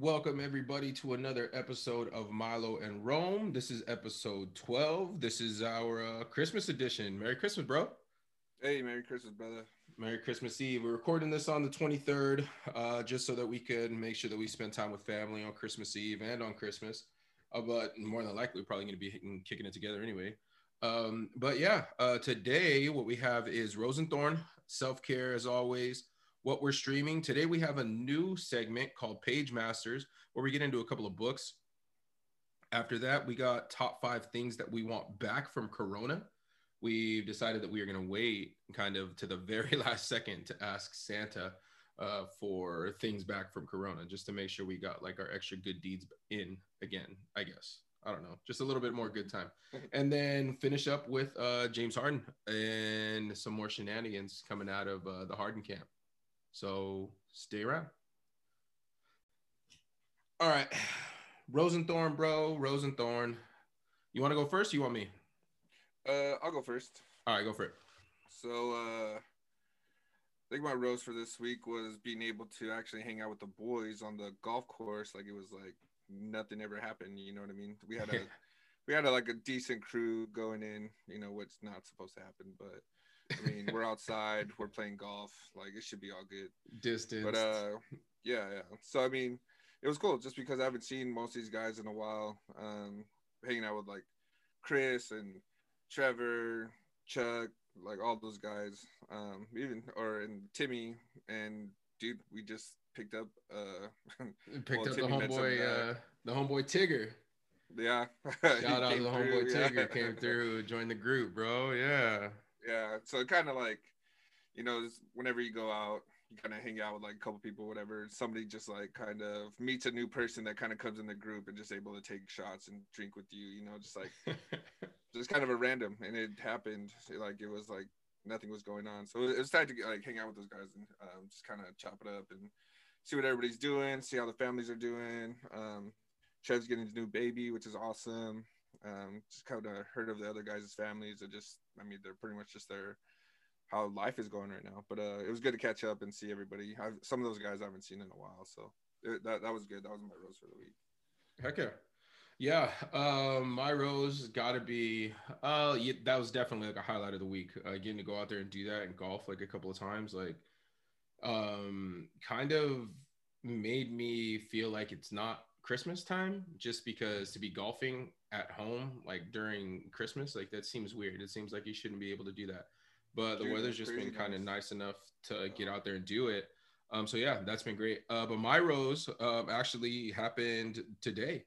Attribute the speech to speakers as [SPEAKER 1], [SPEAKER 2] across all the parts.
[SPEAKER 1] Welcome everybody to another episode of Milo and Rome. This is episode 12. This is our uh, Christmas edition. Merry Christmas, bro.
[SPEAKER 2] Hey, Merry Christmas, brother.
[SPEAKER 1] Merry Christmas Eve. We're recording this on the 23rd, uh, just so that we could make sure that we spend time with family on Christmas Eve and on Christmas. Uh, but more than likely, we're probably going to be hitting, kicking it together anyway. Um, but yeah, uh, today what we have is Rose and Thorn, self care as always. What we're streaming today, we have a new segment called Page Masters, where we get into a couple of books. After that, we got top five things that we want back from Corona. We've decided that we are going to wait kind of to the very last second to ask Santa uh, for things back from Corona, just to make sure we got like our extra good deeds in again, I guess. I don't know, just a little bit more good time. And then finish up with uh, James Harden and some more shenanigans coming out of uh, the Harden camp. So stay around. All right. Rose and Thorn, bro. Rose and Thorn. You want to go first? you want me?
[SPEAKER 2] Uh, I'll go first.
[SPEAKER 1] All right, go for it.
[SPEAKER 2] So, uh, I think my rose for this week was being able to actually hang out with the boys on the golf course. Like it was like nothing ever happened. You know what I mean? We had a, we had a, like a decent crew going in. You know what's not supposed to happen, but I mean we're outside, we're playing golf. Like it should be all good.
[SPEAKER 1] Distance.
[SPEAKER 2] But uh, yeah, yeah. So I mean, it was cool just because I haven't seen most of these guys in a while. Um, hanging out with like Chris and Trevor, Chuck, like all those guys, um, even or and Timmy and dude, we just picked up uh
[SPEAKER 1] picked well, up Timmy the homeboy uh, the homeboy Tigger.
[SPEAKER 2] Yeah.
[SPEAKER 1] Shout out to the homeboy Tigger yeah. came through, joined the group, bro. Yeah.
[SPEAKER 2] Yeah. So kind of like, you know, whenever you go out, you kind of hang out with like a couple people, whatever. Somebody just like kind of meets a new person that kind of comes in the group and just able to take shots and drink with you, you know, just like just kind of a random. And it happened like it was like nothing was going on. So it was time to like hang out with those guys and um, just kind of chop it up and see what everybody's doing, see how the families are doing. Um, Trev's getting his new baby, which is awesome. Um, just kind of heard of the other guys' families. Are just, I mean, they're pretty much just there how life is going right now. But uh, it was good to catch up and see everybody. I've, some of those guys I haven't seen in a while, so it, that that was good. That was my rose for the week.
[SPEAKER 1] Heck yeah. Yeah, um, my rose got to be. Uh, yeah, that was definitely like a highlight of the week. Uh, getting to go out there and do that and golf like a couple of times, like, um, kind of made me feel like it's not Christmas time just because to be golfing at home like during Christmas, like that seems weird. It seems like you shouldn't be able to do that but the Dude, weather's just been kind of nice enough to get out there and do it. Um, so yeah, that's been great. Uh, but my rose um, actually happened today.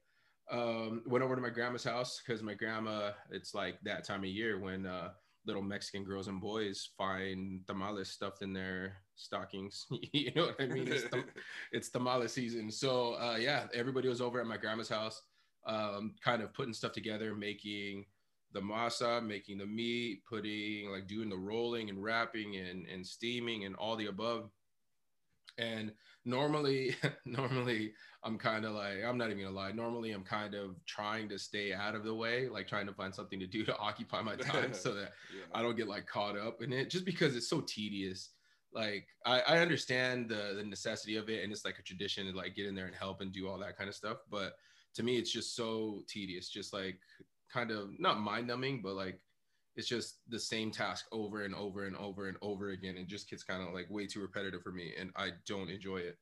[SPEAKER 1] Um, went over to my grandma's house because my grandma, it's like that time of year when uh, little Mexican girls and boys find tamales stuffed in their stockings. you know what I mean? It's, tam- it's tamale season. So uh, yeah, everybody was over at my grandma's house, um, kind of putting stuff together, making the masa, making the meat, putting like doing the rolling and wrapping and, and steaming and all the above. And normally, normally I'm kind of like, I'm not even gonna lie. Normally I'm kind of trying to stay out of the way, like trying to find something to do to occupy my time so that yeah. I don't get like caught up in it just because it's so tedious. Like I, I understand the, the necessity of it and it's like a tradition to like get in there and help and do all that kind of stuff. But to me, it's just so tedious. Just like kind of not mind numbing, but like it's just the same task over and over and over and over again. and just gets kind of like way too repetitive for me, and I don't enjoy it.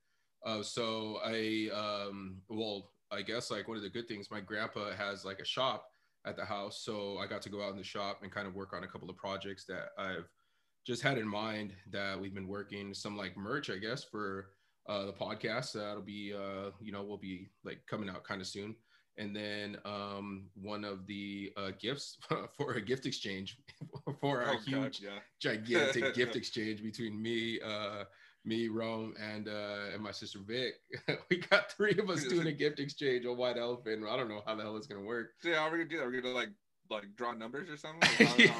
[SPEAKER 1] Uh, so I, um, well, I guess like one of the good things, my grandpa has like a shop at the house, so I got to go out in the shop and kind of work on a couple of projects that I've just had in mind that we've been working some like merch, I guess, for uh, the podcast. That'll be, uh, you know, will be like coming out kind of soon and then um, one of the uh, gifts for a gift exchange for our oh, huge, God, yeah. gigantic gift exchange between me, uh, me, Rome, and uh, and my sister Vic. we got three of us doing a gift exchange on White Elephant. I don't know how the hell it's gonna work.
[SPEAKER 2] So yeah, are we gonna do that? Are we gonna like like draw numbers or something? yeah,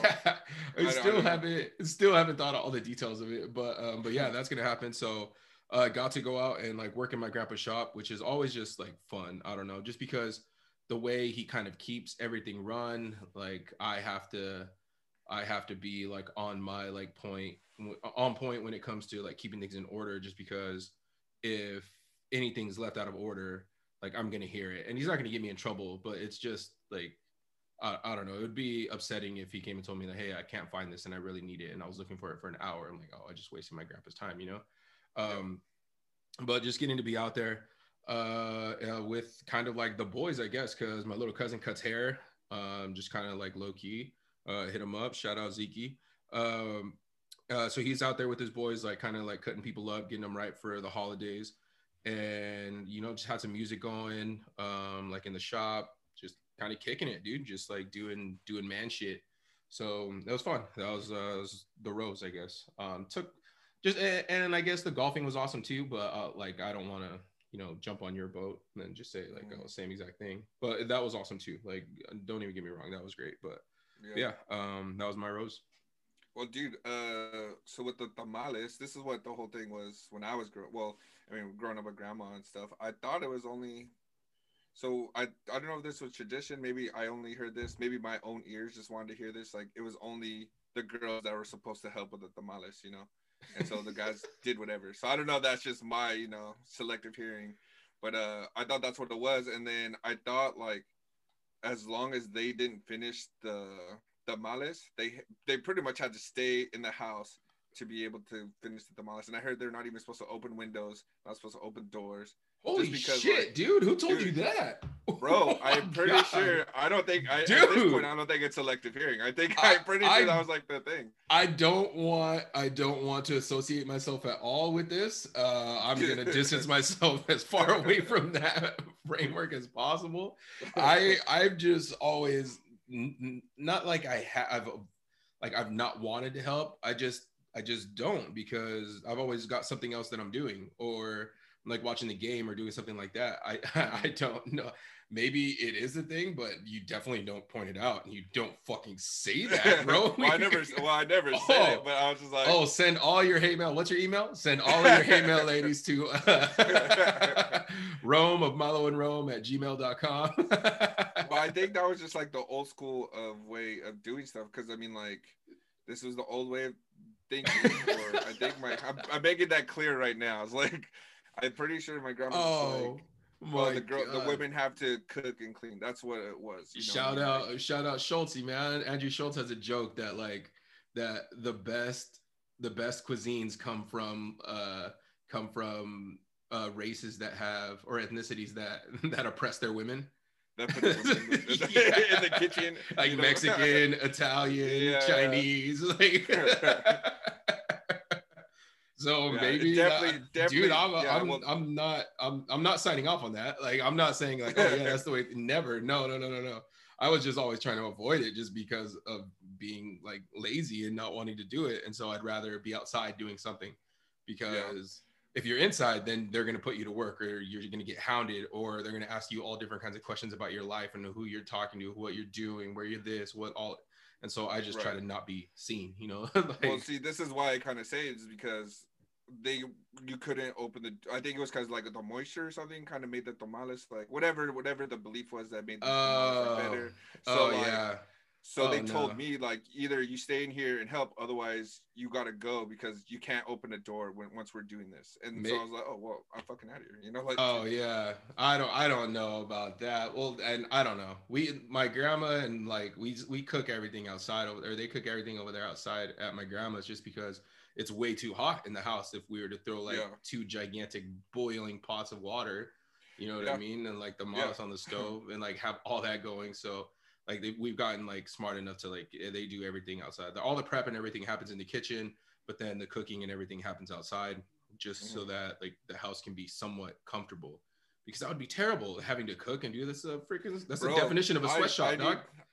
[SPEAKER 1] I, I still haven't still haven't thought of all the details of it, but um, but yeah, that's gonna happen. So uh, got to go out and like work in my grandpa's shop, which is always just like fun. I don't know, just because the way he kind of keeps everything run, like I have to, I have to be like on my like point, on point when it comes to like keeping things in order. Just because if anything's left out of order, like I'm gonna hear it, and he's not gonna get me in trouble. But it's just like I, I don't know. It would be upsetting if he came and told me that, hey, I can't find this and I really need it, and I was looking for it for an hour. I'm like, oh, I just wasted my grandpa's time, you know. Um, but just getting to be out there uh, uh, with kind of like the boys, I guess, because my little cousin cuts hair, um, just kind of like low key. Uh, hit him up. Shout out Zeke. Um, uh, so he's out there with his boys, like kind of like cutting people up, getting them right for the holidays, and you know, just had some music going, um, like in the shop, just kind of kicking it, dude. Just like doing doing man shit. So that was fun. That was, uh, was the rose, I guess. Um, took just and, and, I guess the golfing was awesome too. But uh, like, I don't want to you know jump on your boat and then just say like mm. oh same exact thing. But that was awesome too. Like, don't even get me wrong, that was great. But yeah, yeah um, that was my rose.
[SPEAKER 2] Well, dude, uh, so with the tamales, this is what the whole thing was when I was growing. Well, I mean, growing up with grandma and stuff. I thought it was only so I I don't know if this was tradition. Maybe I only heard this. Maybe my own ears just wanted to hear this. Like it was only the girls that were supposed to help with the tamales, you know. And so the guys did whatever. So I don't know. That's just my you know selective hearing, but uh I thought that's what it was. And then I thought like as long as they didn't finish the tamales, they they pretty much had to stay in the house to be able to finish the tamales. And I heard they're not even supposed to open windows, not supposed to open doors.
[SPEAKER 1] Holy because, shit, like, dude! Who told dude, you that,
[SPEAKER 2] bro? Oh I'm pretty God. sure. I don't think. I, dude. At this point, I don't think it's selective hearing. I think I, am pretty sure I, that was like the thing.
[SPEAKER 1] I don't want. I don't want to associate myself at all with this. Uh, I'm gonna distance myself as far away from that framework as possible. I I've just always n- not like I have like I've not wanted to help. I just I just don't because I've always got something else that I'm doing or like watching the game or doing something like that. I I don't know. Maybe it is a thing, but you definitely don't point it out and you don't fucking say that, bro.
[SPEAKER 2] well, I never well, I never oh, said it, but I was just like
[SPEAKER 1] Oh, send all your hate mail. What's your email? Send all your hate mail ladies to uh, Rome of Malo and Rome at gmail.com.
[SPEAKER 2] but I think that was just like the old school of way of doing stuff. Cause I mean like this was the old way of thinking, or I think my I'm, I'm, making that clear right now. It's like I'm pretty sure my grandma oh, like, well, the girl, God. the women have to cook and clean. That's what it was.
[SPEAKER 1] You know shout out, shout out Schulz, man. Andrew Schulz has a joke that like that the best the best cuisines come from uh come from uh races that have or ethnicities that that oppress their women. That put yeah. in the kitchen, like Mexican, Italian, yeah. Chinese, like. So yeah, maybe definitely, definitely, dude, I'm, yeah, I'm, well, I'm not, I'm, I'm not signing off on that. Like, I'm not saying like, oh yeah, that's the way. Never, no, no, no, no, no. I was just always trying to avoid it just because of being like lazy and not wanting to do it. And so I'd rather be outside doing something because yeah. if you're inside, then they're going to put you to work or you're going to get hounded or they're going to ask you all different kinds of questions about your life and who you're talking to, what you're doing, where you're this, what all. And so I just right. try to not be seen, you know.
[SPEAKER 2] like, well, see, this is why I kind of say it is because they you couldn't open the I think it was because like the moisture or something kind of made the tamales like whatever whatever the belief was that made the
[SPEAKER 1] oh, better. So oh, like, yeah.
[SPEAKER 2] So oh, they told no. me like either you stay in here and help, otherwise you gotta go because you can't open the door when once we're doing this. And so I was like, oh well, I'm fucking out of here. You know, like
[SPEAKER 1] oh yeah, I don't I don't know about that. Well, and I don't know. We my grandma and like we we cook everything outside over there. They cook everything over there outside at my grandma's just because it's way too hot in the house if we were to throw like yeah. two gigantic boiling pots of water you know what yeah. i mean and like the moss yeah. on the stove and like have all that going so like they, we've gotten like smart enough to like eh, they do everything outside all the prep and everything happens in the kitchen but then the cooking and everything happens outside just mm-hmm. so that like the house can be somewhat comfortable because that would be terrible having to cook and do this. A freaking that's Bro, the definition of a sweatshop, I dog. Need,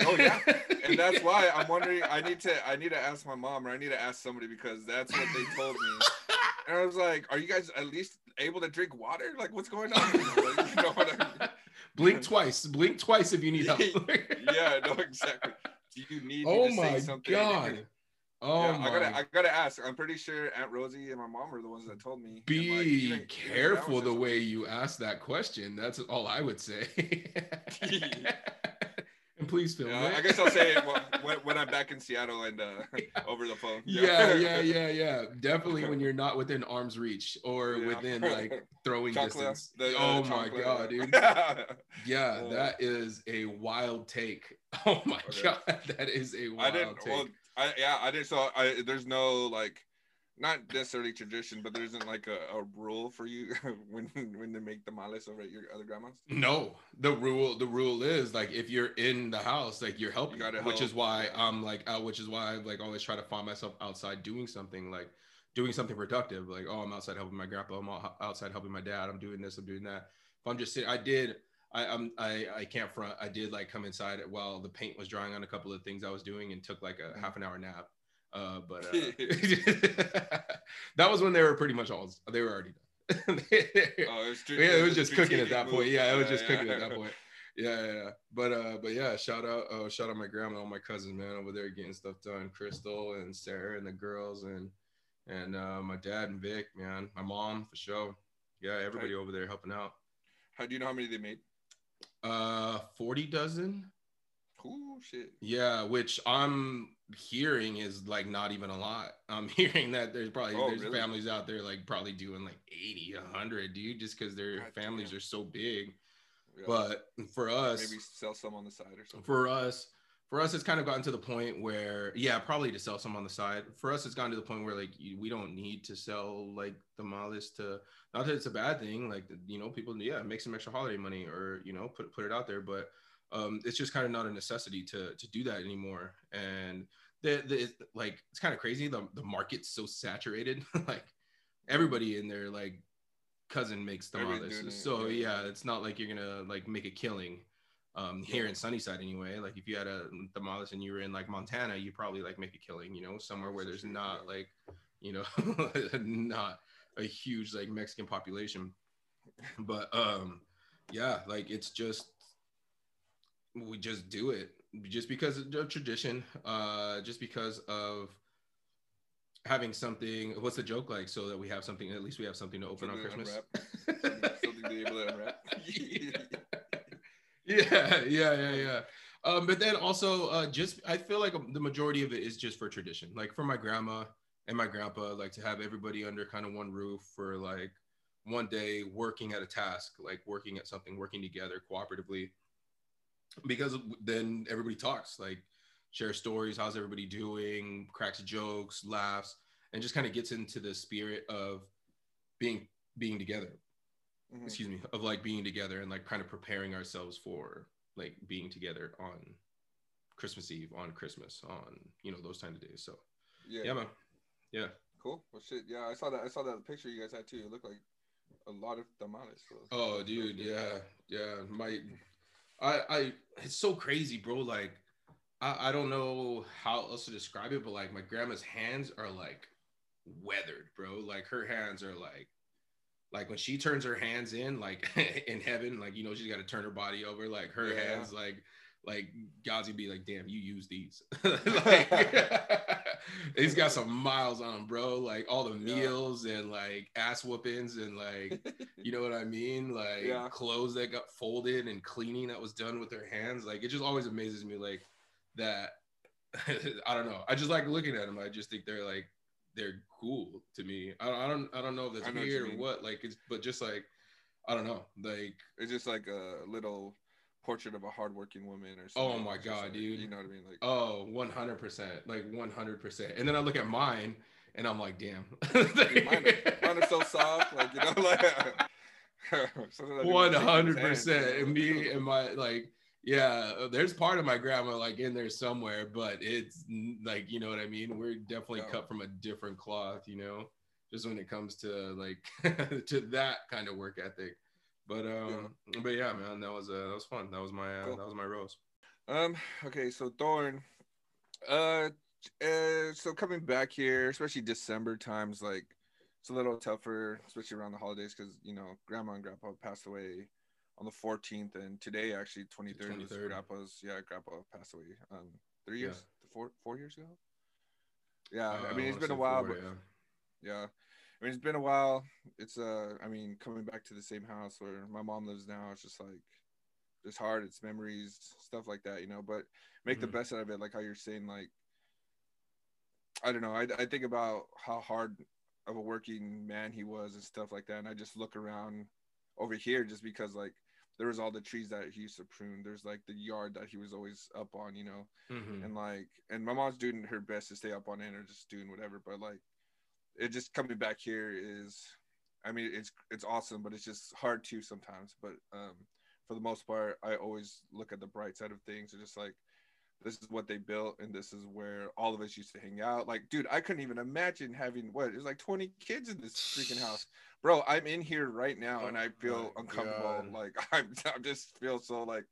[SPEAKER 2] Oh yeah, and that's why I'm wondering. I need to I need to ask my mom or I need to ask somebody because that's what they told me. And I was like, "Are you guys at least able to drink water? Like, what's going on?" Like, you know I mean?
[SPEAKER 1] Blink twice. Blink twice if you need help.
[SPEAKER 2] yeah, no, exactly. Do you need oh my God. Oh yeah, my. I gotta, I gotta ask. I'm pretty sure Aunt Rosie and my mom are the ones that told me.
[SPEAKER 1] Be like, careful the way you ask that question. That's all I would say please film
[SPEAKER 2] Yeah,
[SPEAKER 1] it.
[SPEAKER 2] I guess I'll say it when, when I'm back in Seattle and uh, over the phone.
[SPEAKER 1] yeah, yeah, yeah, yeah. Definitely when you're not within arm's reach or
[SPEAKER 2] Yeah.
[SPEAKER 1] within like throwing
[SPEAKER 2] Chocolate,
[SPEAKER 1] distance.
[SPEAKER 2] the-
[SPEAKER 1] oh
[SPEAKER 2] the
[SPEAKER 1] my god, dude. Yeah, that is a wild take. Oh my
[SPEAKER 2] Okay.
[SPEAKER 1] god, that is a wild I
[SPEAKER 2] didn't.
[SPEAKER 1] take.
[SPEAKER 2] Well, I yeah, I didn't. So I there's no like, not necessarily tradition, but there isn't like a, a rule for you when when they make tamales over at your other grandma's.
[SPEAKER 1] No, the rule the rule is like if you're in the house, like you're helping,
[SPEAKER 2] gotta
[SPEAKER 1] which is why. I'm like, uh, which is why I like always try to find myself outside doing something like doing something productive. Like, oh, I'm outside helping my grandpa. I'm outside helping my dad. I'm doing this. I'm doing that. If I'm just sitting, I did. I, I'm I I can't front. I did like come inside while the paint was drying on a couple of things I was doing and took like a
[SPEAKER 2] Mhm.
[SPEAKER 1] half an hour nap. Uh, but uh, that was when they were pretty much all they were already done.
[SPEAKER 2] Oh, it was,
[SPEAKER 1] yeah, it was just cooking at that
[SPEAKER 2] move.
[SPEAKER 1] point. Yeah, it was
[SPEAKER 2] Yeah,
[SPEAKER 1] just
[SPEAKER 2] yeah.
[SPEAKER 1] cooking at that point. Yeah, yeah. But uh, but yeah, shout out, uh, shout out my grandma, and all my cousins, man, over there getting stuff done. Crystal and Sarah and the girls and and uh, my dad and Vic, man, my mom for sure. Yeah, everybody over there helping out.
[SPEAKER 2] How do you know how many they made?
[SPEAKER 1] Uh, forty dozen.
[SPEAKER 2] Oh shit.
[SPEAKER 1] Yeah, which I'm hearing is like not even a lot. I'm hearing that there's probably
[SPEAKER 2] Oh,
[SPEAKER 1] there's
[SPEAKER 2] really?
[SPEAKER 1] families out there like probably doing like 80, 100, dude, just because their
[SPEAKER 2] God
[SPEAKER 1] families
[SPEAKER 2] damn.
[SPEAKER 1] are so big.
[SPEAKER 2] Yeah.
[SPEAKER 1] But for us,
[SPEAKER 2] maybe sell some on the side or something.
[SPEAKER 1] for us for us it's kind of gotten to the point where yeah probably to sell some on the side for us it's gotten to the point where like we don't need to sell like the tamales to not that it's a bad thing like you know people yeah make some extra holiday money or you know put put it out there but um it's just kind of not a necessity to to do that anymore and the the like it's kind of crazy the the market's so saturated like everybody in their like cousin makes tamales
[SPEAKER 2] it,
[SPEAKER 1] so
[SPEAKER 2] yeah.
[SPEAKER 1] yeah it's not like you're gonna like make a killing um here in Sunnyside anyway. Like if you had a tamales and you were in like Montana, you probably like make a killing, you know, somewhere where there's not like, you know, not a huge like Mexican population. But um yeah, like it's just we just do it just because of tradition, uh just because of having something what's the joke like so that we have something at least we have something to open on
[SPEAKER 2] Something to
[SPEAKER 1] Christmas.
[SPEAKER 2] Something to be able to unwrap.
[SPEAKER 1] yeah yeah yeah yeah um but then also uh just i feel like the majority of it is just for tradition like for my grandma and my grandpa like to have everybody under kind of one roof for like one day working at a task like working at something working together cooperatively because then everybody talks like share stories how's everybody doing cracks jokes laughs and just kind of gets into the spirit of being being together
[SPEAKER 2] Mhm.
[SPEAKER 1] excuse me of like being together and like kind of preparing ourselves for like being together on christmas eve on christmas on you know those kind of days so
[SPEAKER 2] Yeah.
[SPEAKER 1] yeah man yeah
[SPEAKER 2] Cool. Well, shit. Yeah, I saw that. I saw that picture you guys had too. It looked like a lot of tamales. So.
[SPEAKER 1] oh dude yeah yeah my i i it's so crazy bro. Like i i don't know how else to describe it but like my grandma's hands are like weathered bro. Like her hands are like like when she turns her hands in like in heaven like you know she's got to turn her body over like her
[SPEAKER 2] Yeah.
[SPEAKER 1] hands like like god's gonna be like damn you use these. Like he's got some miles on him bro. Like all the
[SPEAKER 2] Yeah.
[SPEAKER 1] meals and like ass whoopings and like you know what i mean? Like
[SPEAKER 2] Yeah.
[SPEAKER 1] clothes that got folded and cleaning that was done with their hands. Like it just always amazes me like that i don't know. I just like looking at them i just think they're like they're cool to me. I don't i don't, I don't know if that's
[SPEAKER 2] I know what
[SPEAKER 1] weird or what like it's but just like i don't know. Like
[SPEAKER 2] It's just like a little portrait of a hardworking woman or
[SPEAKER 1] oh
[SPEAKER 2] something. Oh my
[SPEAKER 1] God, dude.
[SPEAKER 2] You know what I mean? Like,
[SPEAKER 1] oh 100% like 100% and then i look at mine and i'm like damn
[SPEAKER 2] dude, mine, are, mine are so soft. Like, you know, like. sometimes I do
[SPEAKER 1] One
[SPEAKER 2] my
[SPEAKER 1] hundred
[SPEAKER 2] chicken
[SPEAKER 1] percent. And me and my like, yeah. There's part of my grandma like in there somewhere, but it's like you know what I mean. We're definitely cut from a different cloth, you know. Just when it comes to like to that kind of work ethic. But um, but yeah, man, that was uh, that was fun. That was my uh,
[SPEAKER 2] Cool.
[SPEAKER 1] that was my rose.
[SPEAKER 2] Um. Okay. So Thorn. Uh. uh so coming back here, especially December times, like it's a little tougher, especially around the holidays, because you know Grandma and Grandpa passed away on the 14th, and today actually 23rd, was
[SPEAKER 1] 23rd.
[SPEAKER 2] Grandpa's. Yeah, Grandpa passed away. Um, three
[SPEAKER 1] Yeah.
[SPEAKER 2] years, four four years ago. Yeah.
[SPEAKER 1] Uh,
[SPEAKER 2] I mean, it's been a while,
[SPEAKER 1] four,
[SPEAKER 2] but
[SPEAKER 1] yeah.
[SPEAKER 2] yeah. I mean, it's been a while. It's uh, I mean, coming back to the same house where my mom lives now, it's just like it's hard. It's memories, stuff like that, you know. But make mm-hmm. the best out of it, like how you're saying, like I don't know. I I think about how hard of a working man he was and stuff like that, and I just look around over here just because like there was all the trees that he used to prune. There's like the yard that he was always up on, you know, mm-hmm. and like, and my mom's doing her best to stay up on it or just doing whatever. But like, it just coming back here is, I mean, it's it's awesome, but it's just hard too sometimes. But um, for the most part, I always look at the bright side of things. It's just like, this is what they built, and this is where all of us used to hang out. Like, dude, I couldn't even imagine having what there's like 20 kids in this freaking house bro, I'm in here right now and I feel oh uncomfortable. God. Like I'm, I just feel so like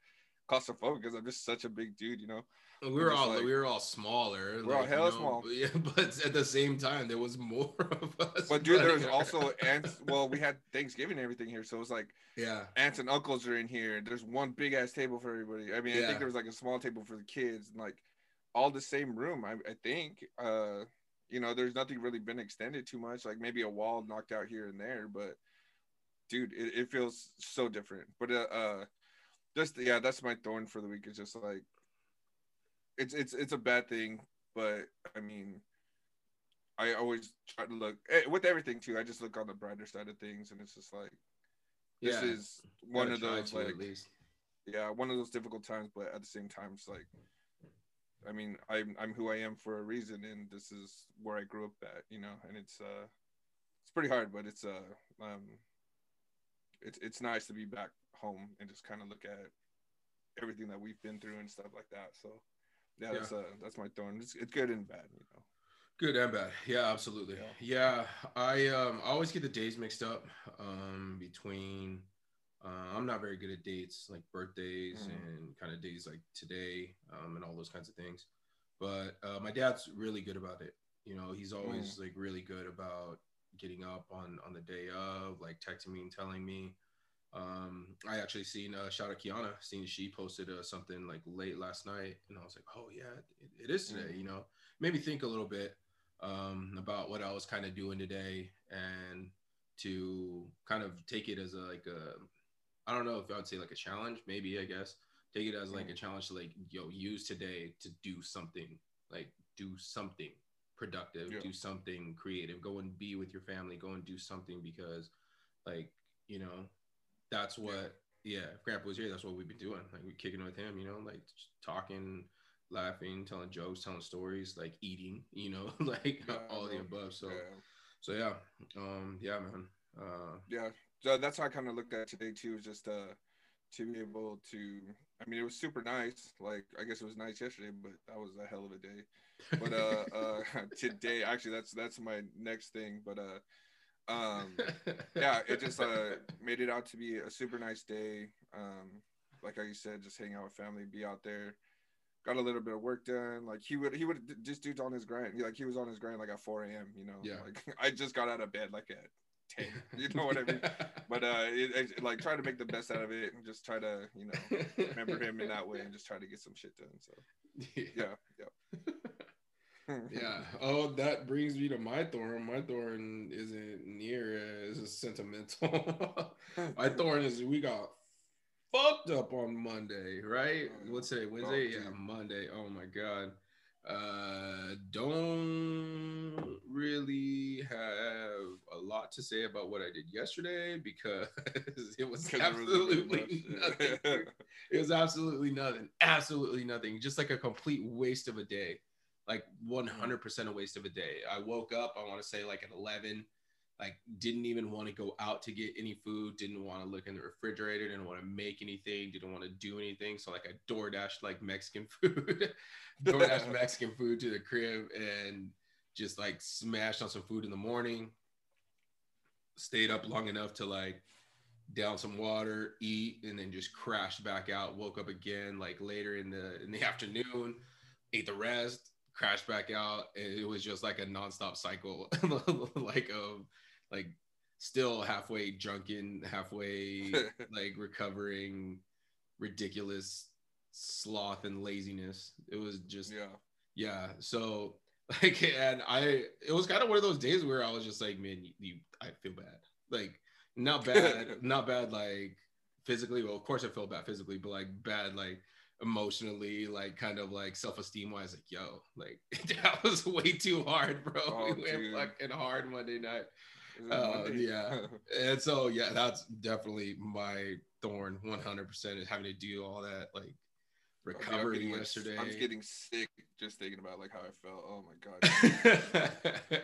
[SPEAKER 2] claustrophobic because I'm just such a big dude, you know.
[SPEAKER 1] We were all like, we were all smaller.
[SPEAKER 2] We're like, all hell you know, small.
[SPEAKER 1] Yeah, but at the same time, there was more of us.
[SPEAKER 2] But dude, there was also aunts. Well, we had Thanksgiving and everything here, so it was like
[SPEAKER 1] yeah,
[SPEAKER 2] aunts and uncles are in here. There's one big ass table for everybody. I mean, yeah. I think there was like a small table for the kids, and like all the same room. I, I think. Uh, you know, there's nothing really been extended too much. Like maybe a wall knocked out here and there, but dude, it, it feels so different. But uh, uh, just yeah, that's my thorn for the week. It's just like it's it's it's a bad thing, but I mean, I always try to look eh, with everything too. I just look on the brighter side of things, and it's just like this yeah, is one of those like yeah, one of those difficult times, but at the same time, it's like I mean, I'm I'm who I am for a reason, and this is where I grew up at, you know. And it's uh, it's pretty hard, but it's uh, um, it's it's nice to be back home and just kind of look at everything that we've been through and stuff like that. So, yeah, yeah. that's uh, that's my thorn. It's it's good and bad, you know.
[SPEAKER 1] Good and bad. Yeah, absolutely. Yeah, yeah I um I always get the days mixed up um between uh, I'm not very good at dates like birthdays mm. and kind of days like today um, and all those kinds of things. But uh, my dad's really good about it. You know, he's always mm. like really good about getting up on on the day of, like texting me and telling me. Um, I actually seen uh, shout out Kiana, seen she posted uh, something like late last night, and I was like, oh yeah, it, it is today. Mm. You know, made me think a little bit um, about what I was kind of doing today and to kind of take it as a like a I don't know if I would say like a challenge, maybe I guess. Take it as like a mm. challenge to like yo use today to do something, like do something productive, yeah. do something creative, go and be with your family, go and do something because like, you know, that's what yeah, if grandpa was here, that's what we've been doing. Like we're kicking with him, you know, like talking, laughing, telling jokes, telling stories, like eating, you know, like yeah, all the above. So yeah. so yeah. Um yeah, man. Uh
[SPEAKER 2] yeah, so that's how I kind of looked at today too, is just uh to be able to I mean it was super nice. Like I guess it was nice yesterday, but that was a hell of a day. But uh uh today actually that's that's my next thing. But uh um yeah, it just uh made it out to be a super nice day. Um like I said, just hang out with family, be out there. Got a little bit of work done. Like he would, he would just do on his grind. Like he was on his grind like at 4 a.m. You know,
[SPEAKER 1] yeah.
[SPEAKER 2] Like I just got out of bed like at 10. You know what I mean? but uh, it, it, like try to make the best out of it and just try to you know remember him in that way and just try to get some shit done. So yeah,
[SPEAKER 1] yeah. yeah. Oh, that brings me to my thorn. My thorn isn't near as sentimental. my thorn is we got fucked up on Monday, right? Oh, What's today? Wednesday? Oh, yeah, Monday. Oh my god. Uh, don't really have a lot to say about what I did yesterday because it was absolutely nothing. it was absolutely nothing. Absolutely nothing. Just like a complete waste of a day. Like mm-hmm. 100% a waste of a day. I woke up, I want to say like at 11 like didn't even want to go out to get any food didn't want to look in the refrigerator didn't want to make anything didn't want to do anything. So like i door dashed like mexican food door dashed mexican food to the crib and just like smashed on some food in the morning. Stayed up long enough to like down some water eat and then just crashed back out. Woke up again like later in the in the afternoon ate the rest crashed back out and it was just like a nonstop cycle like of like still halfway drunken, halfway like recovering ridiculous sloth and laziness. It was just
[SPEAKER 2] yeah.
[SPEAKER 1] Yeah. So like and I it was kind of one of those days where I was just like, man, you, you I feel bad. Like not bad, not bad like physically. Well, of course I feel bad physically, but like bad like emotionally, like kind of like self esteem wise. Like yo, like that was way too hard, bro.
[SPEAKER 2] Oh,
[SPEAKER 1] we went
[SPEAKER 2] dude.
[SPEAKER 1] fucking hard Monday night. Uh,
[SPEAKER 2] Monday?
[SPEAKER 1] yeah. And so yeah, that's definitely my thorn. One hundred percent is having to do all that like
[SPEAKER 2] Oh, I'm
[SPEAKER 1] recovery yesterday.
[SPEAKER 2] I'm getting sick just thinking about like how I felt. Oh my god.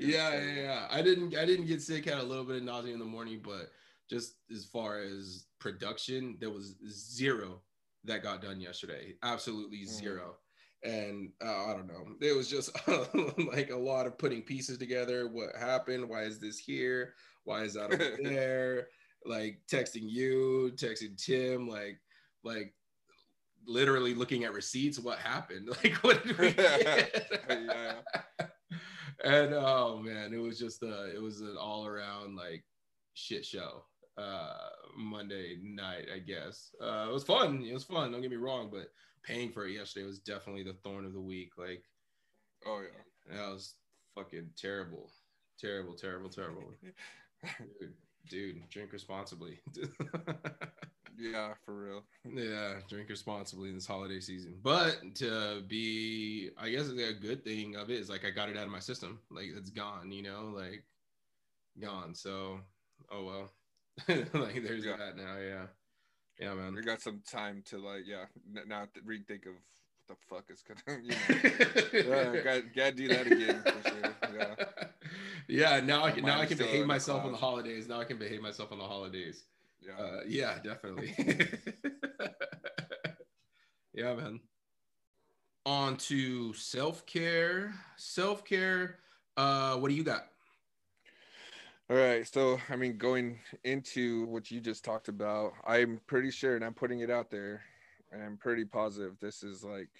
[SPEAKER 1] yeah, yeah, yeah. I didn't I didn't get sick, had a little bit of nausea in the morning, but just as far as production, there was zero that got done yesterday. Absolutely
[SPEAKER 2] Mm.
[SPEAKER 1] zero. And uh, I don't know. It was just like a lot of putting pieces together. What happened? Why is this here? Why is that over there? Like texting you, texting Tim, like like literally looking at receipts. What happened? Like what did we get?
[SPEAKER 2] Yeah.
[SPEAKER 1] and oh man, it was just a it was an all around like shit show. Uh Monday night, I guess. Uh it was fun. It was fun, don't get me wrong, but paying for it yesterday was definitely the thorn of the week. Like
[SPEAKER 2] Oh yeah.
[SPEAKER 1] that was fucking terrible. Terrible, terrible, terrible. Dude, dude drink responsibly.
[SPEAKER 2] Yeah, for real.
[SPEAKER 1] Yeah, drink responsibly in this holiday season. But to be, I guess a good thing of it is like I got it out of my system. Like it's gone, you know, like gone. So, oh well. like there's
[SPEAKER 2] Yeah.
[SPEAKER 1] that now. Yeah, yeah, man.
[SPEAKER 2] We got some time to like, yeah, n- now to rethink of what the fuck is gonna, you know. yeah, got, gotta do that again for sure. Yeah.
[SPEAKER 1] yeah, now I can now I can behave myself on the holidays. Now I can behave myself on the holidays.
[SPEAKER 2] Yeah.
[SPEAKER 1] Uh, yeah, definitely. yeah, man. On to self care. Self care. Uh, what do you got?
[SPEAKER 2] All right. So, I mean, going into what you just talked about, I'm pretty sure, and I'm putting it out there, and I'm pretty positive this is like,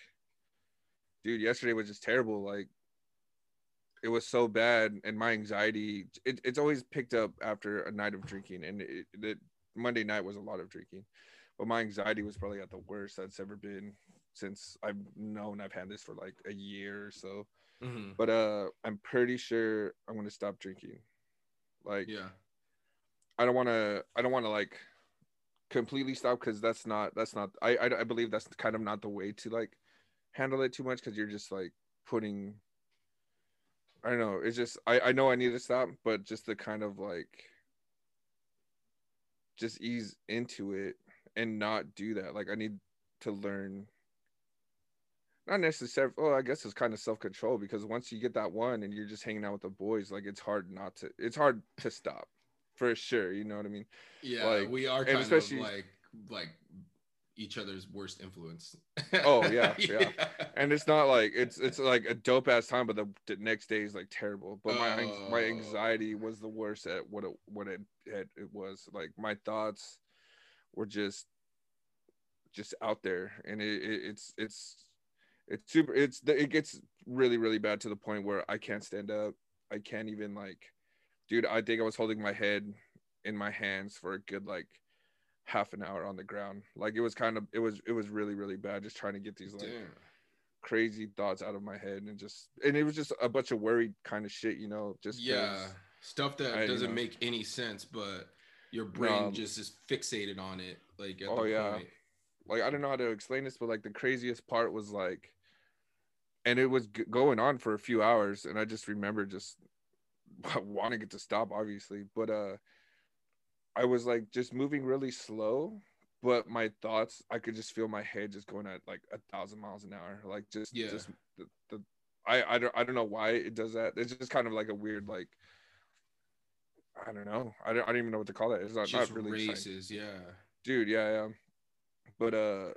[SPEAKER 2] dude, yesterday was just terrible. Like, it was so bad, and my anxiety, it, it's always picked up after a night of drinking, and it, it, Monday night was a lot of drinking, but my anxiety was probably at the worst that's ever been since I've known I've had this for like a year or so.
[SPEAKER 1] Mhm.
[SPEAKER 2] But uh, I'm pretty sure I'm gonna stop drinking. Like,
[SPEAKER 1] Yeah.
[SPEAKER 2] I don't want to. I don't want to like completely stop because that's not. That's not. I, I I believe that's kind of not the way to like handle it too much because you're just like putting. I don't know. It's just I I know I need to stop, but just the kind of like just ease into it and not do that. Like I need to learn. Not necessarily. Oh, I guess it's kind of self control because once you get that one and you're just hanging out with the boys, like it's hard not to. It's hard to stop, for sure. You know what I mean?
[SPEAKER 1] Yeah,
[SPEAKER 2] Like,
[SPEAKER 1] we are kind
[SPEAKER 2] especially-
[SPEAKER 1] of like like each other's worst influence.
[SPEAKER 2] Oh, yeah, yeah. and it's not like it's it's like a dope ass time, but the, the next day is like terrible. But my anx- my
[SPEAKER 1] Oh.
[SPEAKER 2] anxiety was the worst at what it what it it, it was. Like my thoughts were just just out there, and it, it it's it's it's super. It's it gets really really bad to the point where I can't stand up. I can't even like, dude. I think I was holding my head in my hands for a good like half an hour on the ground. Like it was kind of it was it was really really bad. Just trying to get these like
[SPEAKER 1] Damn.
[SPEAKER 2] crazy thoughts out of my head and just and it was just a bunch of worried kind of shit, you know. just
[SPEAKER 1] Yeah, stuff that
[SPEAKER 2] I-
[SPEAKER 1] doesn't
[SPEAKER 2] know.
[SPEAKER 1] make any sense, but your brain
[SPEAKER 2] Um,
[SPEAKER 1] just is fixated on it. Like, at
[SPEAKER 2] Oh, yeah.
[SPEAKER 1] point.
[SPEAKER 2] like I don't know how to explain this, but like the craziest part was like, and it was g- going on for a few hours, and I just remember just wanting it to stop, obviously, but uh, I was like just moving really slow, but my thoughts, I could just feel my head just going at like a thousand miles an hour, like just
[SPEAKER 1] Yeah.
[SPEAKER 2] just the, the I I don't I don't know why it does that. It's just kind of like a weird like. I don't know. I don't, I don't even know what to call it. It's not,
[SPEAKER 1] just
[SPEAKER 2] not really exciting
[SPEAKER 1] races. Yeah.
[SPEAKER 2] dude yeah yeah but uh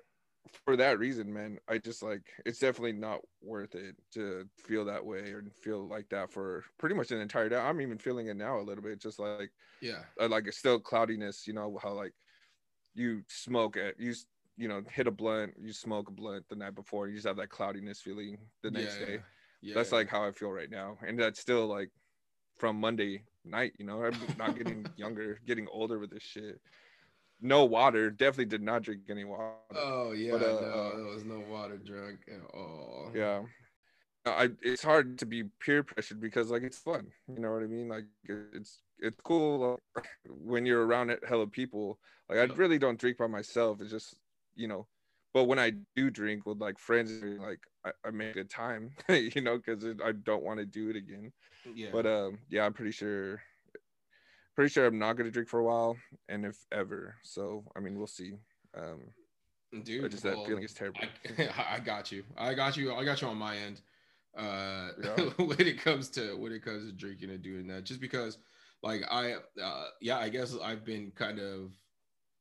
[SPEAKER 2] for that reason man i just like it's definitely not worth it to feel that way or feel like that for pretty much an entire day i'm even feeling it now a little bit just like
[SPEAKER 1] Yeah.
[SPEAKER 2] uh, like it's still cloudiness you know how like you smoke it you you know hit a blunt you smoke a blunt the night before you just have that cloudiness feeling the next
[SPEAKER 1] yeah,
[SPEAKER 2] day
[SPEAKER 1] Yeah.
[SPEAKER 2] that's like how i feel right now and that's still like from monday night you know i'm not getting younger getting older with this shit no water definitely did not drink any water
[SPEAKER 1] Oh yeah.
[SPEAKER 2] But, uh,
[SPEAKER 1] no,
[SPEAKER 2] uh,
[SPEAKER 1] there was no water drunk at all.
[SPEAKER 2] yeah i it's hard to be peer pressured because like it's fun you know what i mean like it's it's cool like, when you're around it hella people. Like I really don't drink by myself. It's just you know, but when I do drink with like friends, like I, I make a time, you know, because I don't want to do it again.
[SPEAKER 1] Yeah.
[SPEAKER 2] But um, yeah, I'm pretty sure, pretty sure I'm not gonna drink for a while, and if ever. So I mean, we'll see. Um,
[SPEAKER 1] dude,
[SPEAKER 2] just
[SPEAKER 1] well,
[SPEAKER 2] that feeling is terrible.
[SPEAKER 1] I, I got you. I got you. I got you on my end. Uh,
[SPEAKER 2] Yeah.
[SPEAKER 1] when it comes to when it comes to drinking and doing that, just because, like I, uh, yeah, I guess I've been kind of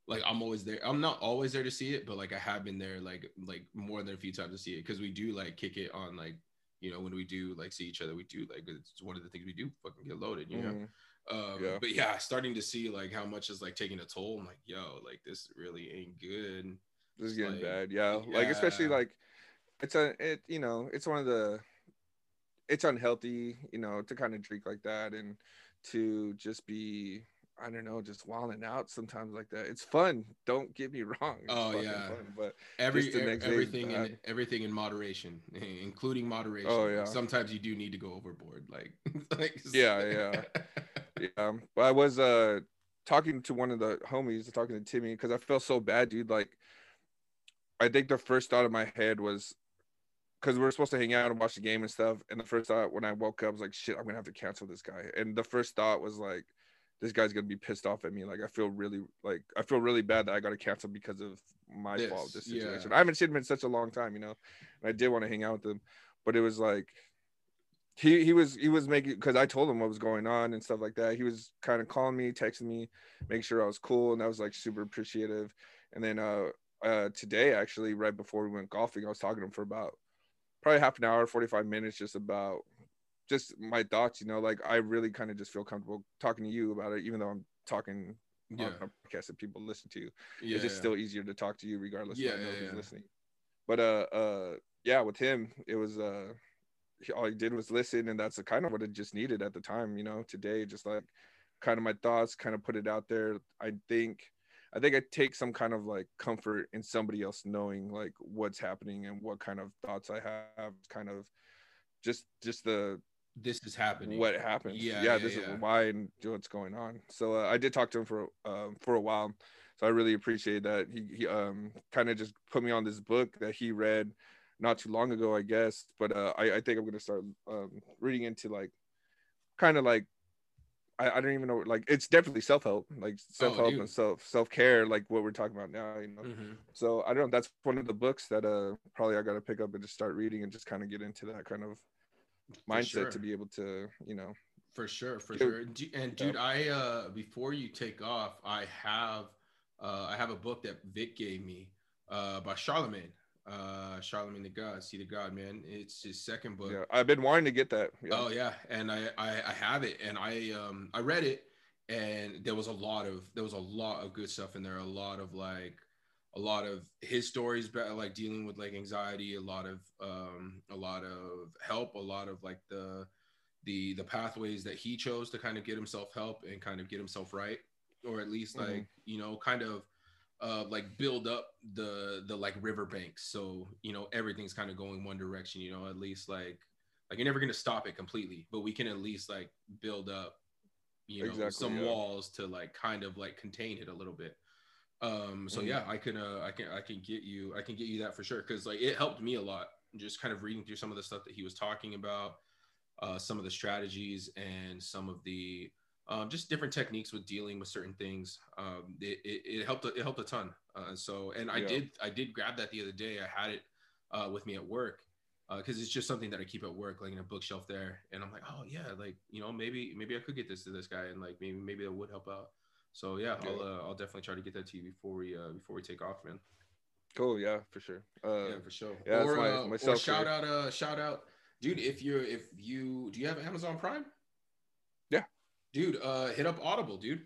[SPEAKER 1] like I'm always there. I'm not always there to see it, but like I have been there like like more than a few times to see it because we do like kick it on like you know when we do like see each other, we do like it's one of the things we do fucking get loaded, you know. Um,
[SPEAKER 2] Yeah.
[SPEAKER 1] But yeah, starting to see like how much is like taking a toll. I'm like, yo, like this really ain't good.
[SPEAKER 2] This is getting
[SPEAKER 1] like-
[SPEAKER 2] bad. Yeah. Like especially like it's a it you know, it's one of the it's unhealthy, you know, to kind of drink like that and to just be I don't know, just wilding out sometimes like that. It's fun. Don't get me wrong. It's
[SPEAKER 1] Oh, yeah.
[SPEAKER 2] fun, but
[SPEAKER 1] Every
[SPEAKER 2] Just the next
[SPEAKER 1] everything in everything in moderation, including moderation.
[SPEAKER 2] Oh, yeah.
[SPEAKER 1] Sometimes you do need to go overboard. Like, like
[SPEAKER 2] Yeah, yeah. Yeah. But I was uh talking to one of the homies, talking to Timmy, because I felt so bad, dude. Like I think the first thought in my head was because we were supposed to hang out and watch the game and stuff. And the first thought when I woke up was like, shit, I'm gonna have to cancel this guy. And the first thought was like, this guy's gonna be pissed off at me. Like I feel really like I feel really bad that I got to cancel because of my
[SPEAKER 1] This,
[SPEAKER 2] fault. This
[SPEAKER 1] yeah.
[SPEAKER 2] situation. I haven't seen him in such a long time, you know. And I did want to hang out with him, but it was like he he was he was making because I told him what was going on and stuff like that. He was kind of calling me, texting me, making sure I was cool, and I was like super appreciative. And then uh uh today actually right before we went golfing, I was talking to him for about probably half an hour, 45 minutes just about just my thoughts, you know, like I really kind of just feel comfortable talking to you about it, even though I'm talking
[SPEAKER 1] yeah,
[SPEAKER 2] on a podcast that people listen to.
[SPEAKER 1] yeah.
[SPEAKER 2] it's just still easier to talk to you regardless
[SPEAKER 1] Yeah,
[SPEAKER 2] know
[SPEAKER 1] yeah,
[SPEAKER 2] who's
[SPEAKER 1] yeah.
[SPEAKER 2] listening. But uh uh yeah, with him, it was uh all he did was listen and that's kind of what it just needed at the time, you know, today, just like kind of my thoughts, kind of put it out there. I think I think I take some kind of like comfort in somebody else knowing like what's happening and what kind of thoughts I have, kind of just just the
[SPEAKER 1] this is happening.
[SPEAKER 2] what happens.
[SPEAKER 1] Yeah,
[SPEAKER 2] Yeah,
[SPEAKER 1] yeah,
[SPEAKER 2] this
[SPEAKER 1] yeah.
[SPEAKER 2] is why and what's going on. So uh, I did talk to him for um for a while. So I really appreciate that. He, he um kind of just put me on this book that he read not too long ago, I guess. But uh, I, I think I'm gonna start um reading into like kind of like I, I don't even know like it's definitely self-help, like self-help
[SPEAKER 1] Oh,
[SPEAKER 2] and self self-care, like what we're talking about now, you know.
[SPEAKER 1] Mhm.
[SPEAKER 2] So I don't know. That's one of the books that uh probably I gotta pick up and just start reading and just kind of get into that kind of mindset
[SPEAKER 1] sure.
[SPEAKER 2] to be able to, you know,
[SPEAKER 1] For sure, for sure. And, du- and dude, I uh before you take off, I have uh I have a book that Vic gave me uh by Charlamagne. Uh Charlamagne the God, see the God, man. It's his second book.
[SPEAKER 2] Yeah, I've been wanting to get that. Yeah.
[SPEAKER 1] Oh yeah, and I, I I have it, and I um I read it, and there was a lot of there was a lot of good stuff in there. A lot of like a lot of his stories, about like dealing with like anxiety. A lot of um a lot of help. A lot of like the the the pathways that he chose to kind of get himself help and kind of get himself right, or at least like
[SPEAKER 2] Mhm.
[SPEAKER 1] you know kind of uh like build up the the like riverbanks so you know everything's kind of going one direction you know at least like like you're never going to stop it completely but we can at least like build up you know
[SPEAKER 2] Exactly,
[SPEAKER 1] some
[SPEAKER 2] yeah.
[SPEAKER 1] walls to like kind of like contain it a little bit um so
[SPEAKER 2] Mhm.
[SPEAKER 1] yeah i can uh i can i can get you i can get you that for sure because like it helped me a lot just kind of reading through some of the stuff that he was talking about uh some of the strategies and some of the um, just different techniques with dealing with certain things. Um, it, it, it helped. It helped a ton. Uh, so, and I
[SPEAKER 2] Yeah.
[SPEAKER 1] did. I did grab that the other day. I had it uh, with me at work because it's just something that I keep at work, like in a bookshelf there. And I'm like, oh yeah, like you know, maybe maybe I could get this to this guy, and like maybe maybe that would help out. So yeah, I'll uh, I'll definitely try to get that to you before we uh, before we take off, man.
[SPEAKER 2] Cool. Yeah, for sure. Uh,
[SPEAKER 1] yeah, for sure.
[SPEAKER 2] yeah,
[SPEAKER 1] or,
[SPEAKER 2] my-
[SPEAKER 1] uh,
[SPEAKER 2] my
[SPEAKER 1] or shout out, uh, shout out, dude. If you're if you do you have Amazon Prime?
[SPEAKER 2] Yeah.
[SPEAKER 1] Dude, uh, hit up Audible, dude.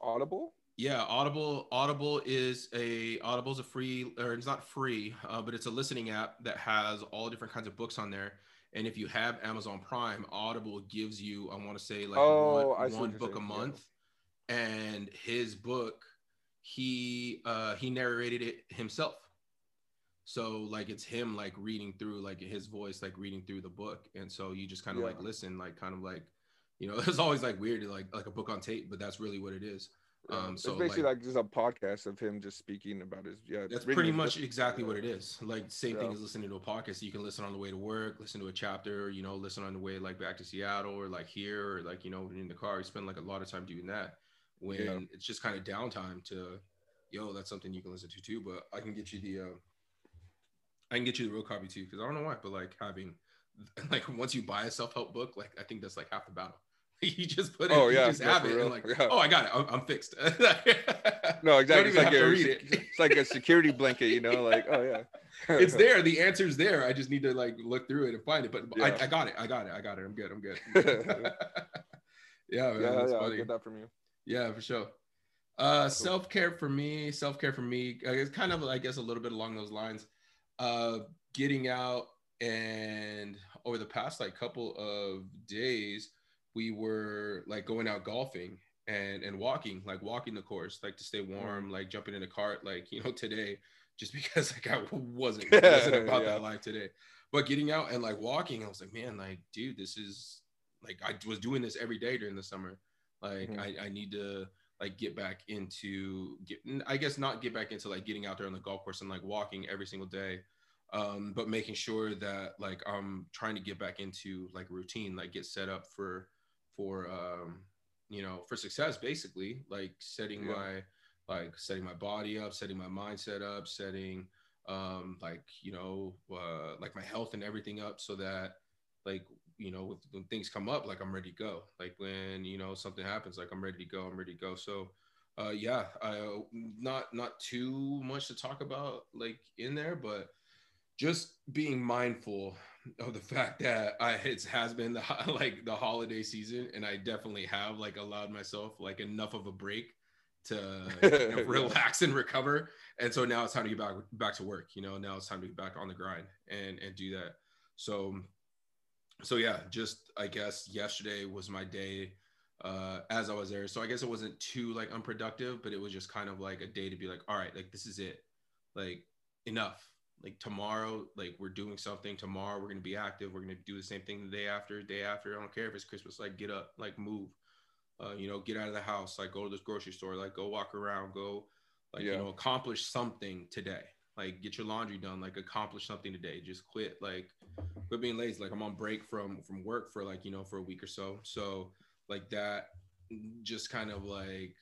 [SPEAKER 2] Audible.
[SPEAKER 1] Yeah, Audible. Audible is a Audible is a free, or it's not free, uh, but it's a listening app that has all different kinds of books on there. And if you have Amazon Prime, Audible gives you, I want to say, like
[SPEAKER 2] Oh,
[SPEAKER 1] one, one book a
[SPEAKER 2] saying, yeah.
[SPEAKER 1] month. And his book, he uh, he narrated it himself. So like it's him like reading through like his voice, like reading through the book, and so you just kind of
[SPEAKER 2] Yeah.
[SPEAKER 1] like listen, like kind of like you know, it's always like weird, like like a book on tape, but that's really what it is. Um, so
[SPEAKER 2] it's basically like, like, just a podcast of him just speaking about his yeah.
[SPEAKER 1] That's pretty much exactly what it is. Like same yeah. thing as listening to a podcast. You can listen on the way to work, listen to a chapter, you know, listen on the way like back to Seattle or like here or like you know in the car. You spend like a lot of time doing that when yeah. it's just kind of downtime to, yo, that's something you can listen to too. But I can get you the, uh, I can get you the real copy too because I don't know why, but like having, like once you buy a self help book, like I think that's like half the battle you just put it. Oh yeah, you just have it, and like, yeah. oh, I got it. I'm, I'm fixed.
[SPEAKER 2] no, exactly. It's like, a, it. it's like a security blanket, you know. Like, oh yeah,
[SPEAKER 1] it's there. The answer's there. I just need to like look through it and find it. But yeah. I, I, got it. I got it. I got it. I'm good. I'm good. yeah, man,
[SPEAKER 2] yeah, yeah. Get that from you.
[SPEAKER 1] Yeah, for sure. Uh, cool. self care for me. Self care for me. It's kind of, I guess, a little bit along those lines. Uh, getting out and over the past like couple of days we were like going out golfing and and walking, like walking the course, like to stay warm, like jumping in a cart, like you know today, just because like I wasn't wasn't about yeah. that life today, but getting out and like walking, I was like, man, like dude, this is like I was doing this every day during the summer. Like mm-hmm. I, I need to like get back into get I guess not get back into like getting out there on the golf course and like walking every single day. Um, but making sure that like I'm trying to get back into like routine, like get set up for for um, you know for success basically like setting yeah. my like setting my body up setting my mindset up setting um like you know uh like my health and everything up so that like you know when things come up like i'm ready to go like when you know something happens like i'm ready to go i'm ready to go so uh yeah i not not too much to talk about like in there but just being mindful of the fact that I it has been the like the holiday season, and I definitely have like allowed myself like enough of a break to you know, relax and recover. And so now it's time to get back back to work. You know, now it's time to get back on the grind and and do that. So so yeah, just I guess yesterday was my day uh as I was there. So I guess it wasn't too like unproductive, but it was just kind of like a day to be like, all right, like this is it. Like enough like tomorrow like we're doing something tomorrow we're going to be active we're going to do the same thing the day after day after i don't care if it's christmas like get up like move uh, you know get out of the house like go to this grocery store like go walk around go like yeah. you know accomplish something today like get your laundry done like accomplish something today just quit like quit being lazy like i'm on break from from work for like you know for a week or so so like that just kind of like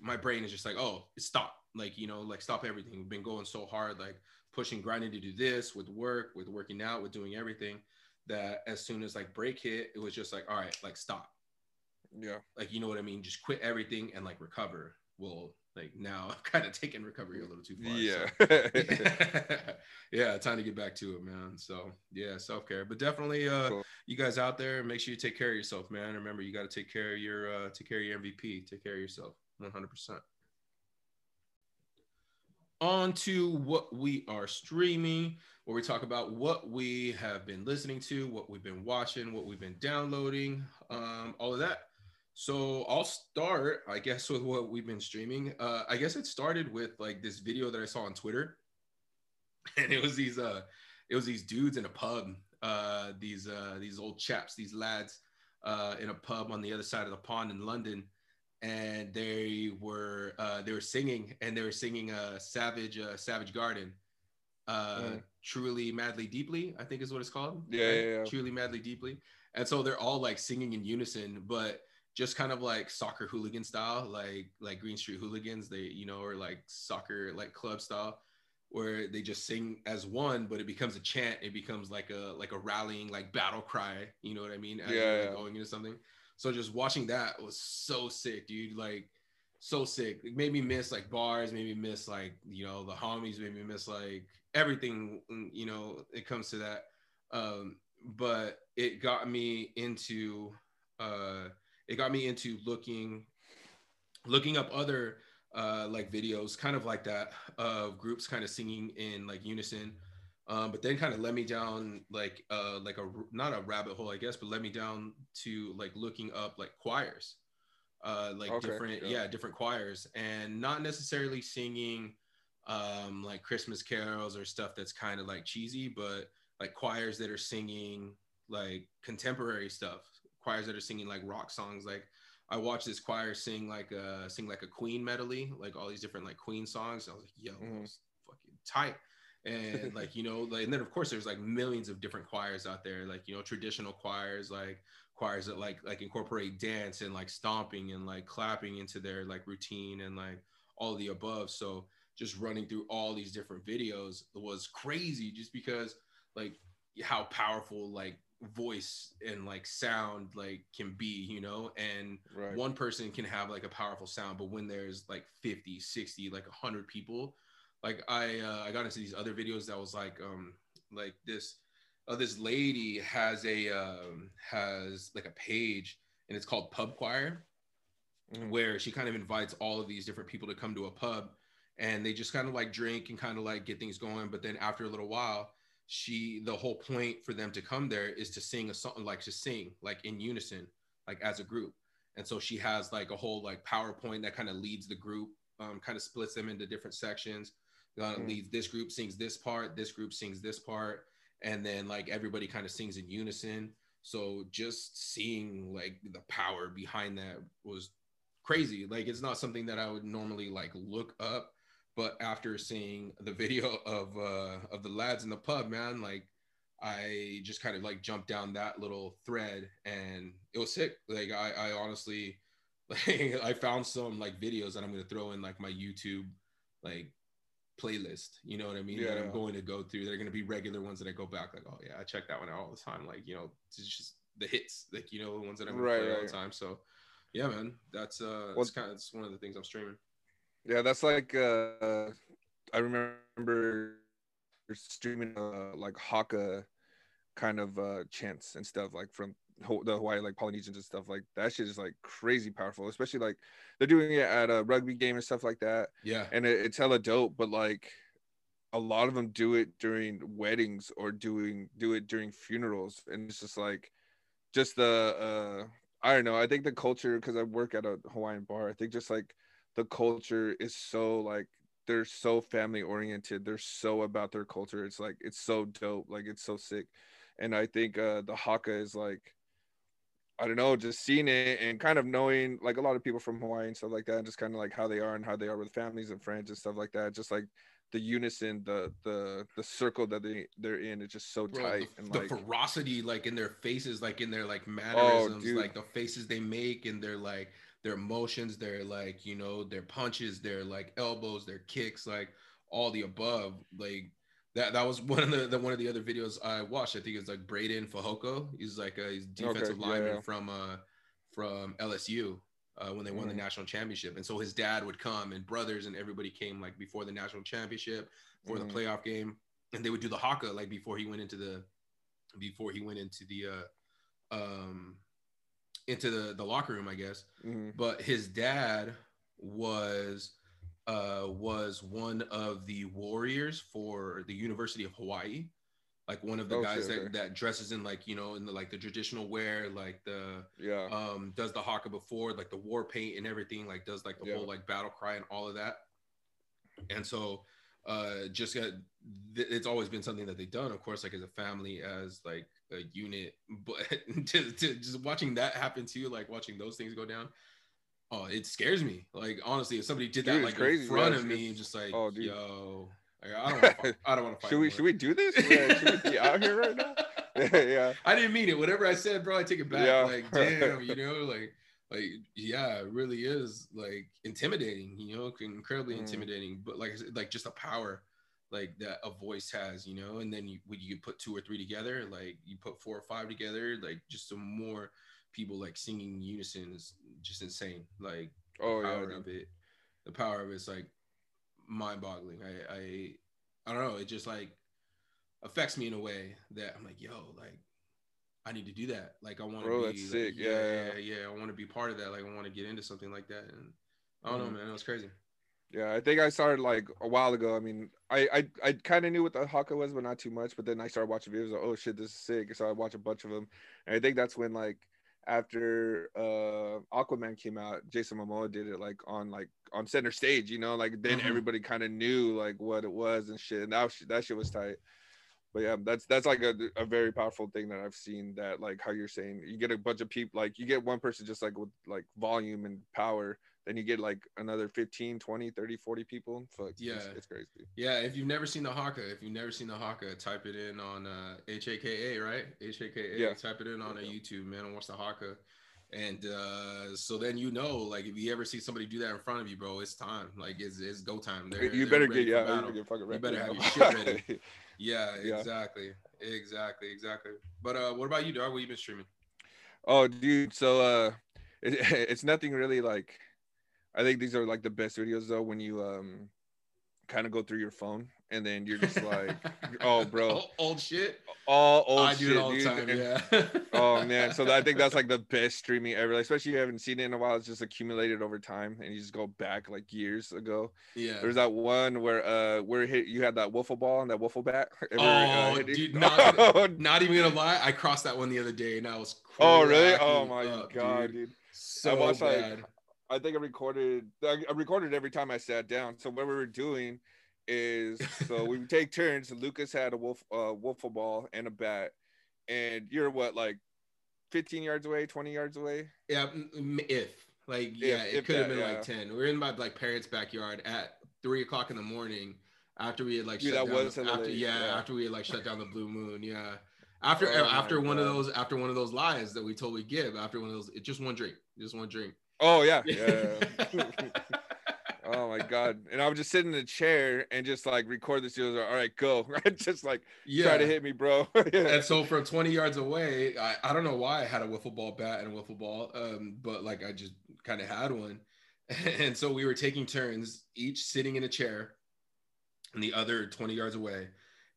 [SPEAKER 1] my brain is just like oh stop like you know like stop everything we've been going so hard like pushing, grinding to do this with work, with working out, with doing everything. That as soon as like break hit, it was just like, all right, like stop.
[SPEAKER 2] Yeah.
[SPEAKER 1] Like you know what I mean? Just quit everything and like recover. Well, like now I've kind of taken recovery a little too far.
[SPEAKER 2] Yeah.
[SPEAKER 1] So. yeah, time to get back to it, man. So yeah, self care. But definitely uh cool. you guys out there, make sure you take care of yourself, man. Remember you gotta take care of your uh take care of your MVP, take care of yourself 100 percent on to what we are streaming, where we talk about what we have been listening to, what we've been watching, what we've been downloading, um, all of that. So I'll start, I guess, with what we've been streaming. Uh, I guess it started with like this video that I saw on Twitter, and it was these uh, it was these dudes in a pub, uh, these uh, these old chaps, these lads, uh, in a pub on the other side of the pond in London, and they were uh, they were singing and they were singing uh, Savage uh, Savage Garden, uh, mm. truly madly deeply I think is what it's called.
[SPEAKER 2] Yeah, right? yeah, yeah,
[SPEAKER 1] truly madly deeply. And so they're all like singing in unison, but just kind of like soccer hooligan style, like like Green Street Hooligans. They you know or like soccer like club style where they just sing as one, but it becomes a chant. It becomes like a like a rallying like battle cry. You know what I mean?
[SPEAKER 2] As yeah,
[SPEAKER 1] yeah. going into something. So just watching that was so sick, dude. Like so sick. It made me miss like bars, made me miss like, you know, the homies, made me miss like everything, mm, you know, it comes to that. Um, but it got me into uh it got me into looking looking up other uh like videos kind of like that of groups kind of singing in like unison um, but then kind of led me down like uh like a not a rabbit hole I guess, but led me down to like looking up like choirs, uh like okay, different yeah. yeah different choirs and not necessarily singing um like Christmas carols or stuff that's kind of like cheesy, but like choirs that are singing like contemporary stuff, choirs that are singing like rock songs. Like I watched this choir sing like a sing like a Queen medley, like all these different like Queen songs. I was like, yo, mm-hmm. fucking tight. And like, you know, like and then of course there's like millions of different choirs out there, like, you know, traditional choirs, like choirs that like like incorporate dance and like stomping and like clapping into their like routine and like all the above. So just running through all these different videos was crazy just because like how powerful like voice and like sound like can be you know and right. one person can have like a powerful sound but when there's like 50 60 like 100 people like i uh, i got into these other videos that was like um like this uh, this lady has a um has like a page and it's called pub choir where she kind of invites all of these different people to come to a pub and they just kind of like drink and kind of like get things going. But then after a little while she the whole point for them to come there is to sing a song like to sing like in unison like as a group. And so she has like a whole like powerpoint that kind of leads the group um, kind of splits them into different sections uh, mm. leads this group sings this part this group sings this part and then like everybody kind of sings in unison. So just seeing like the power behind that was crazy. Like it's not something that i would normally like look up but after seeing the video of uh of the lads in the pub man like i just kind of like jumped down that little thread and it was sick. Like i i honestly like i found some like videos that i'm going to throw in like my youtube like playlist you know what i mean yeah, that i'm going to go through they're going to be regular ones that i go back like oh yeah i check that one out all the time like you know it's just the hits like you know the ones that i'm right, play right. all the time so yeah man that's uh that's kind of it's one of the things i'm streaming
[SPEAKER 2] yeah, that's like uh I remember streaming uh like Haka kind of uh chants and stuff like from the Hawaii like Polynesians and stuff like that shit is like crazy powerful, especially like they're doing it at a rugby game and stuff like that.
[SPEAKER 1] Yeah,
[SPEAKER 2] and it, it's hella dope, but like a lot of them do it during weddings or doing do it during funerals, and it's just like just the uh I don't know. I think the culture because I work at a Hawaiian bar. I think just like the culture is so like they're so family oriented they're so about their culture it's like it's so dope like it's so sick and i think uh the haka is like i don't know just seeing it and kind of knowing like a lot of people from hawaii and stuff like that and just kind of like how they are and how they are with families and friends and stuff like that just like the unison the the the circle that they they're in is just so Bro, tight
[SPEAKER 1] the, and the like, ferocity like in their faces like in their like oh, mannerisms oh, like the faces they make and they're like their emotions, their like, you know, their punches, their like elbows, their kicks, like all the above. Like that that was one of the, the one of the other videos I watched. I think it was like Breiden Fehoko. He's like a he's defensive okay, lineman yeah. from uh from LSU uh, when they won mm. the mm-hmm. national championship. And so his dad would come and brothers and everybody came like before the national championship, for mm. the mm-hmm. playoff game, and they would do the haka like before he went into the before he went into the uh um into the, the locker room, I guess. Mm-hmm. But his dad was uh, was one of the warriors for the University of Hawaii. Like one of the oh, guys that, that dresses in like you know in the like the traditional wear, like the
[SPEAKER 2] yeah
[SPEAKER 1] um does the haka before like the war paint and everything, like does like the yeah. whole like battle cry and all of that. And so uh just got it's always been something that they've done, of course, like as a family, as like a unit, but to, to just watching that happen to you, like watching those things go down, oh, it scares me. Like honestly, if somebody did that like crazy. in front yeah, of me, just like, oh, dude. yo, like, I don't, wanna, I don't want to fight.
[SPEAKER 2] should we, should we do this? Yeah, should we be out here right now? yeah.
[SPEAKER 1] I didn't mean it. Whatever I said, bro, I take it back. Yeah. Like, damn, you know, like, like, yeah, it really is like intimidating. You know, incredibly mm. intimidating. But like, like just the power like that a voice has, you know, and then you when you put two or three together, like you put four or five together, like just some more people like singing unison is just insane. Like
[SPEAKER 2] oh
[SPEAKER 1] the power
[SPEAKER 2] yeah,
[SPEAKER 1] of it, the power of it's like mind boggling. I I I don't know, it just like affects me in a way that I'm like, yo, like I need to do that. Like I want to be
[SPEAKER 2] like,
[SPEAKER 1] Yeah, yeah, yeah, yeah. I want to be part of that. Like I want to get into something like that. And I don't mm-hmm. know, man. It was crazy.
[SPEAKER 2] Yeah, I think I started like a while ago. I mean, I I, I kind of knew what the haka was, but not too much. But then I started watching videos. Like, oh shit, this is sick. So I watched a bunch of them, and I think that's when like after uh Aquaman came out, Jason Momoa did it like on like on center stage. You know, like then mm-hmm. everybody kind of knew like what it was and shit. And that that shit was tight. but yeah, that's that's like a, a very powerful thing that I've seen. That like how you're saying, you get a bunch of people, like you get one person just like with like volume and power, then you get like another 15 20 30 40 people fuck
[SPEAKER 1] Yeah.
[SPEAKER 2] it's, it's crazy
[SPEAKER 1] Yeah, if you've never seen the Haka, if you've never seen the Haka, type it in on uh, HAKA, right? HAKA.
[SPEAKER 2] Yeah.
[SPEAKER 1] Type it in on a
[SPEAKER 2] Yeah.
[SPEAKER 1] YouTube, man, and watch the Haka. And uh, so then you know, like, if you ever see somebody do that in front of you, bro, it's time. Like, it's, it's go time. They're,
[SPEAKER 2] you
[SPEAKER 1] they're
[SPEAKER 2] better get yeah you better get
[SPEAKER 1] You better have your shit ready. Yeah,
[SPEAKER 2] Yeah.
[SPEAKER 1] exactly. Exactly, exactly. But uh, what about you, dog? What you been streaming?
[SPEAKER 2] oh dude so uh it, it's nothing really like i think these are like the best videos though when you um kind of go through your phone and then you're just like oh bro
[SPEAKER 1] old, old shit.
[SPEAKER 2] all old
[SPEAKER 1] I do
[SPEAKER 2] shit
[SPEAKER 1] it all the
[SPEAKER 2] dude.
[SPEAKER 1] time. Yeah.
[SPEAKER 2] oh man so i think that's like the best streaming ever like, especially if you haven't seen it in a while it's just accumulated over time and you just go back like years ago
[SPEAKER 1] yeah.
[SPEAKER 2] there's that one where uh where hit you had that wiffle ball and that wiffle bat Ever,
[SPEAKER 1] Oh,
[SPEAKER 2] uh,
[SPEAKER 1] dude, not- Not even gonna lie, I crossed that one the other day and I was.
[SPEAKER 2] oh really oh my
[SPEAKER 1] up,
[SPEAKER 2] god dude.
[SPEAKER 1] So
[SPEAKER 2] watched, like,
[SPEAKER 1] bad.
[SPEAKER 2] I think I recorded. I I recorded every time I sat down. So what we were doing is, so we would take turns. Lucas had a wolf, uh, wiffle ball and a bat, and you're what, like, 15 yards away, 20 yards away.
[SPEAKER 1] Yeah, if like yeah,
[SPEAKER 2] If-
[SPEAKER 1] it could have been
[SPEAKER 2] yeah.
[SPEAKER 1] like ten. We're in my like parents' backyard at three o'clock in the morning after we had like
[SPEAKER 2] Dude,
[SPEAKER 1] shut down after
[SPEAKER 2] late,
[SPEAKER 1] yeah,
[SPEAKER 2] yeah.
[SPEAKER 1] after we had like shut down the blue moon yeah. After
[SPEAKER 2] Oh
[SPEAKER 1] after one of those after one of those lies that we totally give after one of those it just one drink just one drink.
[SPEAKER 2] Oh yeah, yeah. oh my god! And I would just sit in a chair and just like record this. All right, go. just like
[SPEAKER 1] yeah.
[SPEAKER 2] try to hit me, bro.
[SPEAKER 1] and so from 20 yards away, I, I don't know why I had a wiffle ball bat and a wiffle ball, um, but like I just kind of had one. And so we were taking turns, each sitting in a chair and the other 20 yards away.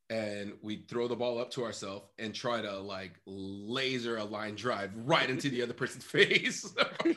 [SPEAKER 1] And we throw the ball up to ourselves and try to like laser a line drive right into the other person's face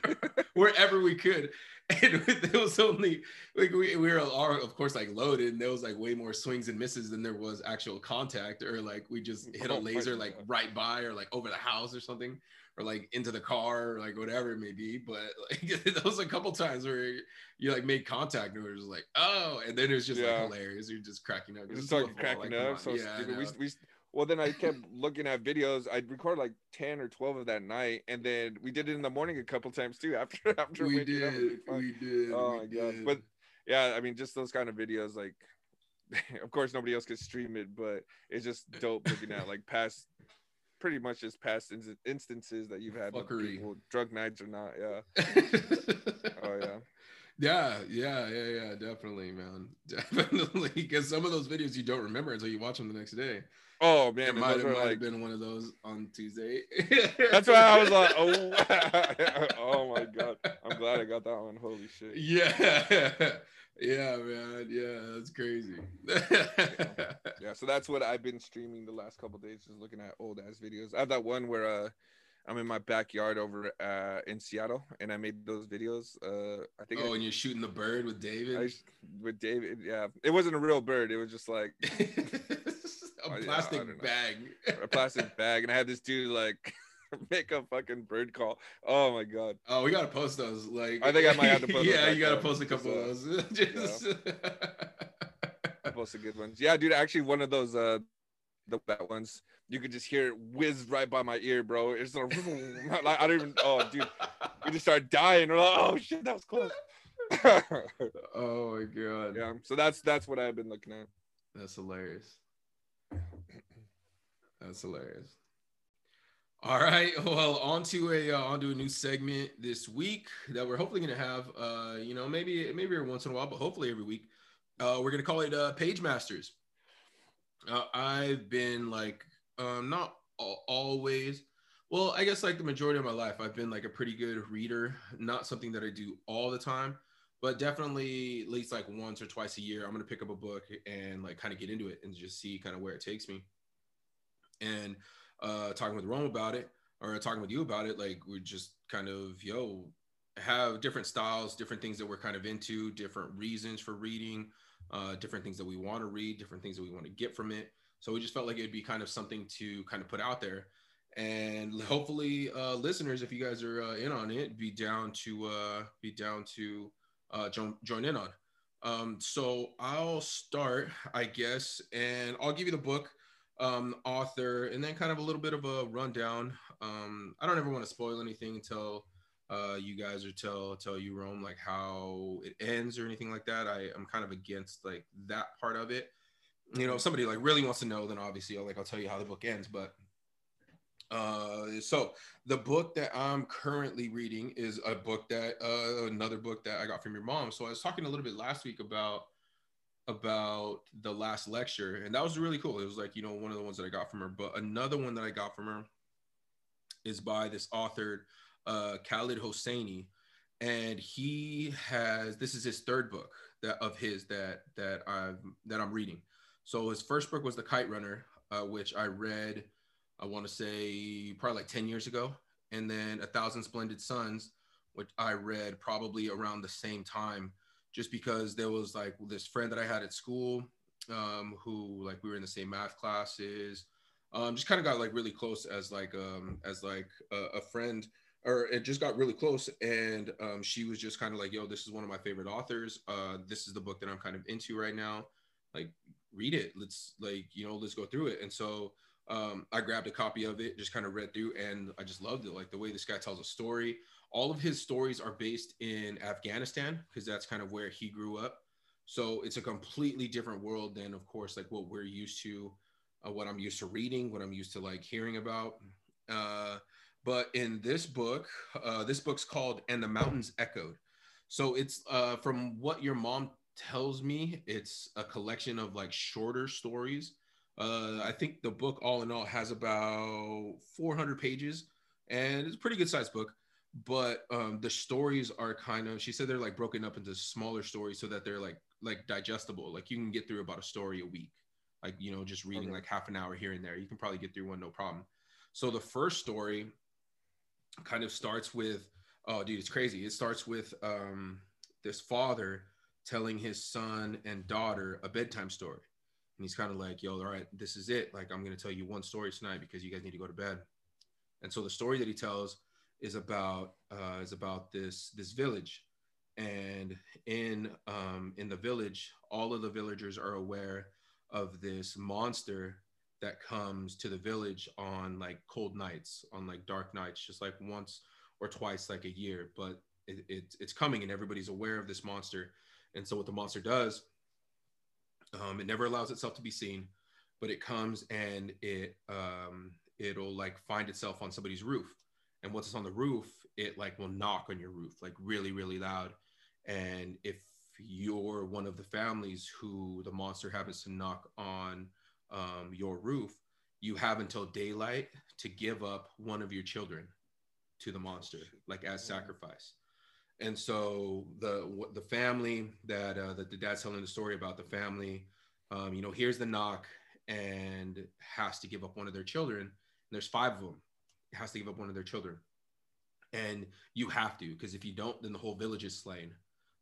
[SPEAKER 1] wherever we could. And it was only like we, we were all, of course like loaded and there was like way more swings and misses than there was actual contact or like we just hit a
[SPEAKER 2] Oh
[SPEAKER 1] laser like right by or like over the house or something or like into the car or like whatever it may be but like there was a couple times where you like made contact and it was like oh and then it was just
[SPEAKER 2] Yeah.
[SPEAKER 1] like hilarious you're just cracking up.
[SPEAKER 2] just
[SPEAKER 1] football,
[SPEAKER 2] cracking
[SPEAKER 1] like,
[SPEAKER 2] up. So
[SPEAKER 1] yeah,
[SPEAKER 2] stupid. We, we, well, then I kept looking at videos. I'd record like ten or twelve of that night, and then we did it in the morning a couple times too. After after
[SPEAKER 1] we
[SPEAKER 2] waking up, it'd
[SPEAKER 1] did we did
[SPEAKER 2] oh
[SPEAKER 1] we
[SPEAKER 2] my god! But yeah, I mean, just those kind of videos. Like, of course, nobody else could stream it, but it's just dope looking at like past, pretty much just past ins- instances that you've had people, drug nights or not. Yeah. Oh yeah.
[SPEAKER 1] Yeah, yeah, yeah, yeah, definitely, man, definitely. Because some of those videos you don't remember until you watch them the next day.
[SPEAKER 2] Oh man,
[SPEAKER 1] might, it might have
[SPEAKER 2] like.
[SPEAKER 1] been one of those on Tuesday.
[SPEAKER 2] That's why I was like, oh, oh my god! I'm glad I got that one. Holy shit!
[SPEAKER 1] yeah, yeah, man, yeah, that's crazy.
[SPEAKER 2] Yeah, so that's what I've been streaming the last couple days, just looking at old ass videos. I have that one where uh, I'm in my backyard over uh in Seattle, and I made those videos. Uh, I think
[SPEAKER 1] oh,
[SPEAKER 2] I,
[SPEAKER 1] and you're shooting the bird with
[SPEAKER 2] I,
[SPEAKER 1] David.
[SPEAKER 2] with David. Yeah, it wasn't a real bird. It was just like
[SPEAKER 1] a
[SPEAKER 2] Oh, yeah,
[SPEAKER 1] plastic bag.
[SPEAKER 2] a plastic bag, and I had this dude like make a fucking bird call. Oh my god!
[SPEAKER 1] Oh, we gotta post those. Like,
[SPEAKER 2] I think I might have to post
[SPEAKER 1] yeah, you gotta post a couple of
[SPEAKER 2] just,
[SPEAKER 1] those. Just-
[SPEAKER 2] I posted good ones. Yeah, dude. Actually, one of those uh the bad ones you could just hear it whiz right by my ear, bro. It's like, like I don't even. Oh, dude, we just started dying. We're like, oh shit, that was close.
[SPEAKER 1] oh my god.
[SPEAKER 2] yeah, so that's that's what I've been looking at.
[SPEAKER 1] That's hilarious. That's hilarious. All right. Well, on to a uh, on to a new segment this week that we're hopefully gonna have. Uh, you know, maybe maybe every once in a while, but hopefully every week. Uh, we're gonna call it uh, Page Masters. Uh, I've been like, um, not al- always. Well, I guess like the majority of my life, I've been like a pretty good reader. Not something that I do all the time, but definitely at least like once or twice a year, I'm gonna pick up a book and like kind of get into it and just see kind of where it takes me. And uh, talking with Rome about it, or talking with you about it, like we're just kind of yo have different styles, different things that we're kind of into, different reasons for reading, uh, different things that we want to read, different things that we want to get from it. So we just felt like it'd be kind of something to kind of put out there. And hopefully, uh, listeners, if you guys are uh, in on it, be down to uh, be down to uh, join join in on. Um, so I'll start, I guess, and I'll give you the book. Um, author, and then kind of a little bit of a rundown. Um, I don't ever want to spoil anything until uh, you guys or tell tell you Rome like how it ends or anything like that. I am kind of against like that part of it. You know, if somebody like really wants to know, then obviously I'll like I'll tell you how the book ends. But uh, so the book that I'm currently reading is a book that uh, another book that I got from your mom. So I was talking a little bit last week about about the last lecture, and that was really cool. It was like you know one of the ones that I got from her, but another one that I got from her is by this author uh, Khaled Hosseini, and he has this is his third book that of his that that i that I'm reading. So his first book was The Kite Runner, uh, which I read, I want to say probably like ten years ago, and then A Thousand Splendid Suns, which I read probably around the same time, just because there was like this friend that I had at school, um, who like we were in the same math classes. Um, just kind of got like really close as like um as like a, a friend or it just got really close and um, she was just kind of like yo this is one of my favorite authors. Uh, this is the book that i'm kind of into right now. Like read it. Let's like you know let's go through it. And so um, i grabbed a copy of it just kind of read through and i just loved it. Like the way this guy tells a story all of his stories are based in afghanistan because that's kind of where he grew up so it's a completely different world than of course like what we're used to uh, what i'm used to reading what i'm used to like hearing about uh, but in this book, uh, this book's called "And the Mountains Echoed." So it's uh, from what your mom tells me, it's a collection of like shorter stories. Uh, I think the book, all in all, has about 400 pages, and it's a pretty good sized book. But um, the stories are kind of, she said they're like broken up into smaller stories so that they're like like digestible. Like you can get through about a story a week, like you know, just reading okay. like half an hour here and there. You can probably get through one no problem. So the first story kind of starts with oh dude it's crazy it starts with um, this father telling his son and daughter a bedtime story and he's kind of like yo all right this is it like i'm going to tell you one story tonight because you guys need to go to bed and so the story that he tells is about uh, is about this this village and in um, in the village all of the villagers are aware of this monster that comes to the village on like cold nights, on like dark nights, just like once or twice like a year. But it, it, it's coming and everybody's aware of this monster. And so what the monster does, um, it never allows itself to be seen, but it comes and it um, it'll like find itself on somebody's roof. And once it's on the roof, it like will knock on your roof like really really loud. And if you're one of the families who the monster happens to knock on um, your roof, you have until daylight to give up one of your children to the monster, like as sacrifice. And so the the family that uh, that the dad's telling the story about the family, um, you know, here's the knock and has to give up one of their children. And there's five of them. Has to give up one of their children, and you have to because if you don't, then the whole village is slain.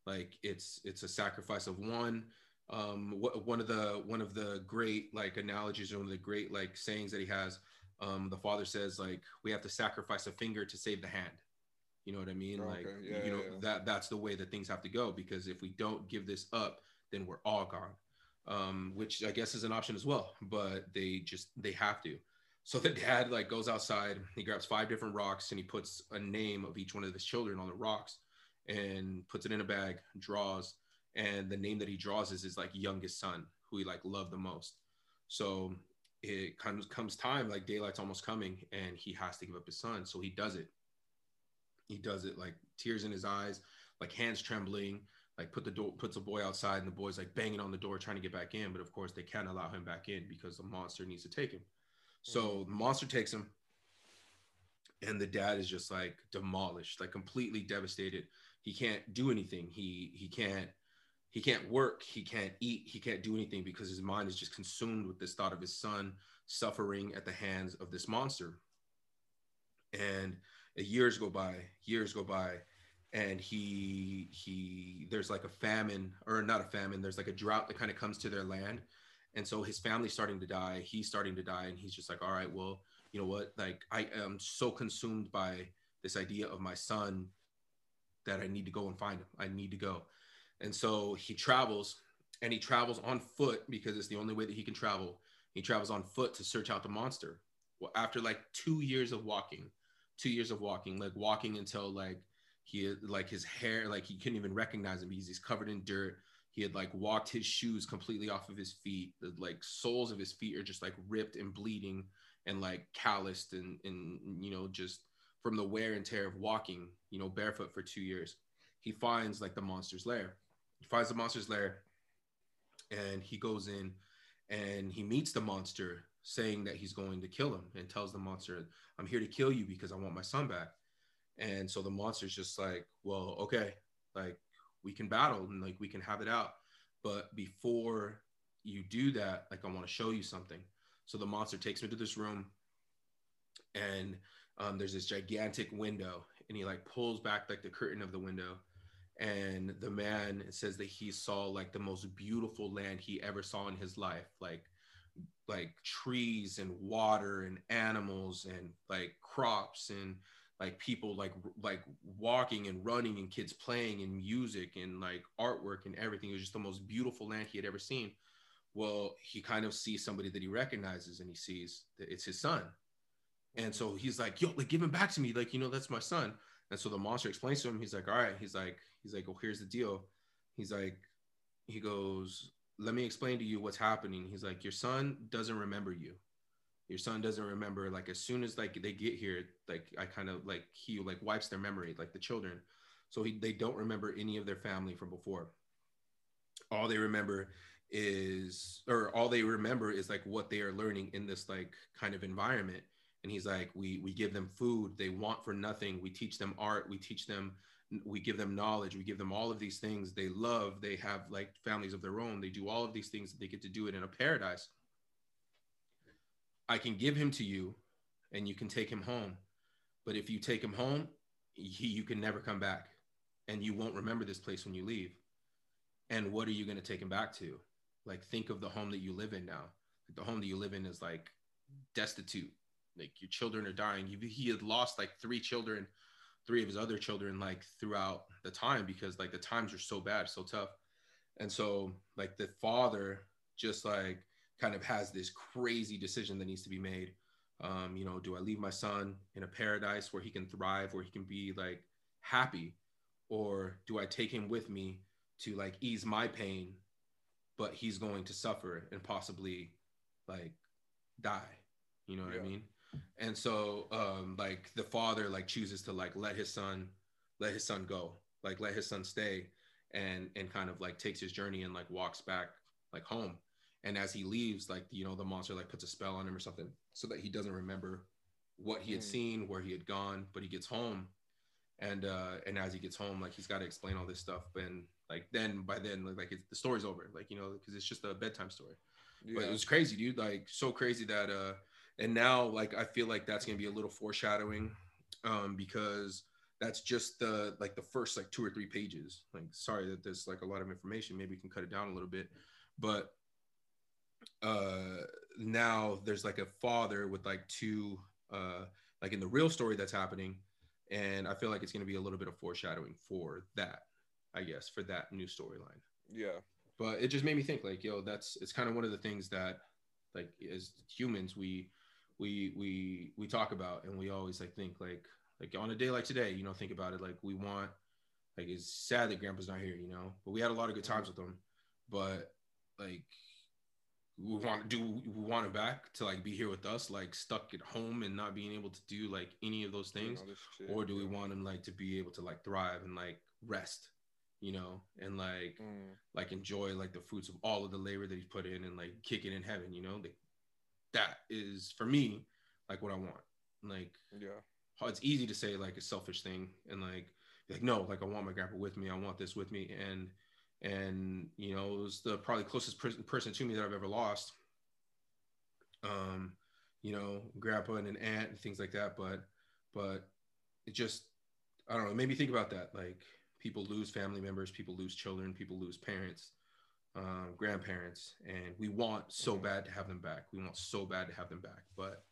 [SPEAKER 1] Like it's it's a sacrifice of one um, one of the one of the great like analogies, one of the great like sayings that he has. Um, the father says like we have to sacrifice a finger to save the hand. You know what I mean? Okay. Like yeah, you know yeah. that that's the way that things have to go because if we don't give this up, then we're all gone. Um, which I guess is an option as well, but they just they have to. So the dad like goes outside, he grabs five different rocks and he puts a name of each one of his children on the rocks and puts it in a bag, draws, and the name that he draws is his like youngest son who he like loved the most. So it comes comes time like daylight's almost coming and he has to give up his son so he does it. He does it like tears in his eyes like hands trembling like put the door puts a boy outside and the boy's like banging on the door trying to get back in but of course they can't allow him back in because the monster needs to take him so mm-hmm. the monster takes him and the dad is just like demolished like completely devastated he can't do anything he he can't he can't work, he can't eat, he can't do anything because his mind is just consumed with this thought of his son suffering at the hands of this monster. And years go by, years go by, and he he there's like a famine or not a famine, there's like a drought that kind of comes to their land. And so his family's starting to die, he's starting to die, and he's just like, all right, well, you know what? Like I am so consumed by this idea of my son that I need to go and find him. I need to go. And so he travels and he travels on foot because it's the only way that he can travel. He travels on foot to search out the monster. Well, after like two years of walking, two years of walking, like walking until like he like his hair, like he couldn't even recognize him because he's covered in dirt. He had like walked his shoes completely off of his feet. The like soles of his feet are just like ripped and bleeding and like calloused and and you know just from the wear and tear of walking, you know, barefoot for two years. He finds like the monster's lair. He finds the monster's lair and he goes in and he meets the monster saying that he's going to kill him and tells the monster, I'm here to kill you because I want my son back. And so the monster's just like, well, okay, like we can battle and like we can have it out. But before you do that, like I want to show you something. So the monster takes me to this room and um, there's this gigantic window and he like pulls back like the curtain of the window and the man says that he saw like the most beautiful land he ever saw in his life like like trees and water and animals and like crops and like people like like walking and running and kids playing and music and like artwork and everything. It was just the most beautiful land he had ever seen. Well he kind of sees somebody that he recognizes and he sees that it's his son. And so he's like yo like give him back to me. Like you know that's my son. And so the monster explains to him he's like all right. He's like he's like well here's the deal. He's like he goes let me explain to you what's happening. He's like your son doesn't remember you your son doesn't remember like as soon as like they get here like i kind of like he like wipes their memory like the children. So he, they don't remember any of their family from before. All they remember is or all they remember is like what they are learning in this like kind of environment. And he's like we we give them food. They want for nothing. We teach them art. We teach them we give them knowledge. We give them all of these things. They love they have like families of their own. They do all of these things they get to do it in a paradise i can give him to you and you can take him home. But if you take him home he, you can never come back and you won't remember this place when you leave. And what are you going to take him back to? Like think of the home that you live in now. The home that you live in is like destitute. Like your children are dying. He, he had lost like three children three of his other children like throughout the time because like the times are so bad so tough. And so like the father just like kind of has this crazy decision that needs to be made. Um, you know do i leave my son in a paradise where he can thrive where he can be like happy? Or do i take him with me to like ease my pain but he's going to suffer and possibly like die? You know what yeah. i mean? And so um like the father like chooses to like let his son let his son go like let his son stay and and kind of like takes his journey and like walks back like home and as he leaves like you know the monster like puts a spell on him or something so that he doesn't remember what he had mm. seen where he had gone but he gets home. And uh and as he gets home like he's got to explain all this stuff. And like then by then like the story's over like you know because it's just a bedtime story. Yeah. but it was crazy dude like so crazy that uh and now like i feel like that's going to be a little foreshadowing um because that's just the like the first like two or three pages. Like sorry that there's like a lot of information. Maybe we can cut it down a little bit. But uh now there's like a father with like two uh like in the real story that's happening and i feel like it's going to be a little bit of foreshadowing for that i guess for that new storyline.
[SPEAKER 2] Yeah.
[SPEAKER 1] But it just made me think like yo that's it's kind of one of the things that like as humans we we we we talk about and we always like think like like on a day like today you know think about it like we want like it's sad that grandpa's not here you know but we had a lot of good times with him but like we want to do we want him back to like be here with us like stuck at home and not being able to do like any of those things or do we want him like to be able to like thrive and like rest you know and like mm. like enjoy like the fruits of all of the labor that he's put in and like kick it in heaven you know like that is for me like what I want. Like
[SPEAKER 2] yeah,
[SPEAKER 1] it's easy to say like a selfish thing and like like no, like I want my grandpa with me. I want this with me and and you know it was the probably closest person person to me that I've ever lost. Um, you know, grandpa and an aunt and things like that. But but it just I don't know. It made me think about that. Like people lose family members, people lose children, people lose parents um, grandparents, and we want so mm-hmm. bad to have them back. We want so bad to have them back, but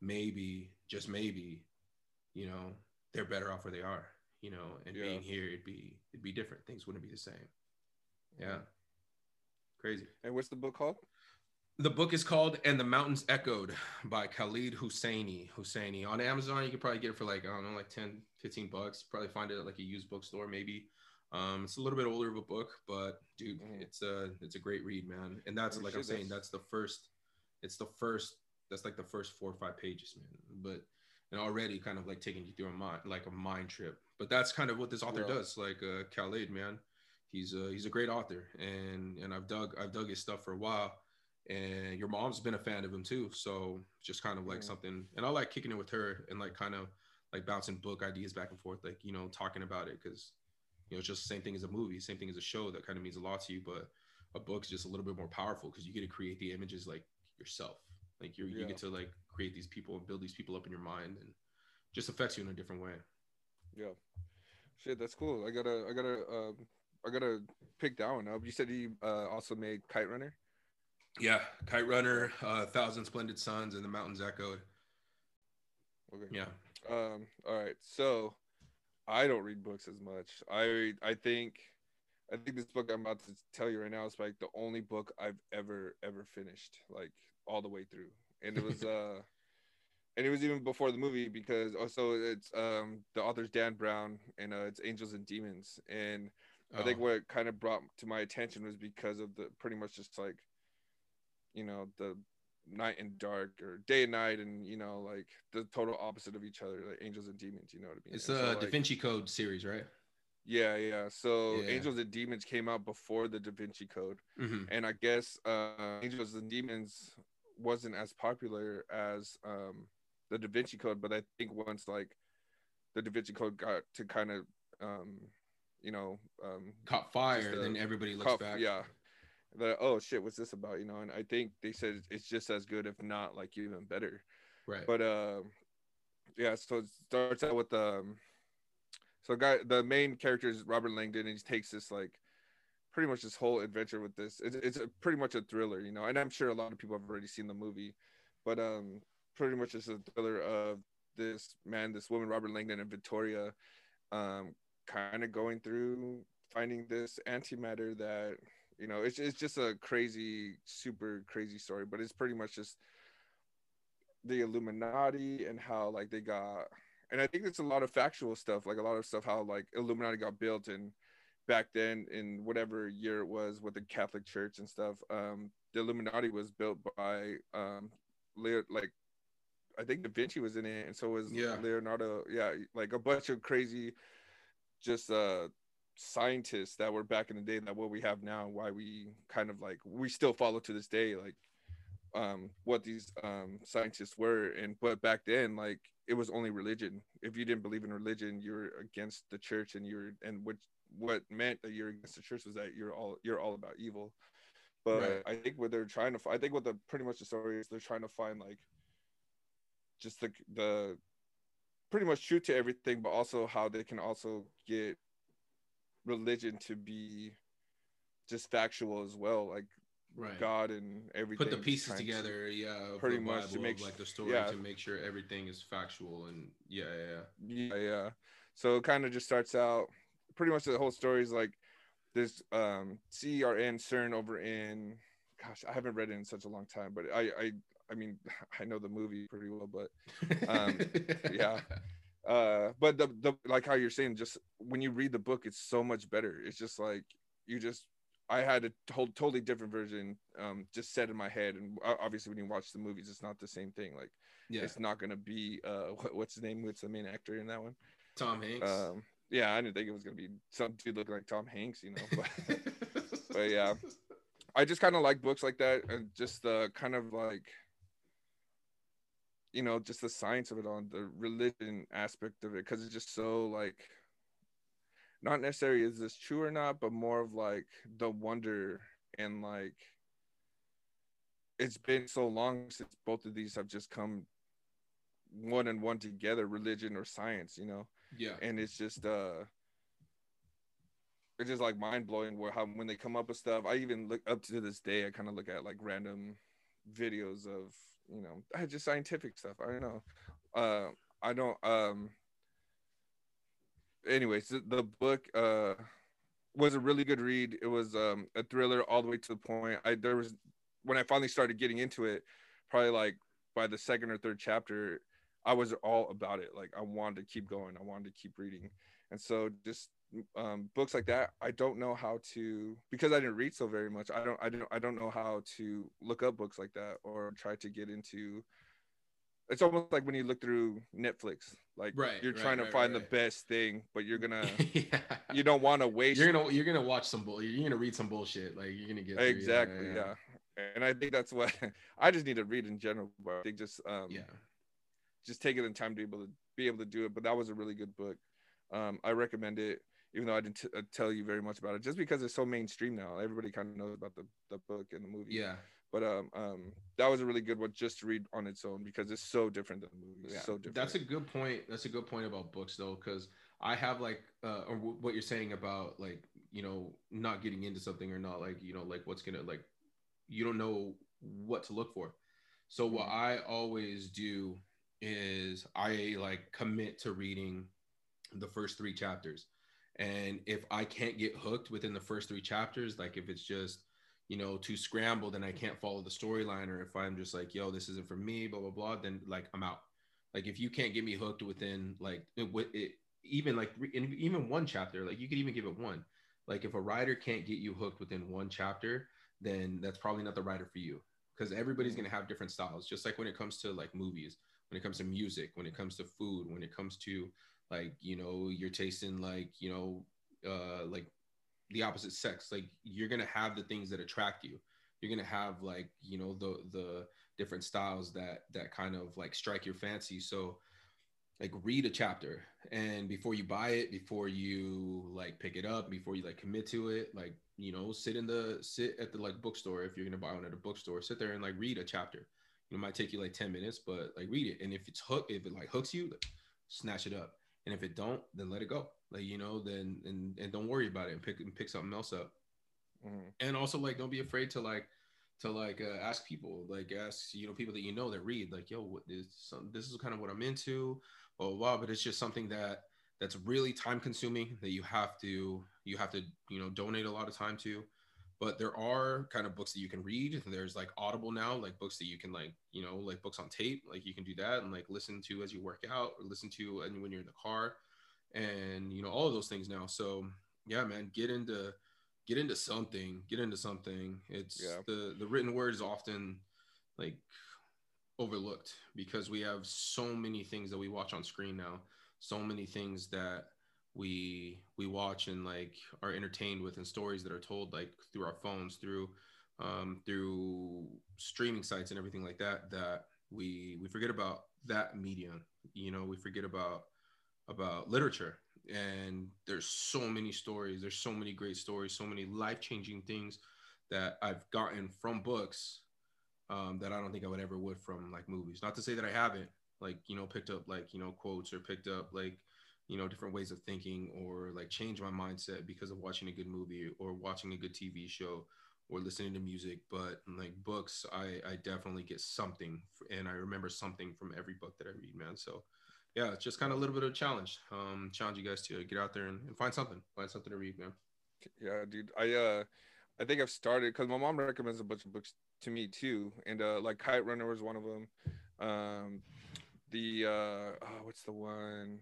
[SPEAKER 1] maybe, just maybe, you know, they're better off where they are. You know, and yeah. being here, it'd be it'd be different. Things wouldn't be the same. Yeah, crazy.
[SPEAKER 2] And what's the book called?
[SPEAKER 1] The book is called "And the Mountains Echoed" by Khaled Hosseini. Hosseini on Amazon. You could probably get it for like I don't know, like 10, 15 bucks. Probably find it at like a used bookstore, maybe. Um, it's a little bit older of a book, but dude, mm. it's a it's a great read, man. And that's like I'm saying, that's the first. It's the first. That's like the first four or five pages, man. But and already kind of like taking you through a mind like a mind trip. But that's kind of what this author yeah. does. Like uh, Khaled, man, he's a he's a great author, and and I've dug I've dug his stuff for a while. And your mom's been a fan of him too, so just kind of like mm. something. And I like kicking it with her and like kind of like bouncing book ideas back and forth, like you know talking about it because you know, it's just the same thing as a movie, same thing as a show that kind of means a lot to you. But a book's just a little bit more powerful because you get to create the images like yourself. Like you yeah. you get to like create these people and build these people up in your mind and just affects you in a different way.
[SPEAKER 2] Yeah. Shit, that's cool. I gotta I gotta um I gotta pick that one up. You said he uh, also made Kite Runner.
[SPEAKER 1] Yeah, Kite Runner, uh, Thousand Splendid Suns, and the Mountains Echoed.
[SPEAKER 2] Okay. Yeah. Um. All right. So I don't read books as much. I I think I think this book I'm about to tell you right now is like the only book I've ever ever finished like all the way through. And it was uh and it was even before the movie because also it's um the author's Dan Brown and uh, it's Angels and Demons and oh. I think oh. what kind of brought to my attention was because of the pretty much just like you know the night and dark or day and night and you know like the total opposite of each other like angels and demons you know what i mean
[SPEAKER 1] it's the so, like, da vinci code series right
[SPEAKER 2] yeah yeah so yeah. angels and demons came out before the da vinci code mm-hmm. and i guess uh angels and demons wasn't as popular as um the da vinci code but i think once like the da vinci code got to kind of um you know um
[SPEAKER 1] caught fire and then everybody looks caught, back.
[SPEAKER 2] yeah. That oh shit what's this about you know? And i think they said it's just as good if not like even better.
[SPEAKER 1] Right.
[SPEAKER 2] But uh yeah so it starts out with um so guy the main character is robert langdon and he takes this like pretty much this whole adventure with this. It's, it's a, pretty much a thriller you know? And i'm sure a lot of people have already seen the movie but um pretty much it's a thriller of this man this woman robert langdon and victoria um kind of going through finding this antimatter that you know it's, it's just a crazy super crazy story but it's pretty much just the illuminati and how like they got and i think it's a lot of factual stuff like a lot of stuff how like illuminati got built and back then in whatever year it was with the catholic church and stuff um the illuminati was built by um like i think da vinci was in it and so was yeah. leonardo yeah like a bunch of crazy just uh scientists that were back in the day that what we have now why we kind of like we still follow to this day like um what these um scientists were. And but back then like it was only religion. If you didn't believe in religion you're against the church and you're and what what meant that you're against the church was that you're all you're all about evil. But right. i think what they're trying to i think what the pretty much the story is they're trying to find like just the the pretty much true to everything but also how they can also get religion to be just factual as well, like right. God and everything.
[SPEAKER 1] Put the pieces together, to, yeah, pretty much Bible, to make like the story yeah. to make sure everything is factual and yeah,
[SPEAKER 2] yeah, yeah, yeah. So it kind of just starts out. Pretty much the whole story is like this um CERN CERN over in gosh, I haven't read it in such a long time, but I I I mean I know the movie pretty well, but um yeah. Uh but the, the like how you're saying just when you read the book it's so much better. It's just like you just i had a whole totally different version um just set in my head. And obviously when you watch the movies it's not the same thing. Like yeah. it's not gonna be uh what, what's his name? What's the main actor in that one?
[SPEAKER 1] Tom hanks.
[SPEAKER 2] Um yeah i didn't think it was gonna be some dude looking like tom hanks you know but, but yeah. I just kind of like books like that and just the kind of like you know just the science of it on the religion aspect of it because it's just so like not necessarily is this true or not but more of like the wonder and like it's been so long since both of these have just come one and one together religion or science you know?
[SPEAKER 1] Yeah.
[SPEAKER 2] And it's just uh it's just like mind blowing where how when they come up with stuff i even look up to this day i kind of look at like random videos of you know, I just scientific stuff. I don't know. Uh, I don't. Um. Anyways, the, the book uh was a really good read. It was um a thriller all the way to the point. I there was when I finally started getting into it, probably like by the second or third chapter, I was all about it. Like I wanted to keep going. I wanted to keep reading. And so just um, books like that, I don't know how to because I didn't read so very much. I don't I don't I don't know how to look up books like that or try to get into it's almost like when you look through Netflix. Like
[SPEAKER 1] right,
[SPEAKER 2] you're
[SPEAKER 1] right,
[SPEAKER 2] trying to
[SPEAKER 1] right,
[SPEAKER 2] find the best thing, but you're gonna
[SPEAKER 1] yeah.
[SPEAKER 2] you don't want to waste
[SPEAKER 1] You're gonna you're gonna watch some bull. You're gonna read some bullshit. Like you're gonna get through- yeah,
[SPEAKER 2] exactly yeah, and i think that's what i just need to read in general but i think just um
[SPEAKER 1] yeah.
[SPEAKER 2] just take it in time to be able to be able to do it but that was a really good book um i recommend it even though i didn't t- uh, tell you very much about it just because it's so mainstream now everybody kind of knows about the, the book and the movie
[SPEAKER 1] Yeah.
[SPEAKER 2] but um um that was a really good one just to read on its own because it's so different than the movie
[SPEAKER 1] Yeah,
[SPEAKER 2] so different
[SPEAKER 1] That's a good point. That's a good point about books though, because I have like, uh, or w- what you're saying about like, you know, not getting into something or not like, you know, like what's gonna like, you don't know what to look for. So what
[SPEAKER 2] Mhm.
[SPEAKER 1] I always do is I like commit to reading the first three chapters, and if I can't get hooked within the first three chapters, like if it's just you know too scrambled and I can't follow the storyline, or if I'm just like, yo, this isn't for me, blah blah blah, then like I'm out. Like if you can't get me hooked within like it, it even like in even one chapter, like you could even give it one. Like if a writer can't get you hooked within one chapter, then that's probably not the writer for you because everybody's mm. gonna have different styles. Just like when it comes to like movies, when it comes to music, when it comes to food, when it comes to like you know you're tasting like you know uh like the opposite sex. Like you're gonna have the things that attract you. You're gonna have like you know the the different styles that that kind of like strike your fancy. So like read a chapter. And before you buy it before you like pick it up before you like commit to it like you know sit in the sit at the like bookstore. If you're gonna buy one at a bookstore sit there and like read a chapter. It might take you like 10 minutes but like read it. And if it's hook if it like hooks you like, snatch it up and if it don't then let it go. Like you know then and and don't worry about it and pick and pick something else up.
[SPEAKER 2] Mhm.
[SPEAKER 1] and also like don't be afraid to like to like uh, ask people like ask you know people that you know that read like yo what is some, this is kind of what i'm into blah, blah blah. But it's just something that that's really time consuming that you have to you have to you know donate a lot of time to but there are kind of books that you can read. There's like audible now like books that you can like you know like books on tape like you can do that and like listen to as you work out or listen to and when you're in the car and you know all of those things now. So yeah man get into get into something get into something. It's
[SPEAKER 2] Yeah.
[SPEAKER 1] the the written word is often like overlooked because we have so many things that we watch on screen now so many things that we we watch and like are entertained with and stories that are told like through our phones through um through streaming sites and everything like that that we we forget about that medium. You know we forget about about literature. And there's so many stories there's so many great stories so many life-changing things that i've gotten from books um, that i don't think i would ever would from like movies. Not to say that i haven't like you know picked up like you know quotes or picked up like you know different ways of thinking or like change my mindset because of watching a good movie or watching a good tv show or listening to music. But like books i i definitely get something and i remember something from every book that i read man. So yeah it's just kind of a little bit of a challenge. Um challenge you guys to get out there and, and find something find something to read man.
[SPEAKER 2] Yeah dude i uh i think i've started because my mom recommends a bunch of books to me too. And uh like kite runner was one of them um the uh oh, what's the one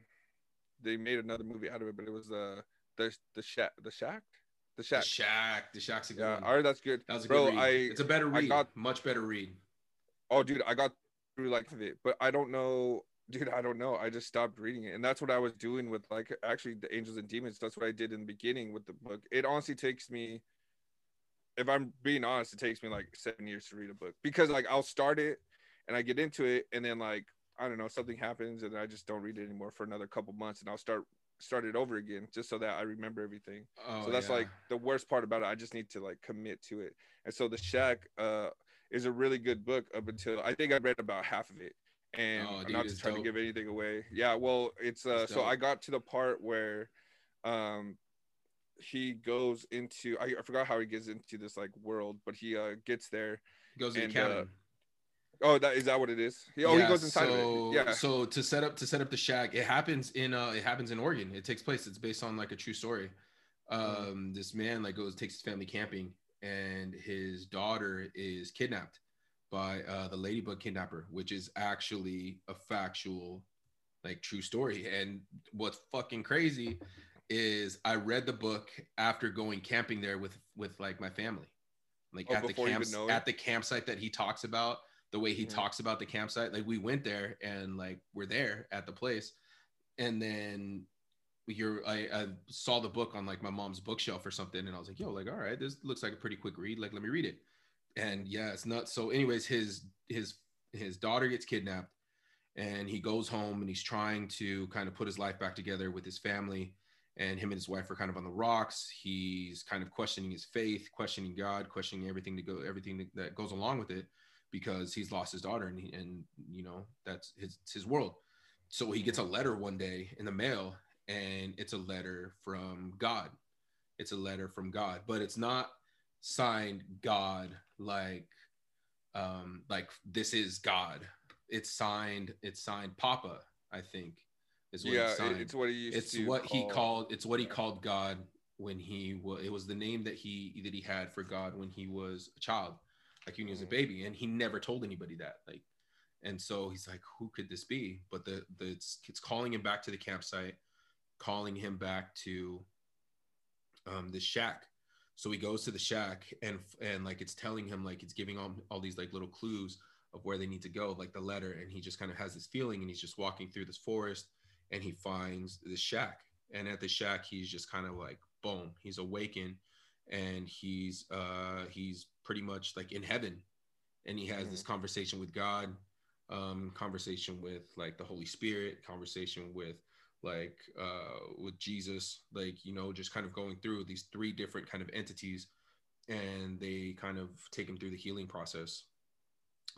[SPEAKER 2] they made another movie out of it but it was uh the the shack the shack? The
[SPEAKER 1] the
[SPEAKER 2] shack.
[SPEAKER 1] Shack the shack's a good
[SPEAKER 2] yeah
[SPEAKER 1] one.
[SPEAKER 2] All right that's good.
[SPEAKER 1] That was a
[SPEAKER 2] bro
[SPEAKER 1] good read.
[SPEAKER 2] i
[SPEAKER 1] it's a better
[SPEAKER 2] I
[SPEAKER 1] read.
[SPEAKER 2] got-
[SPEAKER 1] much better read.
[SPEAKER 2] Oh dude i got through like of it but i don't know dude i don't know. I just stopped reading it. And that's what i was doing with like actually the angels and demons. That's what i did in the beginning with the book. It honestly takes me if i'm being honest it takes me like seven years to read a book because like i'll start it and i get into it and then like i don't know something happens and i just don't read it anymore for another couple months and i'll start start it over again just so that i remember everything
[SPEAKER 1] oh,
[SPEAKER 2] so that's
[SPEAKER 1] yeah.
[SPEAKER 2] like the worst part about it. I just need to like commit to it. And so the Shack uh is a really good book up until I think I read about half of it. And
[SPEAKER 1] Oh,
[SPEAKER 2] I'm not
[SPEAKER 1] it's
[SPEAKER 2] to try to give anything away. Yeah, well, it's uh
[SPEAKER 1] It's
[SPEAKER 2] so I got to the part where um he goes into I, I forgot how he gets into this like world, but he uh gets there.
[SPEAKER 1] He goes to the
[SPEAKER 2] and, uh,
[SPEAKER 1] cabin
[SPEAKER 2] Oh, that is that what it is? He, oh, he goes inside
[SPEAKER 1] so,
[SPEAKER 2] of it. Yeah.
[SPEAKER 1] So to set up to set up the shack, it happens in uh it happens in Oregon. It takes place. It's based on like a true story.
[SPEAKER 2] Mm-hmm.
[SPEAKER 1] Um, this man like goes takes his family camping, and his daughter is kidnapped by uh, the ladybug kidnapper, which is actually a factual, like true story. And what's fucking crazy is I read the book after going camping there with with like my family, like
[SPEAKER 2] Oh,
[SPEAKER 1] at the
[SPEAKER 2] before you
[SPEAKER 1] camps
[SPEAKER 2] even know it?
[SPEAKER 1] at the campsite that he talks about. The way he talks about the campsite, like we went there and like we're there at the place, and then you're I, I saw the book on like my mom's bookshelf or something, and I was like, yo, like all right, this looks like a pretty quick read. Like let me read it and yeah, it's not so. Anyways, his his his daughter gets kidnapped, and he goes home and he's trying to kind of put his life back together with his family. And him and his wife are kind of on the rocks. He's kind of questioning his faith, questioning God, questioning everything to go, everything that goes along with it, because he's lost his daughter, and he, and you know that's his his world. So he gets a letter one day in the mail, and it's a letter from God. It's a letter from God, but it's not signed God like um like this is God. It's signed it's signed Papa, I think. Is what
[SPEAKER 2] yeah,
[SPEAKER 1] it's signed.
[SPEAKER 2] it's what he used
[SPEAKER 1] It's what he called it's what he
[SPEAKER 2] yeah.
[SPEAKER 1] called God when he was it was the name that he that he had for God when he was a child, like he was a
[SPEAKER 2] Mhm.
[SPEAKER 1] baby, and he never told anybody that. Like and so he's like, who could this be? But the the it's, it's calling him back to the campsite, calling him back to um the shack. So he goes to the shack and and like it's telling him like it's giving all, all these like little clues of where they need to go, like the letter. And he just kind of has this feeling and he's just walking through this forest and he finds the shack. And at the shack, he's just kind of like boom, he's awakened and he's uh he's pretty much like in heaven. And he has this conversation with God, um, conversation with like the Holy Spirit, conversation with like uh with Jesus, like you know, just kind of going through these three different kind of entities, and they kind of take him through the healing process.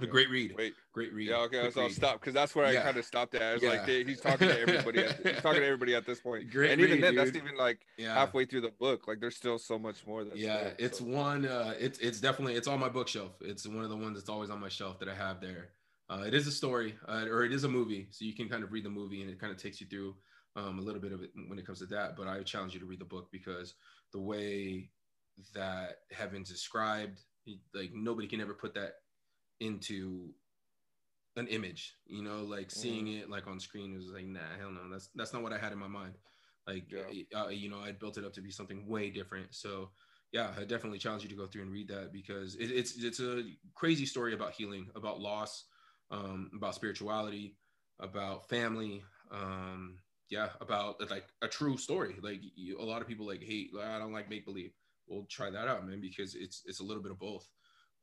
[SPEAKER 1] A great read,
[SPEAKER 2] Wait,
[SPEAKER 1] great read.
[SPEAKER 2] yeah, okay,
[SPEAKER 1] quick
[SPEAKER 2] so I'll stop because that's where
[SPEAKER 1] Yeah.
[SPEAKER 2] I kind of stopped at. I was
[SPEAKER 1] Yeah.
[SPEAKER 2] like, he's talking to everybody. At, he's talking to everybody at this point.
[SPEAKER 1] Great
[SPEAKER 2] and even
[SPEAKER 1] read,
[SPEAKER 2] then, that's even like
[SPEAKER 1] Yeah,
[SPEAKER 2] halfway through the book. Like, there's still so much more. That's
[SPEAKER 1] yeah.
[SPEAKER 2] there,
[SPEAKER 1] It's
[SPEAKER 2] so.
[SPEAKER 1] one. Uh, it's it's definitely it's on my bookshelf. It's one of the ones that's always on my shelf that I have there. Uh, it is a story, uh, or it is a movie, so you can kind of read the movie, and it kind of takes you through um, a little bit of it when it comes to that. But I challenge you to read the book because the way that heaven's described, like nobody can ever put that into an image. You know, like seeing it like on screen was like, nah, hell no, that's that's not what I had in my mind. Like,
[SPEAKER 2] Yeah.
[SPEAKER 1] uh, you know, I built it up to be something way different. So yeah, I definitely challenge you to go through and read that because it, it's it's a crazy story about healing, about loss, um, about spirituality, about family, um, yeah, about like a true story. Like you, a lot of people like hate, I don't like make believe. Well, try that out, man, because it's it's a little bit of both.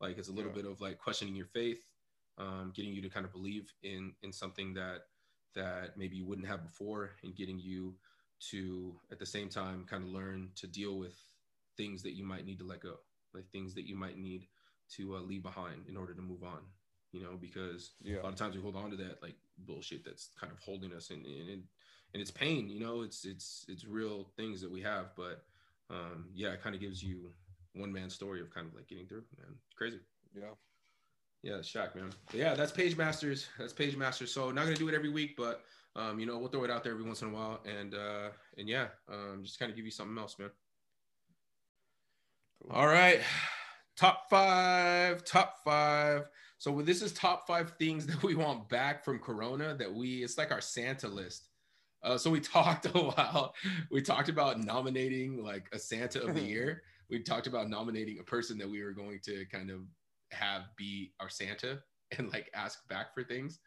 [SPEAKER 1] Like it's a little
[SPEAKER 2] Yeah.
[SPEAKER 1] bit of like questioning your faith, um, getting you to kind of believe in in something that that maybe you wouldn't have before, and getting you to at the same time kind of learn to deal with things that you might need to let go, like things that you might need to uh, leave behind in order to move on. You know, because
[SPEAKER 2] Yeah.
[SPEAKER 1] a lot of times we hold on to that like bullshit that's kind of holding us and and, and, and it's pain. You know, it's it's it's real things that we have, but um, yeah, it kind of gives you one man story of kind of like getting through. Man, crazy.
[SPEAKER 2] Yeah.
[SPEAKER 1] Yeah, it's Shack, man. But yeah, that's Page Masters. That's Page Masters. So not gonna do it every week, but um, you know, we'll throw it out there every once in a while, and uh, and yeah, um, just kind of give you something else, man.
[SPEAKER 2] Cool.
[SPEAKER 1] All right, top five, top five. So this is top five things that we want back from Corona. That we, it's like our Santa list. Uh, so we talked a while. We talked about nominating like a Santa of the year. We talked about nominating a person that we were going to kind of have be our Santa and like ask back for things.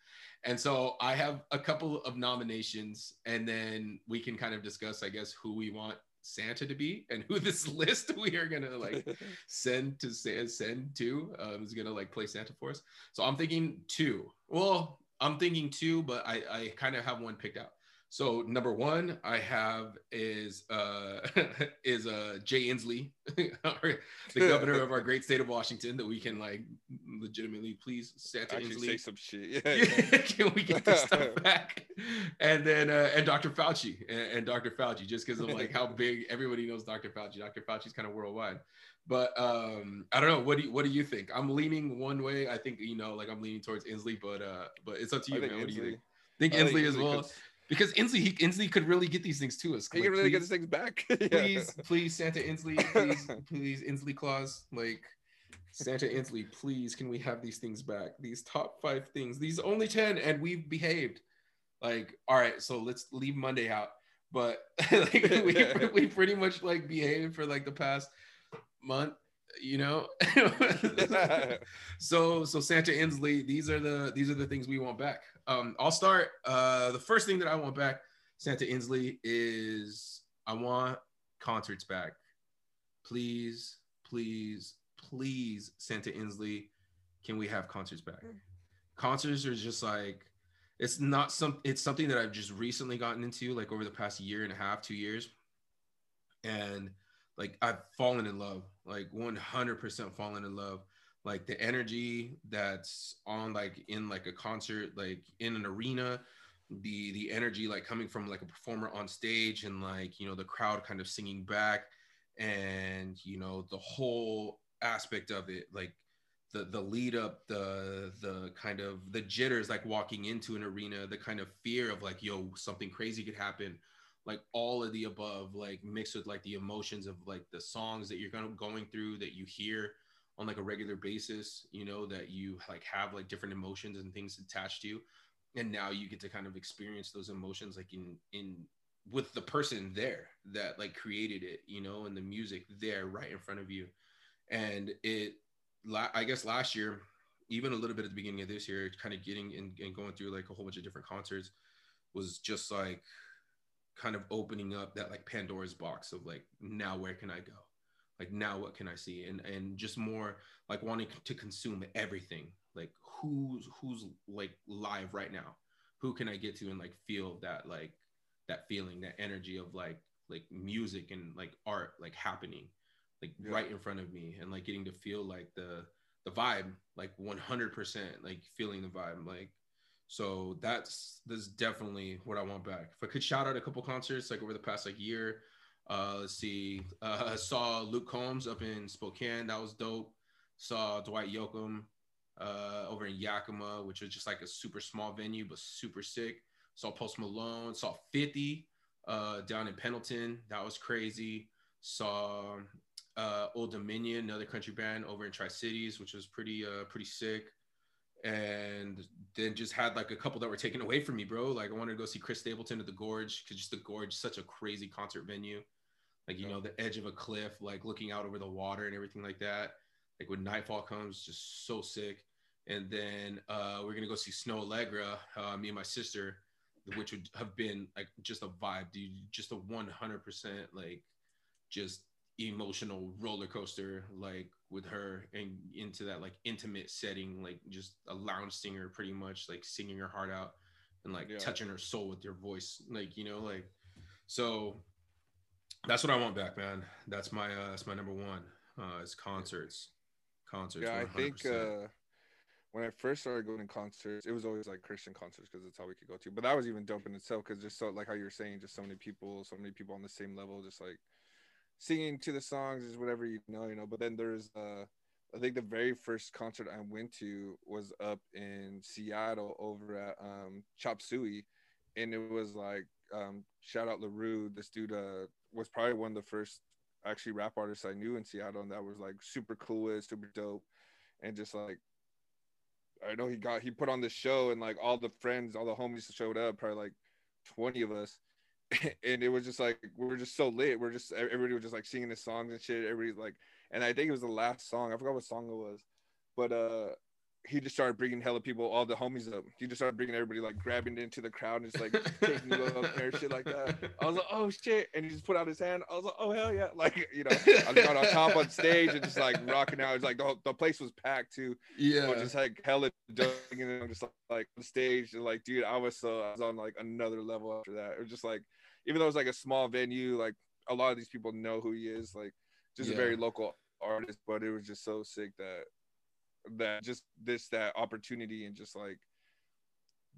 [SPEAKER 1] And so I have a couple of nominations, and then we can kind of discuss, I guess, who we want Santa to be and who this list we are gonna like send to send to um, is gonna like play Santa for us. So I'm thinking two. Well, I'm thinking two, but I I kind of have one picked out. So number one I have is uh is uh Jay Inslee, the governor of our great state of Washington, that we can like legitimately please Santa
[SPEAKER 2] Actually,
[SPEAKER 1] Inslee.
[SPEAKER 2] say some shit. Yeah.
[SPEAKER 1] can we get this stuff back? And then uh, and Dr. Fauci and, and Dr. Fauci, just because of like how big everybody knows Dr. Fauci. Dr. Fauci's kind of worldwide. But um, I don't know. What do you, what do you think? I'm leaning one way. I think you know, like I'm leaning towards Inslee, but uh, but it's up to you, man. What do you
[SPEAKER 2] Inslee-
[SPEAKER 1] think? Think
[SPEAKER 2] I think
[SPEAKER 1] Inslee as well. Because Inslee he Inslee could really get these things to us.
[SPEAKER 2] He
[SPEAKER 1] Like,
[SPEAKER 2] can really get these things back.
[SPEAKER 1] please, please, Santa Inslee, please, please, Inslee Claus, like Santa Inslee, please, can we have these things back? These top five things, these only 10, and we've behaved. Like, all right, so let's leave Monday out. But like we, we pretty much like behaved for like the past month, you know. so so Santa Inslee, these are the these are the things we want back. Um, I'll start. Uh, the first thing that I want back, Santa Inslee, is I want concerts back. Please, please, please, Santa Inslee, can we have concerts back? Concerts are just like it's not some it's something that I've just recently gotten into, like over the past year and a half, two years. And like I've fallen in love, like 100% fallen in love. Like the energy that's on like in like a concert, like in an arena, the the energy like coming from like a performer on stage and like you know the crowd kind of singing back and you know the whole aspect of it like the the lead up the the kind of the jitters like walking into an arena the kind of fear of like yo something crazy could happen like all of the above like mixed with like the emotions of like the songs that you're gonna going through that you hear on like a regular basis you know that you like have like different emotions and things attached to you. And now you get to kind of experience those emotions like in in with the person there that like created it you know and the music there right in front of you. And it i guess last year even a little bit at the beginning of this year kind of getting and, and going through like a whole bunch of different concerts was just like kind of opening up that like pandora's box of like now where can i go like now what can i see? And and just more like wanting to consume everything. Like who's who's like live right now? Who can i get to and like feel that like that feeling that energy of like like music and like art like happening like
[SPEAKER 2] Yeah.
[SPEAKER 1] right in front of me and like getting to feel like the the vibe like 100% like feeling the vibe like so that's that's definitely what i want back. If i could shout out a couple concerts like over the past like year uh let's see. Uh saw luke combs up in spokane. That was dope. Saw dwight yoakam uh over in yakima which was just like a super small venue but super sick. Saw post malone. Saw 50 uh down in pendleton. That was crazy. Saw uh old dominion another country band over in tri-cities which was pretty uh pretty sick and then just had like a couple that were taken away from me bro. Like i wanted to go see chris stapleton at the gorge because just the gorge such a crazy concert venue. Like you
[SPEAKER 2] Yeah.
[SPEAKER 1] know the edge of a cliff like looking out over the water and everything like that. Like when nightfall comes just so sick. And then uh we're gonna go see Snoh Aalegra uh, me and my sister which would have been like just a vibe dude. Just a 100% like just emotional roller coaster like with her and into that like intimate setting like just a lounge singer pretty much like singing her heart out and like
[SPEAKER 2] Yeah.
[SPEAKER 1] touching her soul with your voice like you know like so that's what i want back man that's my uh that's my number one uh is concerts concerts
[SPEAKER 2] yeah, I think uh, when I first started going to concerts, it was always like Christian concerts because that's how we could go to. But that was even dope in itself because just so like how you were saying, just so many people, so many people on the same level, just like singing to the songs is whatever you know, you know. But then there's uh, I think the very first concert I went to was up in Seattle over at um, Chop Suey, and it was like um, shout out Larue. This dude uh, was probably one of the first actually rap artists I knew in Seattle, and that was like super cool, with, super dope, and just like I know he got he put on this show, and like all the friends, all the homies showed up, probably like twenty of us, and it was just like we were just so lit. We're just everybody was just like singing the songs and shit. Everybody like, and I think it was the last song. I forgot what song it was, but uh he just started bringing hella people, all the homies up. He just started bringing everybody like grabbing into the crowd and just like taking you up there, shit like that. I was like, oh shit, and he just put out his hand. I was like, oh hell yeah, like you know, I got on top on stage and just like rocking out. It's like the, whole, the place was packed too.
[SPEAKER 1] yeah
[SPEAKER 2] So just like hella dunking and I'm just like, like on stage and like dude, I was so I was on like another level after that. It was just like even though it was like a small venue, like a lot of these people know who he is, like just
[SPEAKER 1] Yeah.
[SPEAKER 2] a very local artist, but it was just so sick that that just this that opportunity and just like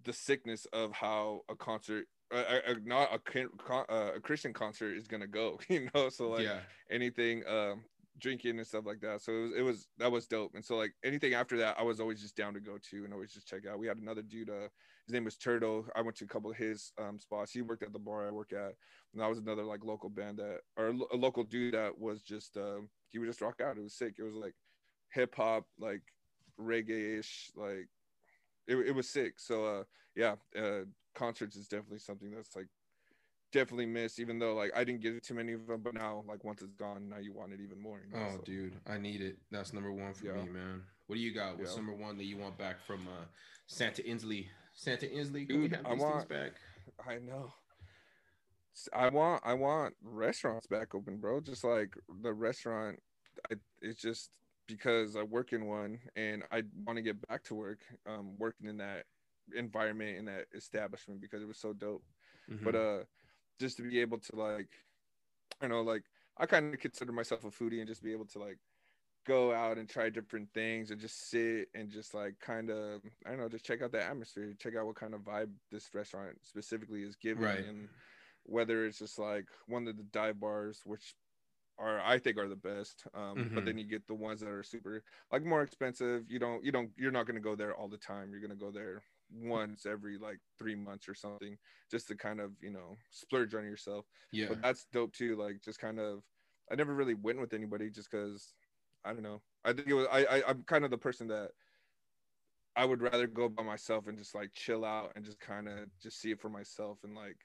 [SPEAKER 2] the sickness of how a concert uh, uh, not a, uh, a Christian concert is gonna go, you know. So like
[SPEAKER 1] yeah
[SPEAKER 2] anything um drinking and stuff like that. So it was, it was that was dope. And so like anything after that, I was always just down to go to and always just check out. We had another dude, uh, his name was Turtle. I went to a couple of his um, spots. He worked at the bar I work at, and that was another like local band that or a local dude that was just uh, he would just rock out. It was sick. It was like hip hop, like reggae ish, like it, it was sick. So uh, yeah, uh, concerts is definitely something that's like definitely missed, even though like I didn't get too many of them, but now like once it's gone, now you want it even more. You
[SPEAKER 1] know? Oh, so, dude, I need it. That's number one for yeah. me, man. What do you got? What's yeah. number one that you want back from uh, Santa Inslee? Santa Inslee,
[SPEAKER 2] dude, I these want things back. I know. I want I want restaurants back open, bro. Just like the restaurant, I, it's just because I work in one and I want to get back to work, um, working in that environment in that establishment because it was so dope. Mm-hmm. But uh just to be able to like I know like I kind of consider myself a foodie and just be able to like go out and try different things and just sit and just like kind of I don't know just check out the atmosphere check out what kind of vibe this restaurant specifically is giving right. and whether it's just like one of the dive bars which are I think are the best um mm-hmm. but then you get the ones that are super like more expensive you don't you don't you're not going to go there all the time you're going to go there once every like three months or something just to kind of you know splurge on yourself yeah but that's dope too like just kind of i never really went with anybody just because i don't know i think it was I, I i'm kind of the person that i would rather go by myself and just like chill out and just kind of just see it for myself and like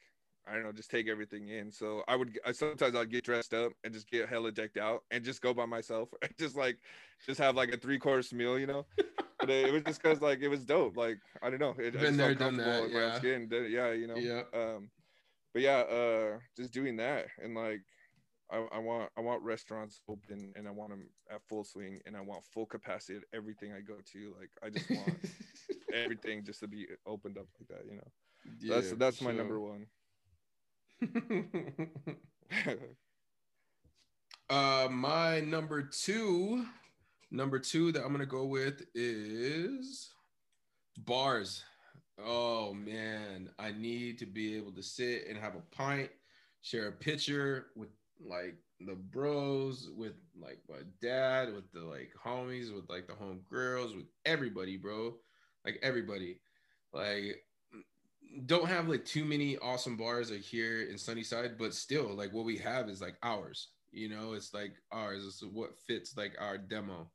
[SPEAKER 2] I don't know, just take everything in. So I would I, sometimes I'd get dressed up and just get hella decked out and just go by myself and just like just have like a three course meal, you know. but it, was just because like it was dope. Like I don't know, it, been there, done that. Yeah. Skin. yeah, you know. Yeah. Um, but yeah, uh, just doing that and like I, I, want I want restaurants open and I want them at full swing and I want full capacity at everything I go to. Like I just want everything just to be opened up like that, you know. Yeah, that's that's my number one.
[SPEAKER 1] uh, my number two, number two that I'm gonna go with is bars. Oh man, I need to be able to sit and have a pint, share a picture with like the bros, with like my dad, with the like homies, with like the home girls, with everybody, bro. Like everybody. Like don't have like too many awesome bars like here in Sunnyside, but still like what we have is like ours. You know, it's like ours. It's what fits like our demo,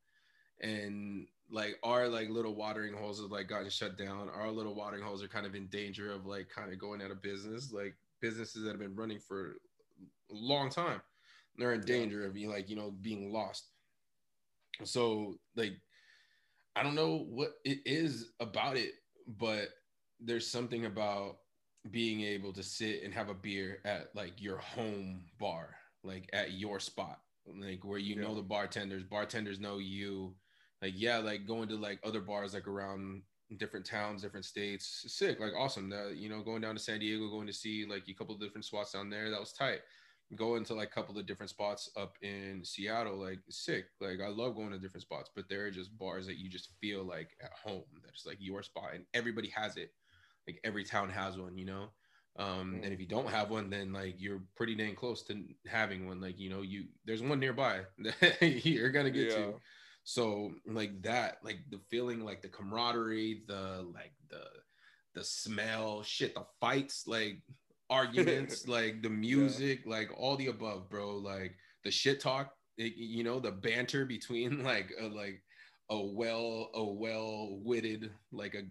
[SPEAKER 1] and like our like little watering holes have like gotten shut down. Our little watering holes are kind of in danger of like kind of going out of business. Like businesses that have been running for long time, they're in danger of being like you know being lost. So like, I don't know what it is about it, but there's something about being able to sit and have a beer at like your home bar, like at your spot, like where you yeah. know the bartenders, bartenders know you. Like, yeah, like going to like other bars like around different towns, different states, sick, like awesome. That you know, going down to San Diego, going to see like a couple of different spots down there, that was tight. Going to like a couple of different spots up in Seattle, like sick. Like I love going to different spots, but there are just bars that you just feel like at home. That's like your spot, and everybody has it like every town has one, you know. Um, and if you don't have one, then like you're pretty dang close to having one. Like you know, you there's one nearby that you're gonna get yeah. to. So like that, like the feeling, like the camaraderie, the like the the smell, shit, the fights, like arguments, like the music, yeah. like all the above, bro. Like the shit talk, it, you know, the banter between like a, like a well a well witted like a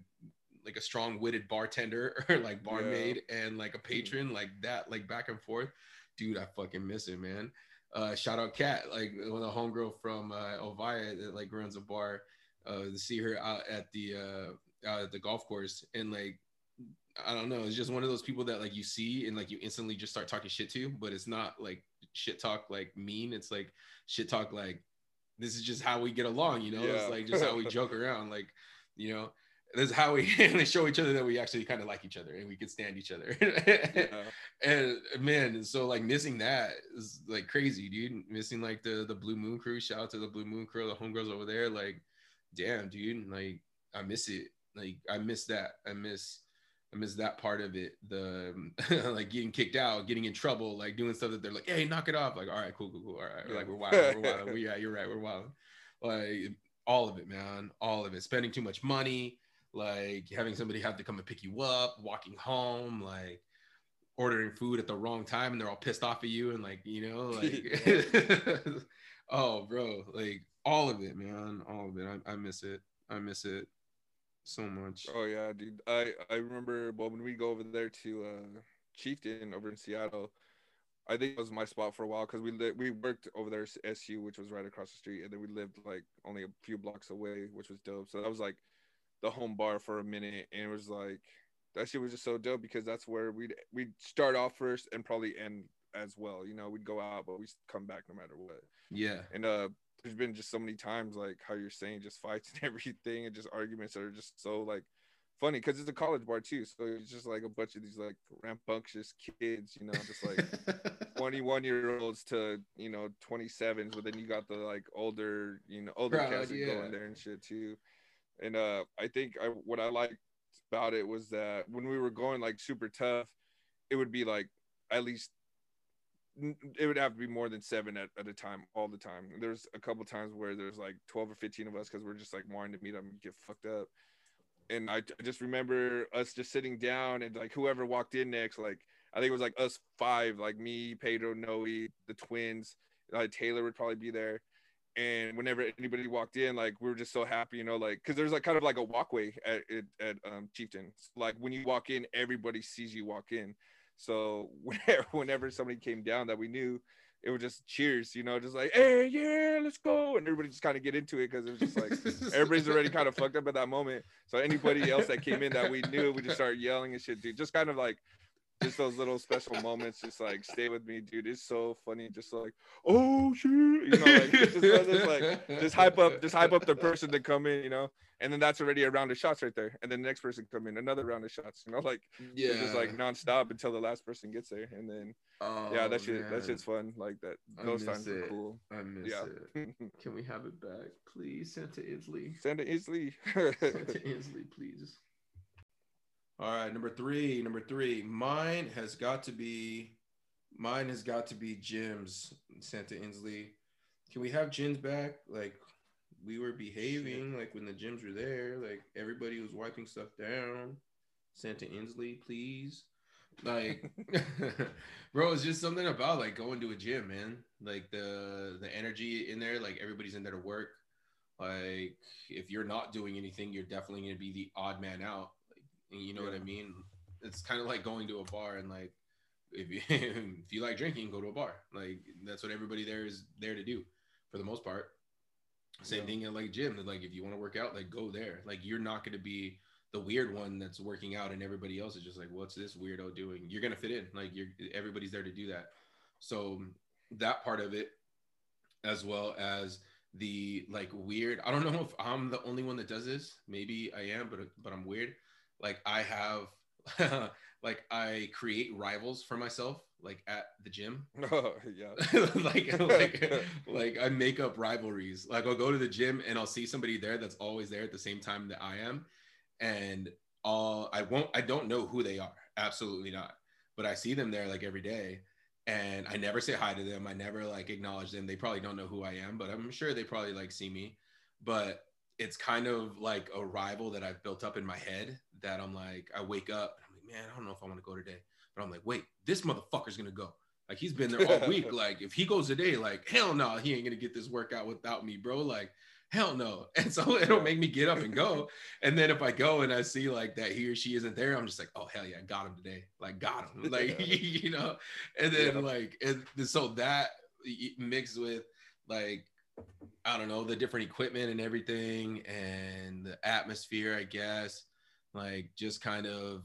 [SPEAKER 1] like a strong-witted bartender or like barmaid yeah. and like a patron like that like back and forth dude i fucking miss it man uh shout out kat like one of the homegirl from uh ovia that like runs a bar uh to see her out at the uh out at the golf course and like I don't know. It's just one of those people that like you see and like you instantly just start talking shit to, but it's not like shit talk like mean. It's like shit talk like this is just how we get along, you know. Yeah. It's like just how we joke around, like you know this is how we show each other that we actually kind of like each other and we can stand each other. yeah. And man, so like missing that is like crazy, dude. Missing like the the Blue Moon crew. Shout out to the Blue Moon crew, the homegirls over there. Like, damn, dude. Like I miss it. Like I miss that. I miss I miss that part of it. The like getting kicked out, getting in trouble, like doing stuff that they're like, "Hey, knock it off!" Like, all right, cool, cool, cool. All right, like we're wild, we're wild. We, yeah, you're right, we're wild. Like all of it, man, all of it. Spending too much money, like having somebody have to come and pick you up, walking home, like ordering food at the wrong time, and they're all pissed off at you, and like you know, like, oh, bro, like all of it, man, all of it. I, I miss it. I miss it so much.
[SPEAKER 2] Oh yeah, dude. I I remember well when we go over there to uh Chieftain over in Seattle. I think it was my spot for a while because we li- we worked over there at SU, which was right across the street, and then we lived like only a few blocks away, which was dope. So that was like the home bar for a minute, and it was like that shit was just so dope because that's where we'd we'd start off first and probably end as well. You know, we'd go out, but we come back no matter what.
[SPEAKER 1] Yeah.
[SPEAKER 2] And uh, there's been just so many times like how you're saying just fights and everything and just arguments that are just so like funny because it's a college bar too so it's just like a bunch of these like rambunctious kids you know just like 21 year olds to you know 27s but then you got the like older you know older Proud, cats yeah. going there and shit too and uh i think I, what i liked about it was that when we were going like super tough it would be like at least it would have to be more than seven at, at a time all the time. There's a couple times where there's like 12 or 15 of us because we're just like wanting to meet them and get fucked up. And I, I just remember us just sitting down and like whoever walked in next like i think it was like us five like me pedro noe the twins uh, taylor would probably be there and whenever anybody walked in like we were just so happy you know like because there's like kind of like a walkway at at, at um, chieftain like when you walk in everybody sees you walk in so whenever whenever somebody came down that we knew, it was just cheers, you know, just like, hey, yeah, let's go. And everybody just kind of get into it because it was just like everybody's already kind of fucked up at that moment. So anybody else that came in that we knew, we just started yelling and shit, dude. Just kind of like just those little special moments just like stay with me dude. It's so funny just like oh shit you know like just, just, like just hype up just hype up the person to come in you know? And then that's already a round of shots right there. And then the next person come in another round of shots you know? Like yeah just like nonstop until the last person gets there. And then oh, yeah that oh, shit man. that shit's fun. Like that those times it. are cool.
[SPEAKER 1] I miss yeah. it. Can we have it back please? Santa Inslee
[SPEAKER 2] santa Inslee
[SPEAKER 1] santa Inslee please all right, number three. Number three. Mine has got to be. Mine has got to be gyms Santa Inslee. Can we have gyms back? Like we were behaving, like when the gyms were there, like everybody was wiping stuff down. Santa Inslee, please. Like, bro, it's just something about like going to a gym, man. Like the the energy in there, like everybody's in there to work. Like if you're not doing anything, you're definitely gonna be the odd man out. You know yeah. what I mean? It's kind of like going to a bar and like if you if you like drinking, go to a bar. Like that's what everybody there is there to do for the most part. Same yeah. thing at like gym. Like if you want to work out, like go there. Like you're not going to be the weird one that's working out, and everybody else is just like, what's this weirdo doing? You're gonna fit in. Like you're everybody's there to do that. So that part of it, as well as the like weird. I don't know if I'm the only one that does this. Maybe I am, but but I'm weird like I have like I create rivals for myself like at the gym.
[SPEAKER 2] Oh, yeah.
[SPEAKER 1] like like like I make up rivalries. Like I'll go to the gym and I'll see somebody there that's always there at the same time that I am and all I won't I don't know who they are. Absolutely not. But I see them there like every day and I never say hi to them. I never like acknowledge them. They probably don't know who I am, but I'm sure they probably like see me. But it's kind of like a rival that I've built up in my head that I'm like, I wake up and I'm like, man, I don't know if I want to go today. But I'm like, wait, this motherfucker's gonna go. Like he's been there all week. Like if he goes today, like hell no, he ain't gonna get this workout without me, bro. Like hell no. And so it'll make me get up and go. And then if I go and I see like that he or she isn't there, I'm just like, oh hell yeah, I got him today. Like got him. Like you know. And then yeah. like and so that mixed with like I don't know, the different equipment and everything and the atmosphere, I guess. Like just kind of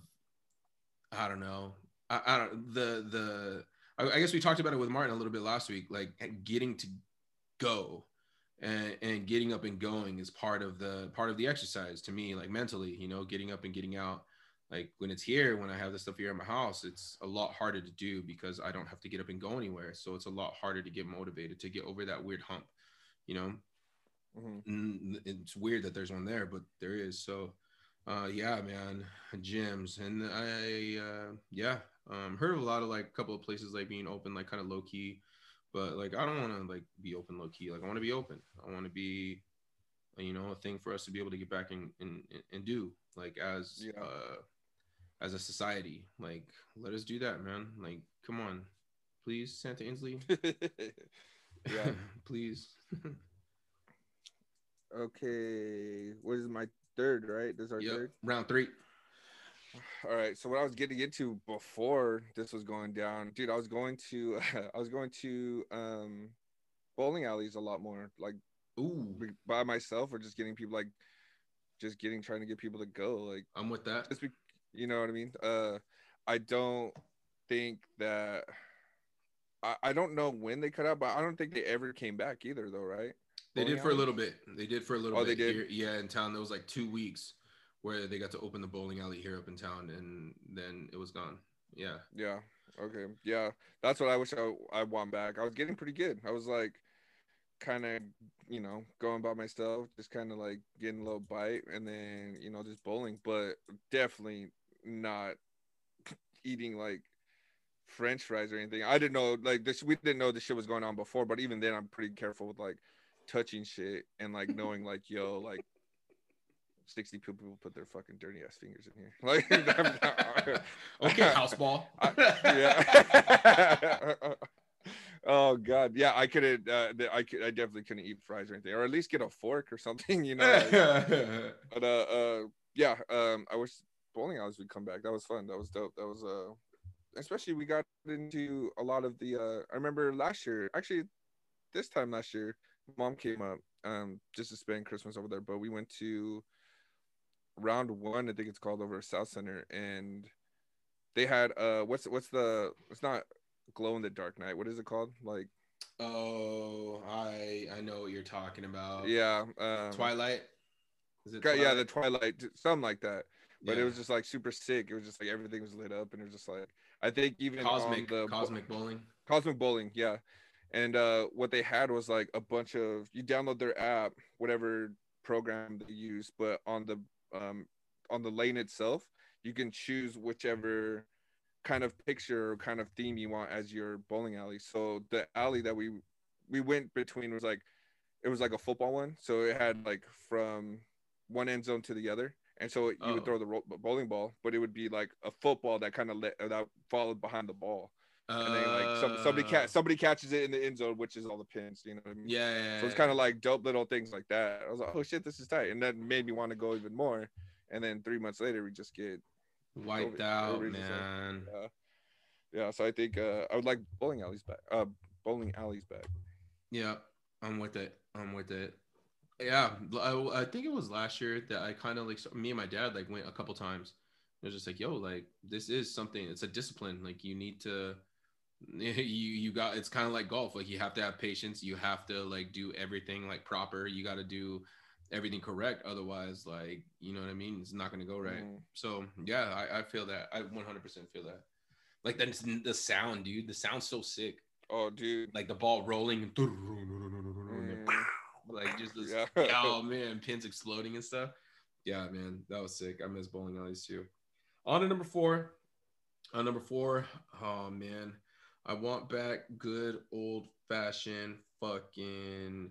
[SPEAKER 1] I don't know. I, I don't the the I, guess we talked about it with Martin a little bit last week, like getting to go and, and getting up and going is part of the part of the exercise to me, like mentally, you know, getting up and getting out. Like when it's here, when I have the stuff here in my house, it's a lot harder to do because I don't have to get up and go anywhere. So it's a lot harder to get motivated to get over that weird hump you know mm-hmm. it's weird that there's one there but there is so Uh, yeah, man, gyms, and I, uh, yeah, um, heard of a lot of like a couple of places like being open, like kind of low key, but like I don't want to like be open low key. Like I want to be open. I want to be, you know, a thing for us to be able to get back and and, and do like as
[SPEAKER 2] Yeah.
[SPEAKER 1] uh as a society. Like let us do that, man. Like come on, please, Santa Inslee,
[SPEAKER 2] yeah.
[SPEAKER 1] please.
[SPEAKER 2] Okay. What is my third, right? This is our
[SPEAKER 1] yep.
[SPEAKER 2] third.
[SPEAKER 1] Round three.
[SPEAKER 2] All right. So what I was getting into before this was going down, dude, I was going to I was going to um bowling alleys a lot more, like
[SPEAKER 1] Ooh,
[SPEAKER 2] by myself or just getting people like just getting trying to get people to go. Like
[SPEAKER 1] I'm with that.
[SPEAKER 2] just be, you know what I mean? Uh I don't think that I, I don't know when they cut out, but I don't think they ever came back either though, right?
[SPEAKER 1] They
[SPEAKER 2] Bowling
[SPEAKER 1] did for a little bit. They did for a little
[SPEAKER 2] Oh, they
[SPEAKER 1] bit.
[SPEAKER 2] did?
[SPEAKER 1] Here, yeah, in town there was like two weeks where they got to open the bowling alley here up in town, and then it was gone. Yeah.
[SPEAKER 2] Yeah. Okay. Yeah. That's what I wish I, I want back. I was getting pretty good. I was like kind of, you know, going by myself, just kind of like getting a little bite and then, you know, just bowling, but definitely not eating like french fries or anything. I didn't know like this we didn't know this shit was going on before, but even then I'm pretty careful with like touching shit and like knowing like yo like 60 people put their fucking dirty ass fingers in here. Like
[SPEAKER 1] okay, house ball.
[SPEAKER 2] yeah. oh god, yeah. I couldn't. Uh, I could. I definitely couldn't eat fries or anything, or at least get a fork or something. You know. like- but uh, uh, yeah. Um, I wish bowling alleys would come back. That was fun. That was dope. That was uh, especially we got into a lot of the. Uh, I remember last year, actually, this time last year, mom came up um just to spend Christmas over there, but we went to round one. I think it's called over Southcenter, and they had uh, what's what's the? It's not glow in the dark night. What is it called? Like,
[SPEAKER 1] oh, I I know what you're talking about.
[SPEAKER 2] yeah, um,
[SPEAKER 1] Twilight. Is it?
[SPEAKER 2] yeah, the Twilight, something like that. But
[SPEAKER 1] Yeah.
[SPEAKER 2] it was just like super sick. It was just like everything was lit up, and it was just like I think even
[SPEAKER 1] cosmic
[SPEAKER 2] the
[SPEAKER 1] cosmic bowling.
[SPEAKER 2] Cosmic Bowling, yeah. And uh, what they had was like a bunch of you download their app, whatever program they use, but on the um, on the lane itself, you can choose whichever kind of picture or kind of theme you want as your bowling alley. So the alley that we we went between was like it was like a football one, so it had like from one end zone to the other. And so you
[SPEAKER 1] Oh.
[SPEAKER 2] would throw the bowling ball, but it would be like a football that kind of let that followed behind the ball and then like some, somebody
[SPEAKER 1] Uh,
[SPEAKER 2] catch somebody catches it in the end zone, which is all the pins. You know what I mean?
[SPEAKER 1] Yeah, yeah,
[SPEAKER 2] So it's kind of like dope little things like that. I was like, oh shit, this is tight, and that made me want to go even more. And then three months later, we just get
[SPEAKER 1] wiped
[SPEAKER 2] COVID.
[SPEAKER 1] out,
[SPEAKER 2] like,
[SPEAKER 1] man.
[SPEAKER 2] yeah, yeah. So I think uh, I would like bowling alleys back. Uh, bowling alleys back.
[SPEAKER 1] Yeah, I'm with it. I'm with it. Yeah, I, I think it was last year that I kind of like me and my dad like went a couple times. It was just like, yo, like this is something. It's a discipline. Like you need to, you you got. It's kind of like golf. Like you have to have patience. You have to like do everything like proper. You got to do everything correct. Otherwise, like you know what I mean. It's not gonna go right.
[SPEAKER 2] Mhm.
[SPEAKER 1] So yeah, I, I feel that. I 100% feel that. Like that's the sound, dude. The sound's so sick.
[SPEAKER 2] Oh, dude.
[SPEAKER 1] Like the ball rolling. Like just this,
[SPEAKER 2] Yeah.
[SPEAKER 1] oh man, pins exploding and stuff. Yeah, man, that was sick. I miss bowling alleys too. On to number four. On number four, oh man, I want back good old fashioned fucking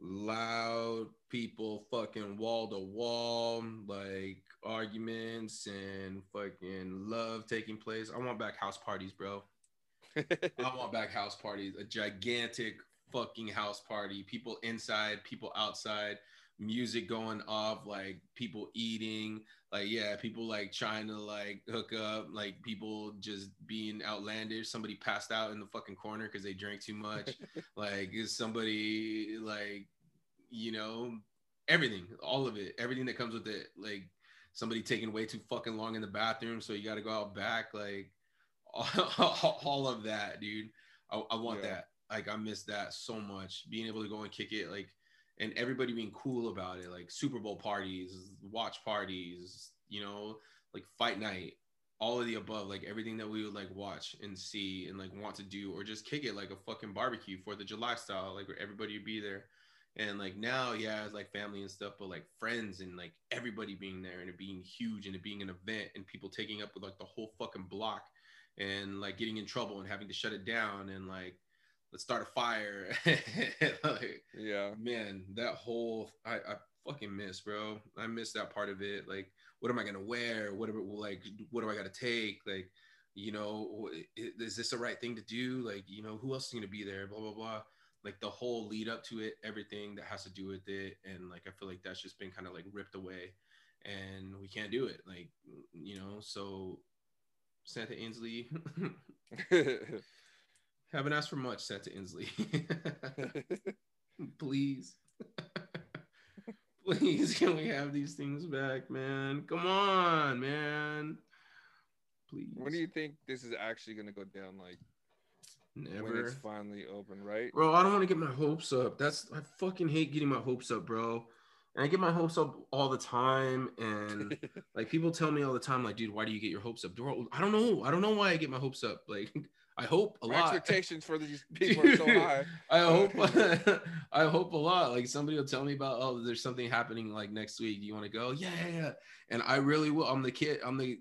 [SPEAKER 1] loud people, fucking wall to wall, like arguments and fucking love taking place. I want back house parties, bro. I want back house parties, a gigantic fucking house party. People inside, people outside, music going off, like people eating, like yeah, people like trying to like hook up, like people just being outlandish. Somebody passed out in the fucking corner because they drank too much. like is somebody like you know everything, all of it, everything that comes with it. Like somebody taking way too fucking long in the bathroom, so you got to go out back, like all of that, dude. I, I want
[SPEAKER 2] Yeah.
[SPEAKER 1] that. Like I miss that so much. Being able to go and kick it, like, and everybody being cool about it, like Super Bowl parties, watch parties, you know, like fight night, all of the above, like everything that we would like watch and see and like want to do, or just kick it like a fucking barbecue for the July style, like where everybody would be there. And like now, yeah, it's like family and stuff, but like friends and like everybody being there and it being huge and it being an event and people taking up with like the whole fucking block and like getting in trouble and having to shut it down and like let's start a fire. like,
[SPEAKER 2] yeah,
[SPEAKER 1] man, that whole I, I fucking miss, bro. I miss that part of it. Like, what am I gonna wear? Whatever, like, what do I gotta take? Like, you know, is this the right thing to do? Like, you know, who else is gonna be there? Blah blah blah. Like the whole lead up to it, everything that has to do with it, and like I feel like that's just been kind of like ripped away, and we can't do it. Like, you know, so Santa Inslee. Haven't asked for much, Santa Inslee. Please. Please, can we have these things back, man? Come on, man. Please.
[SPEAKER 2] When do you think this is actually gonna go down? Like
[SPEAKER 1] Never.
[SPEAKER 2] when it's finally open, right?
[SPEAKER 1] Bro, I don't want to get my hopes up. That's I fucking hate getting my hopes up, bro. And I get my hopes up all the time. And like people tell me all the time, like, dude, why do you get your hopes up? Bro, I don't know. I don't know why I get my hopes up. Like I hope a
[SPEAKER 2] My
[SPEAKER 1] lot.
[SPEAKER 2] expectations for these people are so high.
[SPEAKER 1] I uh, hope I hope a lot. Like somebody will tell me about oh, there's something happening like next week. Do you want to go? Yeah, yeah, yeah. And I really will. I'm the kid. I'm the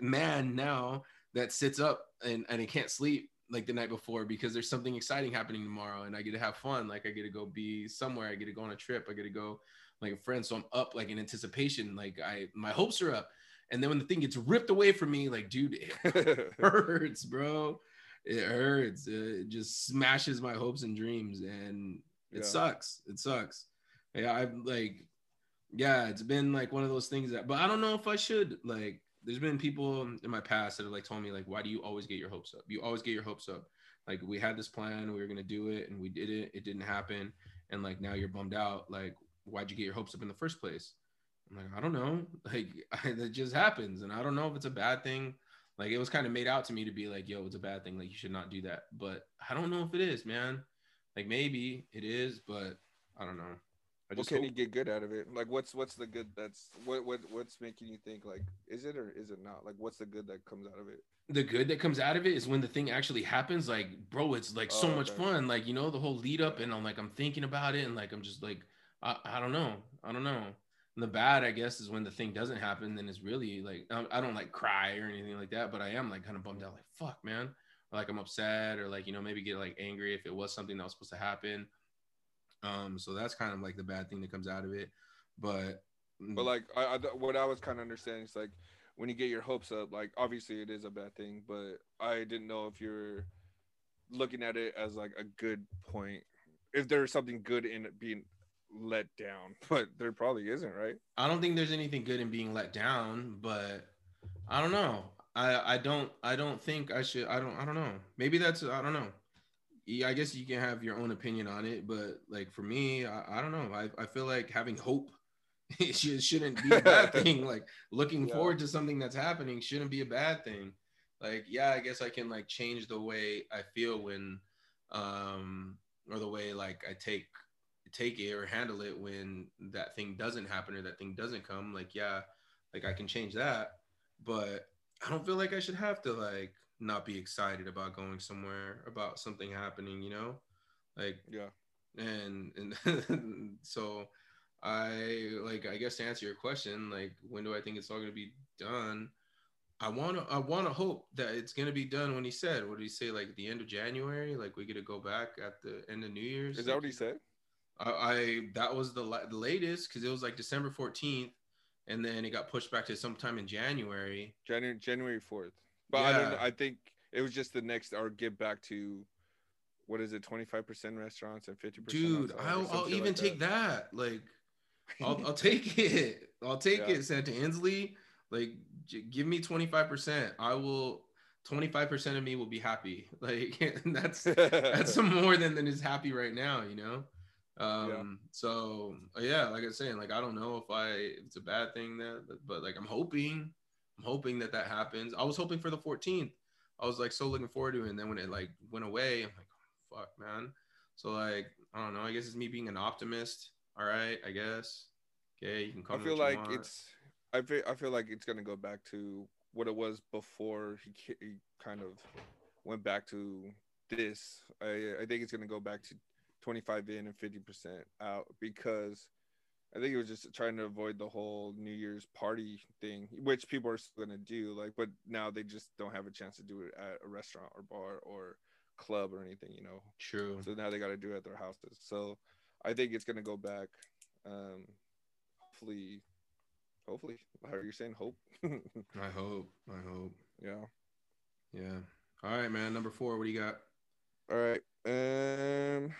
[SPEAKER 1] man now that sits up and and I can't sleep like the night before because there's something exciting happening tomorrow and I get to have fun. Like I get to go be somewhere. I get to go on a trip. I get to go like a friend. So I'm up like in anticipation. Like I my hopes are up. And then when the thing gets ripped away from me, like dude, it hurts, bro. It hurts. Uh, it just smashes my hopes and dreams, and it
[SPEAKER 2] Yeah.
[SPEAKER 1] sucks. It sucks. Yeah, I've like, yeah, it's been like one of those things that, but I don't know if I should. Like, there's been people in my past that have like told me like, why do you always get your hopes up? You always get your hopes up. Like, we had this plan, we were gonna do it, and we did it. It didn't happen, and like now you're bummed out. Like, why'd you get your hopes up in the first place? I'm like, I don't know. Like, it just happens, and I don't know if it's a bad thing like it was kind of made out to me to be like, yo, it's a bad thing. Like you should not do that. But I don't know if it is, man. Like maybe it is, but I don't know. I
[SPEAKER 2] what
[SPEAKER 1] just
[SPEAKER 2] can
[SPEAKER 1] hope-
[SPEAKER 2] you get good out of it? Like, what's what's the good? That's what what what's making you think like, is it or is it not? Like, what's the good that comes out of it?
[SPEAKER 1] the good that comes out of it is when the thing actually happens. Like, bro, it's like so
[SPEAKER 2] Oh,
[SPEAKER 1] much
[SPEAKER 2] okay.
[SPEAKER 1] fun. Like, you know, the whole lead up, and I'm like, I'm thinking about it, and like, I'm just like, I, I don't know, I don't know. The bad, I guess, is when the thing doesn't happen. Then it's really like I, don't like cry or anything like that, but I am like kind of bummed out. Like, fuck, man. Or like I'm upset, or like you know maybe get like angry if it was something that was supposed to happen. Um, so that's kind of like the bad thing that comes out of it. But
[SPEAKER 2] But like, I, I what I was kind of understanding is like, when you get your hopes up, like obviously it is a bad thing, but I didn't know if you're looking at it as like a good point. If there's something good in being let down, but there probably isn't, right?
[SPEAKER 1] I don't think there's anything good in being let down, but I don't know. I I don't I don't think I should I don't I don't know. Maybe that's I don't know. Yeah, I guess you can have your own opinion on it, but like for me, I, I don't know. I, I feel like having hope it should, shouldn't be a bad thing. Like looking
[SPEAKER 2] Yeah.
[SPEAKER 1] forward to something that's happening shouldn't be a bad thing. Like yeah, I guess I can like change the way I feel when um or the way like I take take it or handle it when that thing doesn't happen or that thing doesn't come like yeah like i can change that but i don't feel like i should have to like not be excited about going somewhere about something happening you know like
[SPEAKER 2] Yeah.
[SPEAKER 1] and and so i like i guess to answer your question like when do i think it's all going to be done i want to i want to hope that it's going to be done when he said what did he say like the end of january like we get to go back at the end of new year's
[SPEAKER 2] Is that what he said?
[SPEAKER 1] I, I that was the, la- the latest because it was like December 14th, and then it got pushed back to sometime in January.
[SPEAKER 2] January January fourth. But I don't know. I think it was just the next or get back to what is it, twenty five percent restaurants and fifty percent.
[SPEAKER 1] Dude, I'll, I'll even take that. Like, I'll, I'll take it. I'll take
[SPEAKER 2] Yeah.
[SPEAKER 1] it, Santa Inslee. Like, j- give me 25%. I will. 25% of me will be happy. Like, that's that's more than than is happy right now. You know. Um. So uh, yeah, like I was saying, like I don't know if I if it's a bad thing that, but like I'm hoping, I'm hoping that that happens. I was hoping for the 14th. I was like so looking forward to it, and then when it like went away, I'm like, oh, fuck, man. So like I don't know. I guess it's me being an optimist. All right, I guess. Okay, you can call
[SPEAKER 2] I
[SPEAKER 1] me
[SPEAKER 2] feel
[SPEAKER 1] what you
[SPEAKER 2] like
[SPEAKER 1] want.
[SPEAKER 2] it's I feel I feel like it's gonna go back to what it was before he, he kind of went back to this. I I think it's gonna go back to 25 in and 50% out because I think it was just trying to avoid the whole New Year's party thing, which people are still gonna do. Like, but now they just don't have a chance to do it at a restaurant or bar or club or anything, you know.
[SPEAKER 1] True.
[SPEAKER 2] So now they got to do it at their houses. So I think it's gonna go back. Um, hopefully, hopefully, how are you saying? Hope.
[SPEAKER 1] I hope. I hope.
[SPEAKER 2] yeah.
[SPEAKER 1] Yeah. All right, man. Number four. What do you got?
[SPEAKER 2] All right. Um,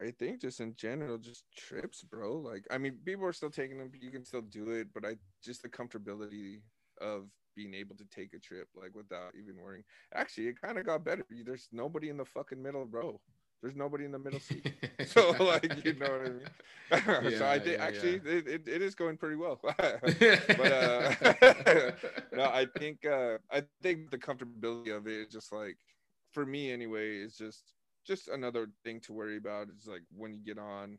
[SPEAKER 2] I think just in general, just trips, bro. Like, I mean, people are still taking them. You can still do it, but I just the comfortability of being able to take a trip like without even worrying. Actually, it kind of got better. There's nobody in the fucking middle row. There's nobody in the middle seat. so like, you know what I mean? so I did
[SPEAKER 1] yeah,
[SPEAKER 2] actually.
[SPEAKER 1] yeah.
[SPEAKER 2] It, it, it is going pretty well. but uh, no, I think uh, I think the comfortability of it is just like for me anyway. Is just just another thing to worry about. Is like when you get on,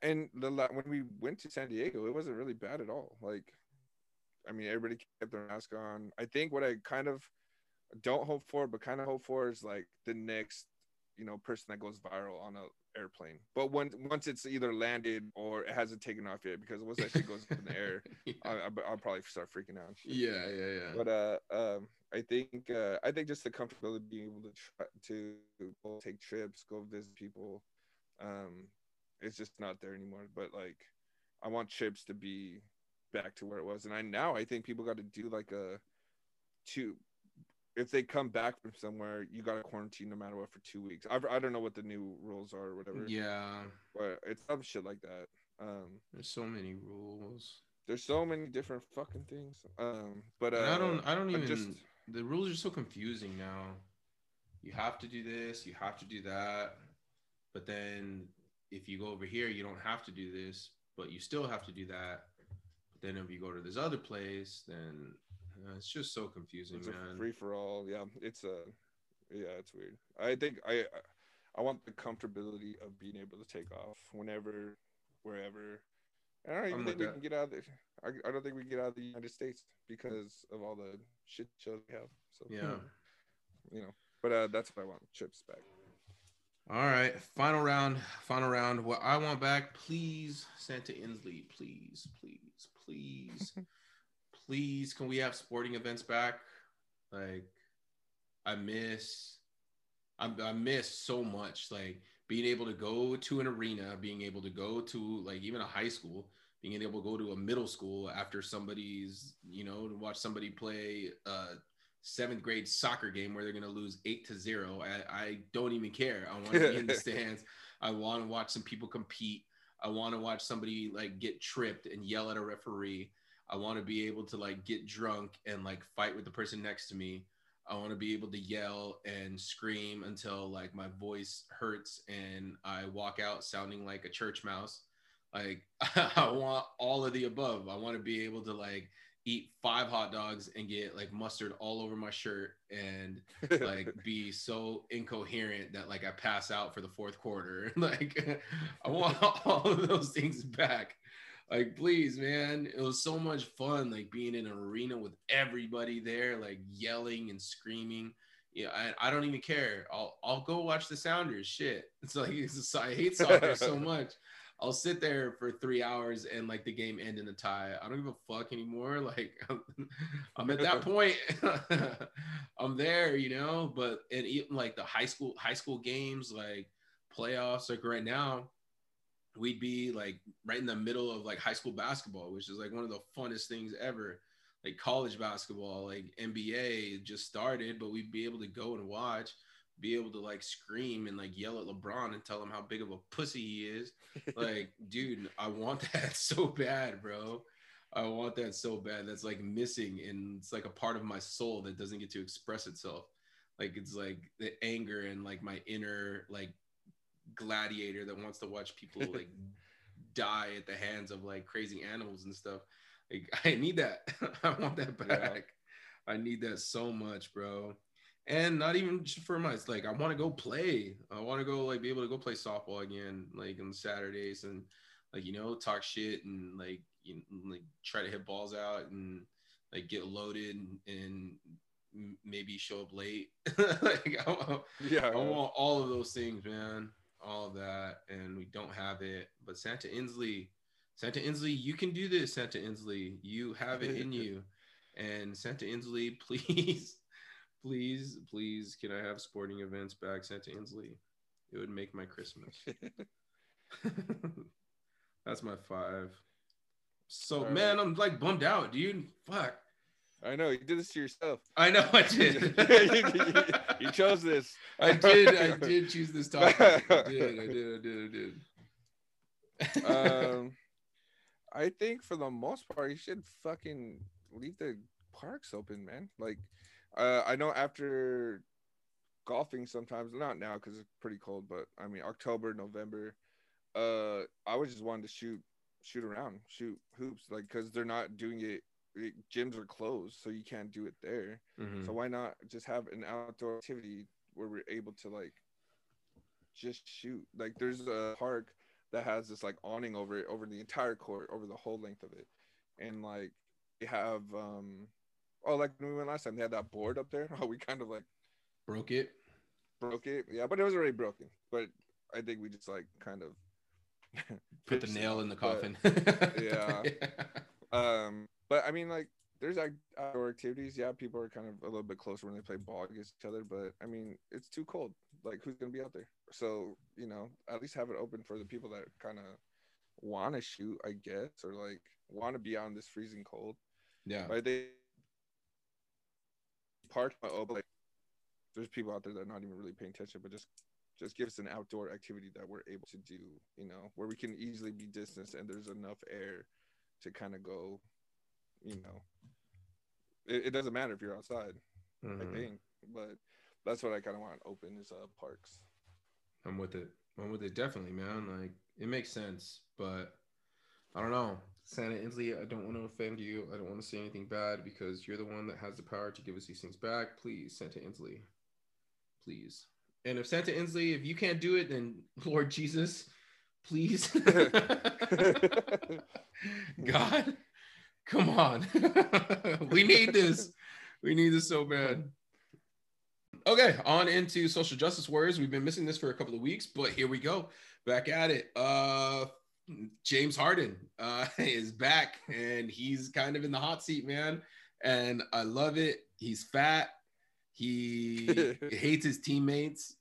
[SPEAKER 2] and the when we went to San Diego, it wasn't really bad at all. Like, I mean, everybody kept their mask on. I think what I kind of don't hope for, but kind of hope for, is like the next you know person that goes viral on a airplane. But when once it's either landed or it hasn't taken off yet, because once that shit goes up in the air, I, I, I'll probably start freaking out.
[SPEAKER 1] yeah, yeah, yeah.
[SPEAKER 2] But uh, um, I think uh, I think just the comfortability of being able to try to go take trips, go visit people, um, it's just not there anymore. But like, I want trips to be back to where it was, and I now I think people got to do like a two. If they come back from somewhere, you got to quarantine no matter what for two weeks. I, I don't know what the new rules are or whatever,
[SPEAKER 1] Yeah.
[SPEAKER 2] but it's some shit like that. Um,
[SPEAKER 1] There's so many rules.
[SPEAKER 2] there's so many different fucking things. Um, but uh,
[SPEAKER 1] I don't. I don't even.
[SPEAKER 2] just-
[SPEAKER 1] the rules are so confusing now. You have to do this. You have to do that. But then, if you go over here, you don't have to do this, but you still have to do that. But then, if you go to this other place, then uh, it's just so confusing,
[SPEAKER 2] it's a
[SPEAKER 1] man.
[SPEAKER 2] free for all. Yeah, it's a yeah, it's weird. I think I I want the comfortability of being able to take off whenever, wherever. I don't even
[SPEAKER 1] I'm
[SPEAKER 2] think we
[SPEAKER 1] that.
[SPEAKER 2] can get out of there. I, I don't think we can get out of the United States because of all the shit shows we have. So
[SPEAKER 1] yeah.
[SPEAKER 2] you know. But uh, that's what I want. Chips back.
[SPEAKER 1] All right, final round, final round. What I want back, please, Santa Inslee, please, please, please, please. Can we have sporting events back? Like, I miss, I, I miss so much. Like being able to go to an arena, being able to go to like even a high school, being able to go to a middle school after somebody's, you know, to watch somebody play a seventh grade soccer game where they're going to lose eight to zero. I, I don't even care. I want to be in the stands. I want to watch some people compete. I want to watch somebody like get tripped and yell at a referee. I want to be able to like get drunk and like fight with the person next to me. I want to be able to yell and scream until like my voice hurts and I walk out sounding like a church mouse. Like I want all of the above. I want to be able to like eat five hot dogs and get like mustard all over my shirt and like be so incoherent that like I pass out for the fourth quarter. like I want all of those things back. Like please, man, it was so much fun like being in an arena with everybody there like yelling and screaming. Yeah, I, I don't even care. I'll I'll go watch the Sounders. Shit, it's like it's, I hate soccer so much. I'll sit there for three hours and like the game end in a tie. I don't give a fuck anymore. Like I'm at that point. I'm there, you know. But and even like the high school high school games, like playoffs, like right now, we'd be like right in the middle of like high school basketball, which is like one of the funnest things ever. Like college basketball, like NBA just started, but we'd be able to go and watch be able to like scream and like yell at LeBron and tell him how big of a pussy he is. Like, dude, I want that so bad, bro. I want that so bad. That's like missing, and it's like a part of my soul that doesn't get to express itself. Like it's like the anger and like my inner like gladiator that wants to watch people like die at the hands of like crazy animals and stuff. Like I need that. I want that back.
[SPEAKER 2] Yeah.
[SPEAKER 1] I need that so much, bro and not even just for months. Like I want to go play. I want to go like be able to go play softball again, like on Saturdays, and like you know talk shit and like you know, like try to hit balls out and like get loaded and, and maybe show up late. like I want,
[SPEAKER 2] yeah,
[SPEAKER 1] I want all of those things, man. all of that, and we don't have it. But Santa Inslee, Santa Inslee, you can do this, Santa Inslee. You have it in you. And Santa Inslee, please, please, please, can I have sporting events back, Santa Inslee? It would make my Christmas. That's my five. So
[SPEAKER 2] All
[SPEAKER 1] man, I'm like bummed out, dude. Fuck.
[SPEAKER 2] I know you did this to yourself.
[SPEAKER 1] I know I did.
[SPEAKER 2] you, you chose this.
[SPEAKER 1] I did. I did choose this topic. I did. I did. I did. I did.
[SPEAKER 2] um, I think for the most part, you should fucking leave the parks open, man. Like, uh, I know after golfing sometimes, not now because it's pretty cold, but I mean October, November, uh, I was just wanting to shoot, shoot around, shoot hoops, like because they're not doing it. it- Gyms are closed, so you can't do it there.
[SPEAKER 1] Mhm.
[SPEAKER 2] So why not just have an outdoor activity where we're able to like just shoot? Like there's a park that has this like awning over it, over the entire court, over the whole length of it, and like they have um oh like when we went last time they had that board up there. Oh, we kind of like
[SPEAKER 1] Broke it.
[SPEAKER 2] broke it, yeah, but it was already broken. But I think we just like kind of
[SPEAKER 1] Put the nail in the
[SPEAKER 2] but-
[SPEAKER 1] coffin.
[SPEAKER 2] yeah. Um, but I mean, like, there's like outdoor activities. Yeah, people are kind of a little bit closer when they play ball against each other. But I mean, it's too cold. Like, who's gonna be out there? So you know, at least have it open for the people that kind of want to shoot, I guess, or like want to be on this freezing cold.
[SPEAKER 1] yeah.
[SPEAKER 2] But they park my oh, but, like, there's people out there that are not even really paying attention, but just just give us an outdoor activity that we're able to do, you know, where we can easily be distanced and there's enough air to kind of go, you know. It, it doesn't matter if you're outside, I
[SPEAKER 1] Mhm.
[SPEAKER 2] think, but that's what I kind of want open is uh parks.
[SPEAKER 1] I'm with it. I'm with it. Definitely, man. Like it makes sense, but I don't know. Santa Inslee, I don't want to offend you. I don't want to say anything bad because you're the one that has the power to give us these things back. Please, Santa Inslee. Please. And if Santa Inslee, if you can't do it, then Lord Jesus, please. God, come on. we need this. We need this so bad. Okay, on into social justice warriors. We've been missing this for a couple of weeks, but here we go. Back at it. Uh James Harden uh is back and he's kind of in the hot seat, man. And I love it. He's fat. He hates his teammates.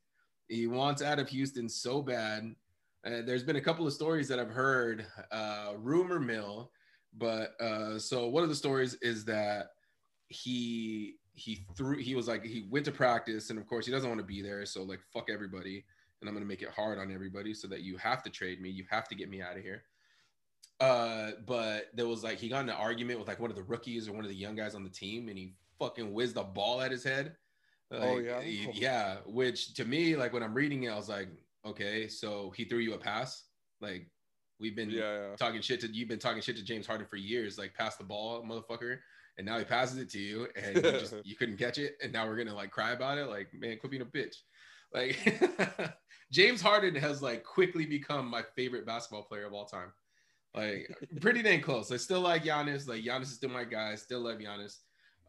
[SPEAKER 1] He wants out of Houston so bad. And there's been a couple of stories that I've heard, uh, rumor mill. But uh, so one of the stories is that he he threw he was like he went to practice and of course he doesn't want to be there so like fuck everybody and i'm gonna make it hard on everybody so that you have to trade me you have to get me out of here uh but there was like he got in an argument with like one of the rookies or one of the young guys on the team and he fucking whizzed a ball at his head
[SPEAKER 2] Oh, yeah?
[SPEAKER 1] yeah which to me like when i'm reading it i was like okay so he threw you a pass like we've been
[SPEAKER 2] yeah, yeah.
[SPEAKER 1] talking shit to you've been talking shit to James Harden for years, like pass the ball, motherfucker. And now he passes it to you and you just you couldn't catch it. And now we're gonna like cry about it. Like, man, quit being a bitch. Like James Harden has like quickly become my favorite basketball player of all time. Like pretty dang close. I still like Giannis. Like Giannis is still my guy. Still love Giannis.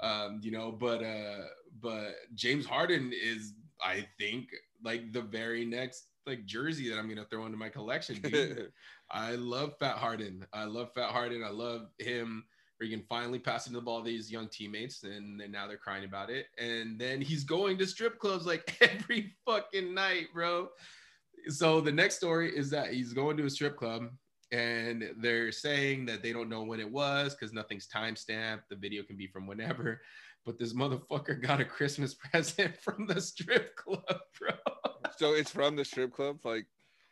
[SPEAKER 1] Um, you know, but uh, but James Harden is, I think, like the very next like jersey that I'm gonna throw into my collection, dude. I love Fat Harden. I love Fat Harden. I love him. Where he can finally pass into the ball to these young teammates, and then now they're crying about it. And then he's going to strip clubs like every fucking night, bro. So the next story is that he's going to a strip club, and they're saying that they don't know when it was because nothing's time stamped. The video can be from whenever. But this motherfucker got a Christmas present from the strip club, bro.
[SPEAKER 2] so it's from the strip club, like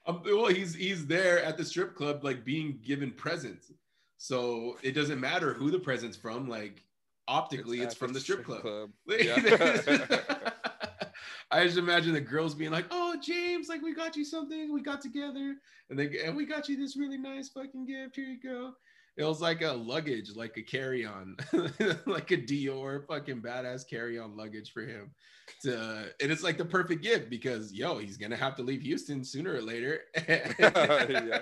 [SPEAKER 1] Um, well, he's he's there at the strip club, like being given presents. So it doesn't matter who the present's from. Like optically, it's,
[SPEAKER 2] at
[SPEAKER 1] from the strip, club.
[SPEAKER 2] Yeah.
[SPEAKER 1] I just imagine the girls being like, "Oh, James, like we got you something. We got together, and they and we got you this really nice fucking gift. Here you go." It was like a luggage, like a carry-on, like a Dior fucking badass carry-on luggage for him. To, and it's like the perfect gift because yo, he's gonna have to leave Houston sooner or later.
[SPEAKER 2] Yeah.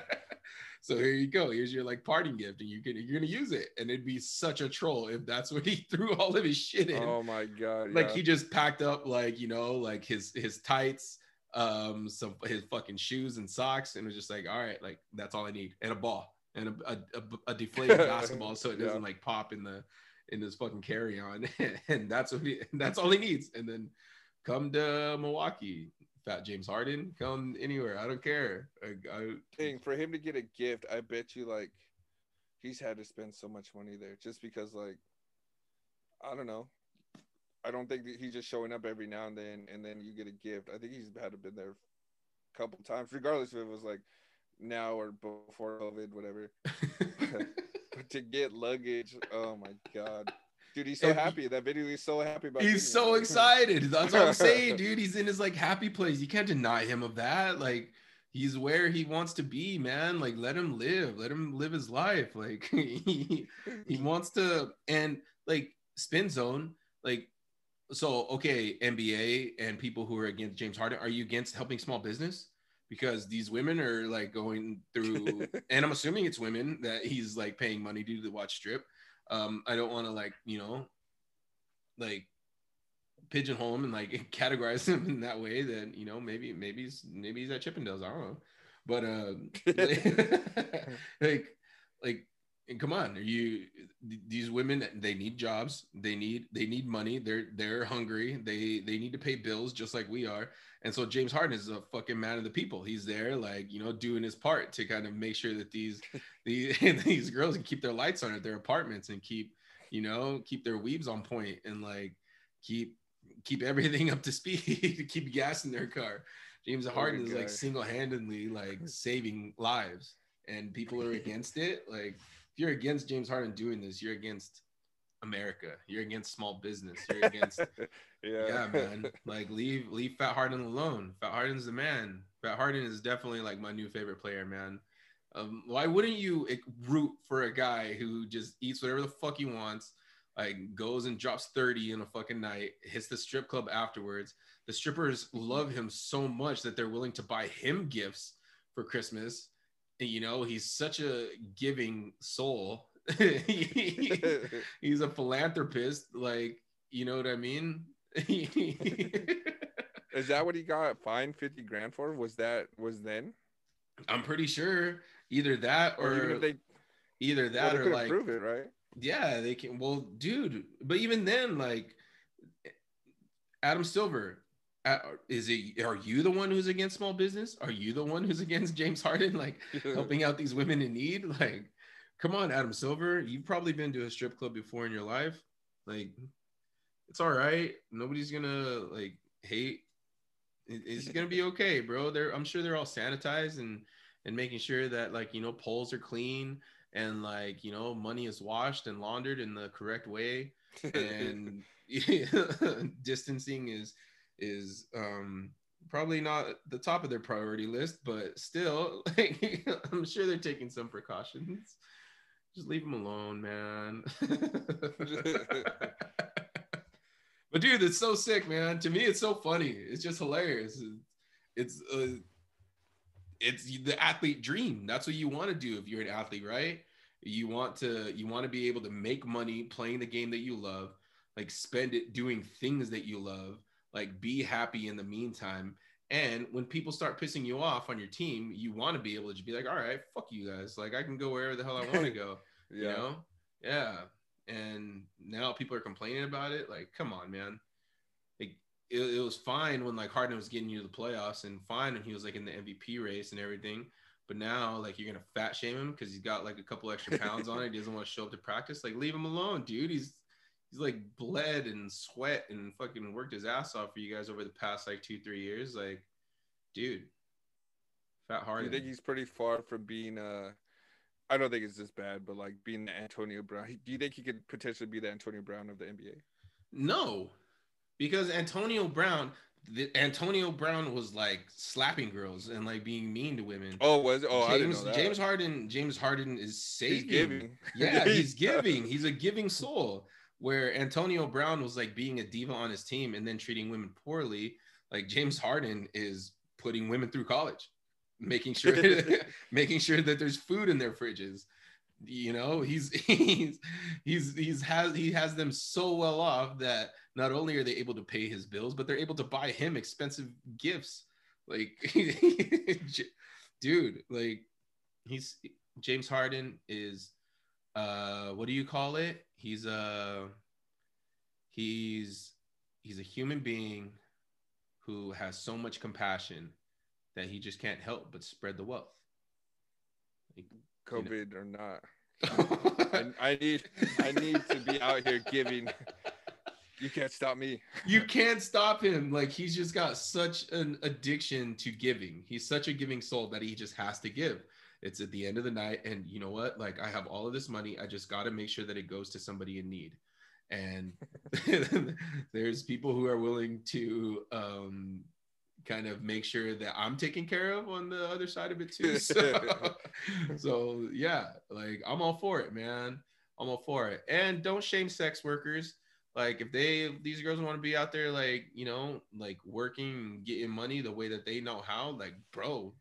[SPEAKER 1] So here you go. Here's your like parting gift, and you can you're gonna use it. And it'd be such a troll if that's what he threw all of his shit in
[SPEAKER 2] oh my god,
[SPEAKER 1] like
[SPEAKER 2] yeah.
[SPEAKER 1] he just packed up like you know like his his tights um, some his fucking shoes and socks, and was just like, all right, like that's all I need, and a ball and a, a, a, a deflated basketball, so it doesn't yeah. like pop in the in this fucking carry on, and that's what he, that's all he needs, and then come to Milwaukee. Fat James Harden, come anywhere. I don't care. I, I,
[SPEAKER 2] Thing for him to get a gift, I bet you like he's had to spend so much money there just because like I don't know. I don't think he's just showing up every now and then and then you get a gift. I think he's had to been there a couple times, regardless if it was like now or before COVID, whatever. but to get luggage, oh my god. Dude, he's so happy. That video, he's so happy about.
[SPEAKER 1] He's so excited. That's what I'm saying, dude. He's in his like happy place. You can't deny him of that. Like he's where he wants to be, man. Like let him live. Let him live his life. Like he he wants to and like spin zone. Like so, okay, NBA and people who are against James Harden, are you against helping small business? Because these women are like going through, and I'm assuming it's women that he's like paying money to to watch strip. Um, I don't want to like you know, like pigeonhole him and like categorize him in that way. That you know maybe maybe he's maybe he's at Chippendales. I don't know, but um, like like come on, are you these women they need jobs, they need they need money, they're they're hungry, they they need to pay bills just like we are. And so James Harden is a fucking man of the people. He's there like, you know, doing his part to kind of make sure that these these these girls can keep their lights on at their apartments and keep, you know, keep their weaves on point and like keep keep everything up to speed, keep gas in their car. James oh Harden is like single-handedly like saving lives and people are against it. Like if you're against James Harden doing this, you're against America. You're against small business. You're against yeah. yeah, man. Like leave leave Fat Harden alone. Fat Harden's the man. Fat Harden is definitely like my new favorite player, man. Um, why wouldn't you root for a guy who just eats whatever the fuck he wants, like goes and drops 30 in a fucking night, hits the strip club afterwards. The strippers love him so much that they're willing to buy him gifts for Christmas you know he's such a giving soul he's a philanthropist like you know what i mean?
[SPEAKER 2] Is that what he got fined 50 grand for? Was that was then?
[SPEAKER 1] I'm pretty sure. Either that or, or they, either that well, or like
[SPEAKER 2] prove it right?
[SPEAKER 1] yeah they can well dude but even then like adam silver uh, is it are you the one who's against small business? Are you the one who's against james harden like helping out these women in need? Like come on adam silver you've probably been to a strip club before in your life. Like it's all right. Nobody's gonna like hate. It's gonna be okay bro. They're i'm sure they're all sanitized and and making sure that like you know poles are clean and like you know money is washed and laundered in the correct way. And distancing is is um, probably not the top of their priority list, but still, like, I'm sure they're taking some precautions. Just leave him alone, man. but dude, it's so sick, man. To me, it's so funny. It's just hilarious. It's uh, it's the athlete dream. That's what you want to do if you're an athlete, right? You want to you want to be able to make money playing the game that you love, like spend it doing things that you love, like be happy in the meantime. And when people start pissing you off on your team, you want to be able to just be like, all right, fuck you guys. Like I can go wherever the hell I want to go. Yeah. You know? Yeah. And now people are complaining about it. Like, come on, man. Like it, it was fine when like Harden was getting you to the playoffs and fine when he was like in the MVP race and everything. But now, like, you're gonna fat shame him because he's got like a couple extra pounds on it. He doesn't want to show up to practice. Like, leave him alone, dude. He's he's like bled and sweat and fucking worked his ass off for you guys over the past like two three years. Like, dude, fat hard.
[SPEAKER 2] You think he's pretty far from being uh I don't think it's this bad, but like being the Antonio Brown. Do you think he could potentially be the Antonio Brown of the NBA?
[SPEAKER 1] No, because Antonio Brown, the, Antonio Brown was like slapping girls and like being mean to women.
[SPEAKER 2] Oh, was it? Oh,
[SPEAKER 1] James, James Harden. James Harden is saving. He's giving. Yeah, he's giving. He's a giving soul where Antonio Brown was like being a diva on his team and then treating women poorly, like James Harden is putting women through college, making sure making sure that there's food in their fridges. You know, he's he's he's he's has he has them so well off that not only are they able to pay his bills, but they're able to buy him expensive gifts Like, dude, like he's James Harden is uh what do you call it? He's a he's he's a human being who has so much compassion that he just can't help but spread the wealth.
[SPEAKER 2] Like, COVID you know. or not. I, I need I need to be out here giving you can't stop me.
[SPEAKER 1] you can't stop him. Like he's just got such an addiction to giving. He's such a giving soul that he just has to give. It's at the end of the night, and you know what? Like I have all of this money. I just got to make sure that it goes to somebody in need. And there's people who are willing to um, kind of make sure that I'm taken care of on the other side of it too. So, so yeah, like I'm all for it, man. I'm all for it. And don't shame sex workers like if they these girls want to be out there like you know like working getting money the way that they know how like bro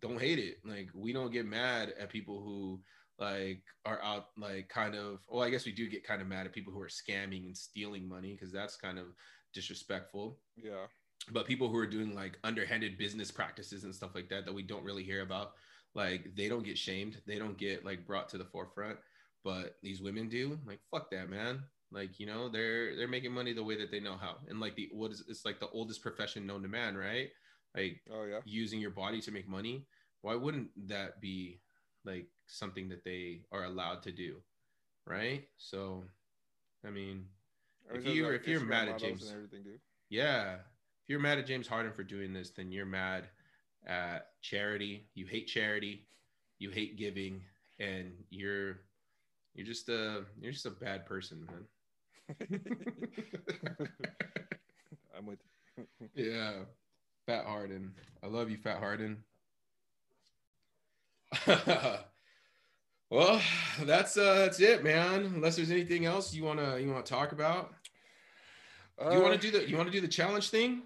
[SPEAKER 1] don't hate it like we don't get mad at people who like are out like kind of well i guess we do get kind of mad at people who are scamming and stealing money because that's kind of disrespectful
[SPEAKER 2] yeah
[SPEAKER 1] but people who are doing like underhanded business practices and stuff like that that we don't really hear about like they don't get shamed. They don't get like brought to the forefront but these women do. Like fuck that man. Like you know, they're they're making money the way that they know how, and like the what is it's like the oldest profession known to man, right? Like
[SPEAKER 2] oh yeah,
[SPEAKER 1] using your body to make money. Why wouldn't that be like something that they are allowed to do, right? So, I mean, if you if you're mad at James, everything dude. Yeah, if you're mad at James Harden for doing this, then you're mad at charity. You hate charity, you hate giving, and you're you're just a you're just a bad person, man.
[SPEAKER 2] I'm with You.
[SPEAKER 1] yeah. Fat Harden. I love you, Fat Harden. well, that's uh that's it, man. Unless there's anything else you wanna you wanna talk about. Uh, you wanna do the you wanna do the challenge thing?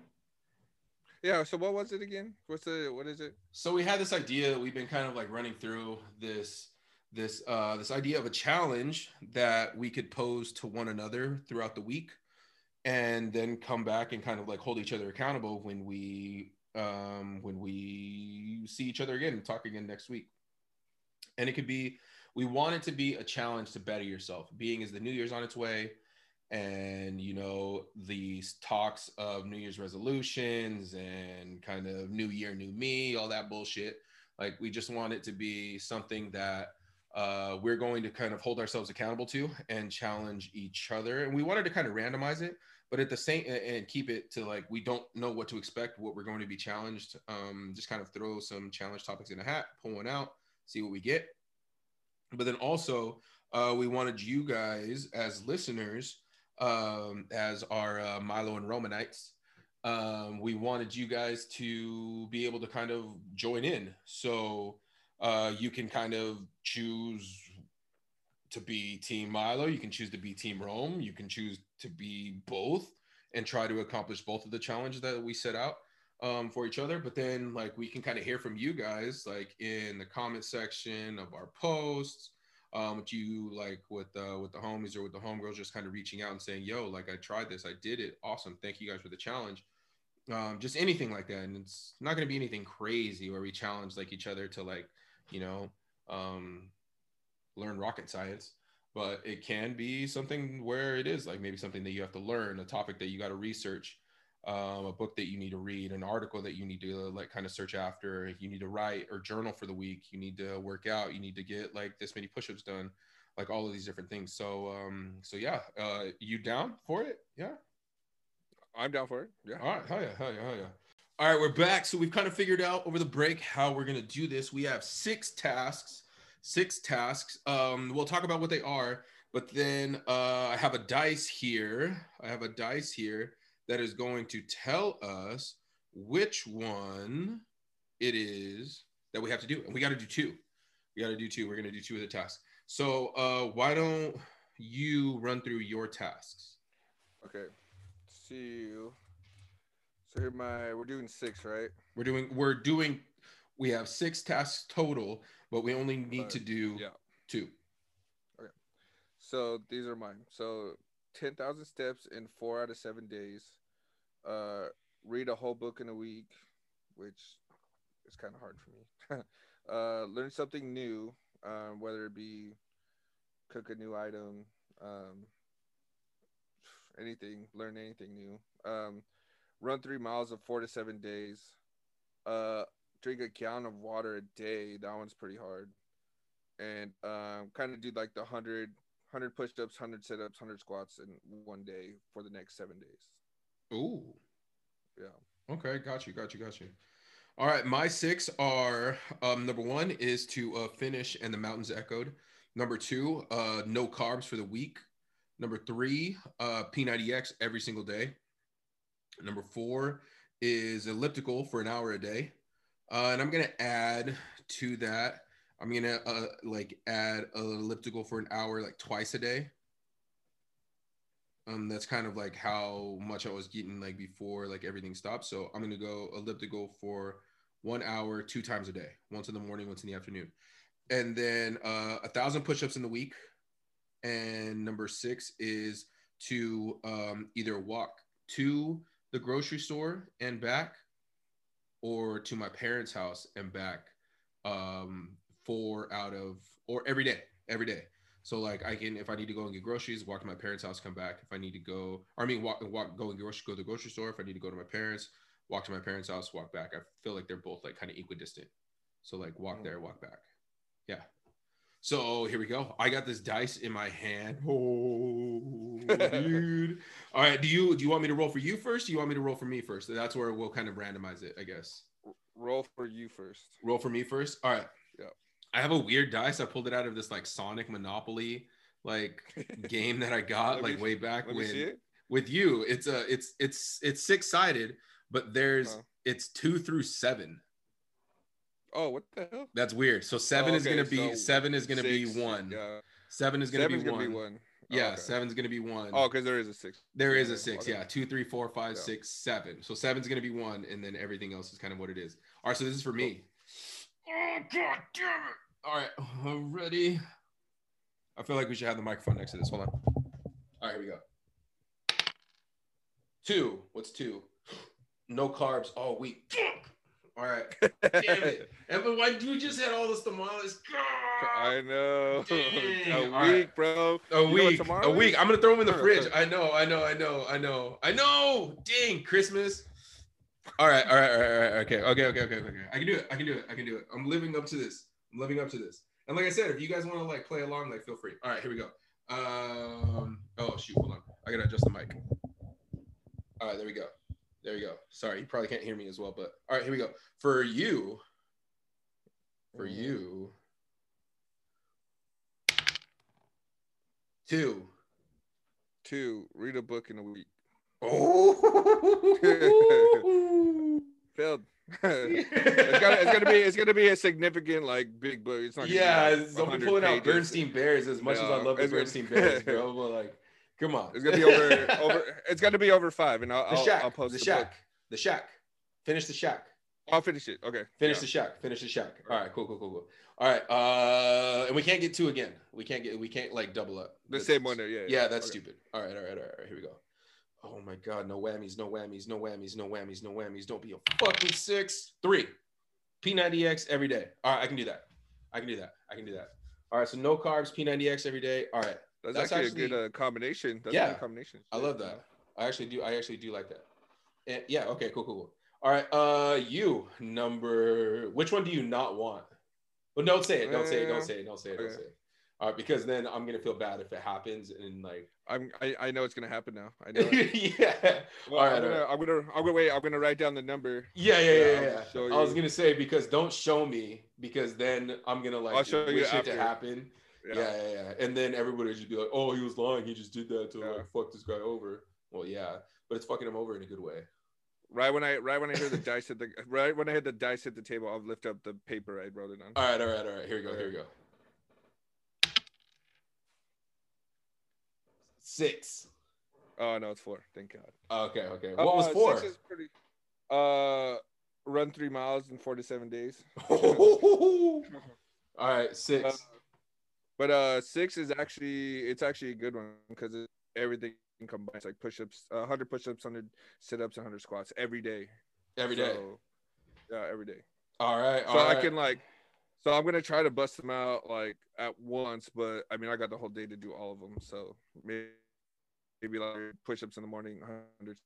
[SPEAKER 2] Yeah, so what was it again? What's the what is it?
[SPEAKER 1] So we had this idea that we've been kind of like running through this this uh, this idea of a challenge that we could pose to one another throughout the week, and then come back and kind of like hold each other accountable when we um, when we see each other again and talk again next week. And it could be we want it to be a challenge to better yourself. Being as the New Year's on its way, and you know these talks of New Year's resolutions and kind of New Year, New Me, all that bullshit. Like we just want it to be something that uh, we're going to kind of hold ourselves accountable to and challenge each other. And we wanted to kind of randomize it, but at the same and keep it to like we don't know what to expect, what we're going to be challenged. Um, just kind of throw some challenge topics in a hat, pull one out, see what we get. But then also, uh, we wanted you guys as listeners, um, as our uh, Milo and Romanites, um, we wanted you guys to be able to kind of join in. So uh, you can kind of choose to be Team Milo. You can choose to be Team Rome. You can choose to be both and try to accomplish both of the challenges that we set out um, for each other. But then, like, we can kind of hear from you guys, like in the comment section of our posts. Um, with you like with uh, with the homies or with the homegirls, just kind of reaching out and saying, "Yo, like I tried this, I did it, awesome, thank you guys for the challenge." Um, just anything like that, and it's not going to be anything crazy where we challenge like each other to like you know, um, learn rocket science, but it can be something where it is like maybe something that you have to learn, a topic that you got to research, um, a book that you need to read, an article that you need to like kind of search after. You need to write or journal for the week. You need to work out. You need to get like this many push-ups done, like all of these different things. So, um, so yeah, uh, you down for it? Yeah.
[SPEAKER 2] I'm down for it. Yeah.
[SPEAKER 1] All right. Hell yeah. Hell yeah. Hell yeah. All right, we're back. So we've kind of figured out over the break how we're gonna do this. We have six tasks, six tasks. Um, we'll talk about what they are, but then uh, I have a dice here. I have a dice here that is going to tell us which one it is that we have to do, and we got to do two. We got to do two. We're gonna do two of the tasks. So uh, why don't you run through your tasks?
[SPEAKER 2] Okay. See you. So here my we're doing six, right?
[SPEAKER 1] We're doing we're doing we have six tasks total, but we only need but, to do
[SPEAKER 2] yeah.
[SPEAKER 1] two.
[SPEAKER 2] Okay. So these are mine. So ten thousand steps in four out of seven days. Uh read a whole book in a week. which is kind of hard for me. uh, learn something new, um, whether it be cook a new item, um, anything, learn anything new. Um, run three miles of four to seven days. Uh, drink a gallon of water a day. That one's pretty hard. And um, kind of do like the 100, 100 push ups, 100 sit ups, 100 squats in one day for the next seven days.
[SPEAKER 1] Ooh.
[SPEAKER 2] Yeah.
[SPEAKER 1] Okay, got you, got you, got you. All right, my six are um, number one is to uh, finish and the mountains echoed. Number two, uh, no carbs for the week. Number three, uh, P90X every single day. Number four is elliptical for an hour a day. Uh, and I'm gonna add to that. I'm gonna uh, like add elliptical for an hour like twice a day. Um, that's kind of like how much I was getting like before like everything stopped. So I'm gonna go elliptical for one hour, two times a day, once in the morning, once in the afternoon, and then uh, a thousand push-ups in the week. And number six is to um, either walk to the grocery store and back, or to my parents' house and back, um, four out of or every day, every day. So like I can, if I need to go and get groceries, walk to my parents' house, come back. If I need to go, or I mean, walk, walk, go and get grocery, go to the grocery store. If I need to go to my parents, walk to my parents' house, walk back. I feel like they're both like kind of equidistant. So like walk mm. there, walk back. Yeah. So here we go. I got this dice in my hand. Oh, dude. All right. Do you do you want me to roll for you first? Do you want me to roll for me first? That's where we'll kind of randomize it, I guess.
[SPEAKER 2] Roll for you first.
[SPEAKER 1] Roll for me first. All right.
[SPEAKER 2] Yeah.
[SPEAKER 1] I have a weird dice. I pulled it out of this like Sonic Monopoly like game that I got like
[SPEAKER 2] me-
[SPEAKER 1] way back when with you. It's a it's it's it's six sided, but there's it's two through seven.
[SPEAKER 2] Oh, what the hell?
[SPEAKER 1] That's weird. So oh, seven
[SPEAKER 2] Oh,
[SPEAKER 1] is gonna be
[SPEAKER 2] so
[SPEAKER 1] seven is gonna
[SPEAKER 2] Six,
[SPEAKER 1] be one.
[SPEAKER 2] Yeah.
[SPEAKER 1] Seven is gonna, be,
[SPEAKER 2] gonna
[SPEAKER 1] one.
[SPEAKER 2] be one.
[SPEAKER 1] Oh, yeah,
[SPEAKER 2] okay.
[SPEAKER 1] seven's gonna be one.
[SPEAKER 2] Oh, because there is a six.
[SPEAKER 1] There is a six,
[SPEAKER 2] okay.
[SPEAKER 1] yeah. Two, three, four, five,
[SPEAKER 2] Yeah.
[SPEAKER 1] six, seven. So seven's gonna be one, and then everything else is kind of what it is. All right, so this is for me. Oh god damn it! All right, uh, ready? I feel like we should have the microphone next to this. Hold on. All right, here we go. Two. What's two? No carbs all week. All right. Damn it. But why you just had all this tamales?
[SPEAKER 2] I know.
[SPEAKER 1] Dang.
[SPEAKER 2] a
[SPEAKER 1] All
[SPEAKER 2] week,
[SPEAKER 1] right.
[SPEAKER 2] bro.
[SPEAKER 1] A
[SPEAKER 2] You
[SPEAKER 1] week, a week. I'm gonna throw them in the fridge. I know, I know, I know, I know, I know. Dang, Christmas. All right, all right, all right, all right. Okay, okay, okay, okay, okay. I can do it. I can do it. I can do it. I'm living up to this. I'm living up to this. And like I said, if you guys want to like play along, like feel free. All right, here we go. Um. Oh shoot, hold on. I gotta adjust the mic. All right, there we go. There we go. Sorry, you probably can't hear me as well, but all right, here we go. For you, for
[SPEAKER 2] Mhm.
[SPEAKER 1] you, two.
[SPEAKER 2] Two. Read a book in a week.
[SPEAKER 1] Oh.
[SPEAKER 2] Failed. it's gonna, it's gonna be, it's gonna be a significant, like, big book. It's not.
[SPEAKER 1] Yeah, don't be
[SPEAKER 2] 100
[SPEAKER 1] pulling out. Bernstein Bears as much as I love the
[SPEAKER 2] it's gonna-
[SPEAKER 1] Bernstein Bears, bro. But like, come on,
[SPEAKER 2] It's gonna be over, over. It's gonna be over five, and I'll,
[SPEAKER 1] the
[SPEAKER 2] I'll,
[SPEAKER 1] shack,
[SPEAKER 2] I'll post
[SPEAKER 1] the
[SPEAKER 2] the
[SPEAKER 1] shack,
[SPEAKER 2] book.
[SPEAKER 1] the shack. Finish the shack.
[SPEAKER 2] I'll finish it. Okay.
[SPEAKER 1] Finish
[SPEAKER 2] yeah.
[SPEAKER 1] the shack. Finish the shack. All right, cool, cool, cool, cool. All right, uh, and we can't get two again. We can't get. We can't like double up.
[SPEAKER 2] The
[SPEAKER 1] That's-
[SPEAKER 2] same one there. Yeah.
[SPEAKER 1] Yeah, that's
[SPEAKER 2] okay.
[SPEAKER 1] stupid. All right, all right, all right. Here we go. Oh my god, no whammies, no whammies, no whammies, no whammies, no whammies. Don't be a fucking six. Three. P90X every day. All right, I can do that. I can do that. I can do that. All right, so no carbs, P90X every day. All right.
[SPEAKER 2] That's,
[SPEAKER 1] That's
[SPEAKER 2] actually,
[SPEAKER 1] actually-
[SPEAKER 2] a good uh, combination. That's a
[SPEAKER 1] Yeah,
[SPEAKER 2] good combination.
[SPEAKER 1] I love that. I actually do. I actually do like that. And yeah. Okay. Cool. Cool. Cool. All right. Uh, you number. Which one do you not want? Well, don't say it. Don't say it. Don't
[SPEAKER 2] Uh,
[SPEAKER 1] say it. Don't say it. Don't
[SPEAKER 2] okay.
[SPEAKER 1] say it. All right, because then I'm gonna feel bad if it happens and like.
[SPEAKER 2] I'm. I, I know it's gonna happen now. I know.
[SPEAKER 1] yeah.
[SPEAKER 2] Well,
[SPEAKER 1] All right,
[SPEAKER 2] I'm, gonna, I'm gonna. I'm gonna wait. I'm gonna write down the number.
[SPEAKER 1] Yeah, yeah,
[SPEAKER 2] Yeah,
[SPEAKER 1] yeah,
[SPEAKER 2] I'll
[SPEAKER 1] yeah.
[SPEAKER 2] just show
[SPEAKER 1] I was gonna say because don't show me because then I'm gonna like
[SPEAKER 2] I'll show you
[SPEAKER 1] wish it to happen. Yeah. yeah, yeah, yeah, And then everybody would just be like, "Oh, he was lying. He just did that to
[SPEAKER 2] Yeah.
[SPEAKER 1] like fuck this guy over." Well, yeah, but it's fucking him over in a good way.
[SPEAKER 2] Right when I right when I hear the dice hit the right when I hit the dice hit the table, I'll lift up the paper I wrote it on.
[SPEAKER 1] All right, all right, all right. Here we go. Here we go. Six.
[SPEAKER 2] Oh no, it's four. Thank God.
[SPEAKER 1] Okay, okay. What was
[SPEAKER 2] Uh,
[SPEAKER 1] four?
[SPEAKER 2] Six is pretty. Uh, run three miles in four to seven days.
[SPEAKER 1] all right, six.
[SPEAKER 2] Uh, But uh, six is actually it's actually a good one because everything combines like push-ups, uh, 100 push-ups, 100 sit-ups, and 100 squats every day.
[SPEAKER 1] Every day.
[SPEAKER 2] So, Yeah, every day.
[SPEAKER 1] All right.
[SPEAKER 2] So
[SPEAKER 1] all
[SPEAKER 2] I can like, so I'm gonna try to bust them out like at once, but I mean I got the whole day to do all of them. So maybe, maybe like push-ups in the morning, hundred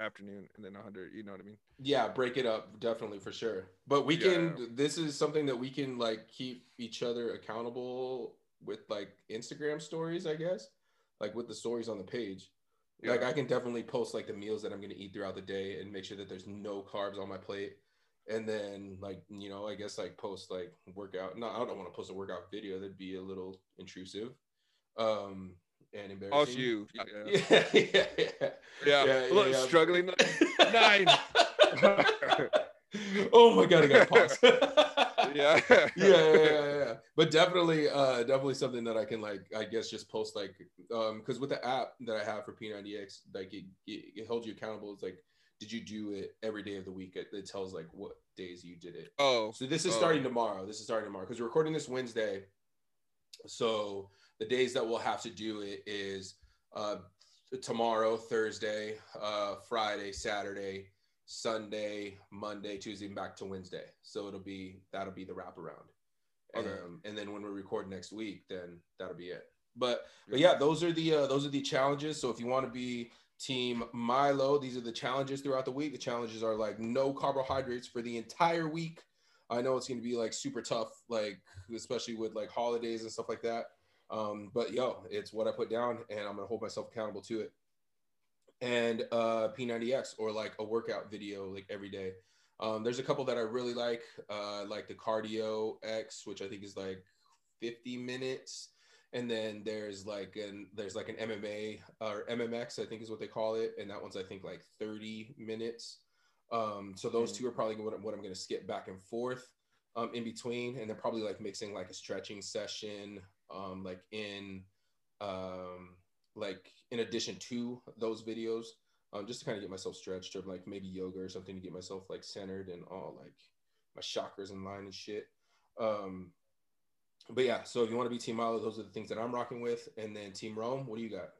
[SPEAKER 2] afternoon, and then hundred. You know what I mean?
[SPEAKER 1] Yeah, break it up definitely for sure. But we
[SPEAKER 2] Yeah.
[SPEAKER 1] can. This is something that we can like keep each other accountable with, like Instagram stories, I guess, like with the stories on the page. Like I can definitely post like the meals that I'm gonna eat throughout the day and make sure that there's no carbs on my plate. And then like you know, I guess like post like workout. No, I don't want to post a workout video. That'd be a little intrusive, um, and embarrassing.
[SPEAKER 2] All you. Yeah.
[SPEAKER 1] Yeah, yeah, yeah.
[SPEAKER 2] Yeah.
[SPEAKER 1] Yeah,
[SPEAKER 2] Look,
[SPEAKER 1] yeah,
[SPEAKER 2] struggling. Nine.
[SPEAKER 1] oh my god, I gotta pause.
[SPEAKER 2] yeah.
[SPEAKER 1] yeah, yeah, yeah, yeah. But definitely, uh, definitely something that I can like, I guess, just post like, um, because with the app that I have for P90X, like it, it, it holds you accountable. It's like, did you do it every day of the week? It, it tells like what days you did it.
[SPEAKER 2] Oh.
[SPEAKER 1] So this is
[SPEAKER 2] Oh.
[SPEAKER 1] starting tomorrow. This is starting tomorrow because we're recording this Wednesday. So the days that we'll have to do it is uh, tomorrow, Thursday, uh, Friday, Saturday, Sunday, Monday, Tuesday, and back to Wednesday. So it'll be that'll be the wraparound.
[SPEAKER 2] Okay.
[SPEAKER 1] Um, and then when we record next week, then that'll be it. But but yeah, those are the uh, those are the challenges. So if you want to be team Milo, these are the challenges throughout the week. The challenges are like no carbohydrates for the entire week. I know it's going to be like super tough, like especially with like holidays and stuff like that. Um, but yo, it's what I put down, and I'm gonna hold myself accountable to it. And uh, P90X or like a workout video like every day. Um, there's a couple that I really like, uh, like the Cardio X, which I think is like 50 minutes, and then there's like an there's like an MMA or MMX, I think is what they call it, and that one's I think like 30 minutes. Um, so those two are probably what, what I'm to skip back and forth um, in between, and then probably like mixing like a stretching session, um, like in um, like in addition to those videos, um, just to kind of get myself stretched, or like maybe yoga or something to get myself like centered and all like my chakras in line and shit. Um, but yeah, so if you want to be Team Milo, those are the things that I'm rocking with, and then Team Rome, what do you got?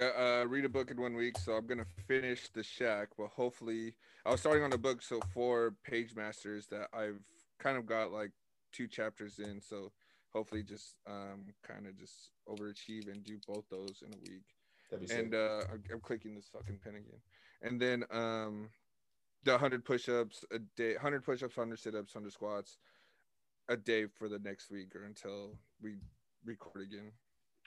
[SPEAKER 2] Uh, read a book in one week, so I'm gonna finish the Shack. But hopefully, I was starting on a book, so four page masters that I've kind of got like two chapters in. So hopefully, just um, kind of just overachieve and do both those in a week.
[SPEAKER 1] That'd be sick.
[SPEAKER 2] And uh, I'm, clicking this fucking pen again. And then um, the 100 push-ups a day, 100 push-ups, 100 sit-ups, 100 squats a day for the next week or until we record again.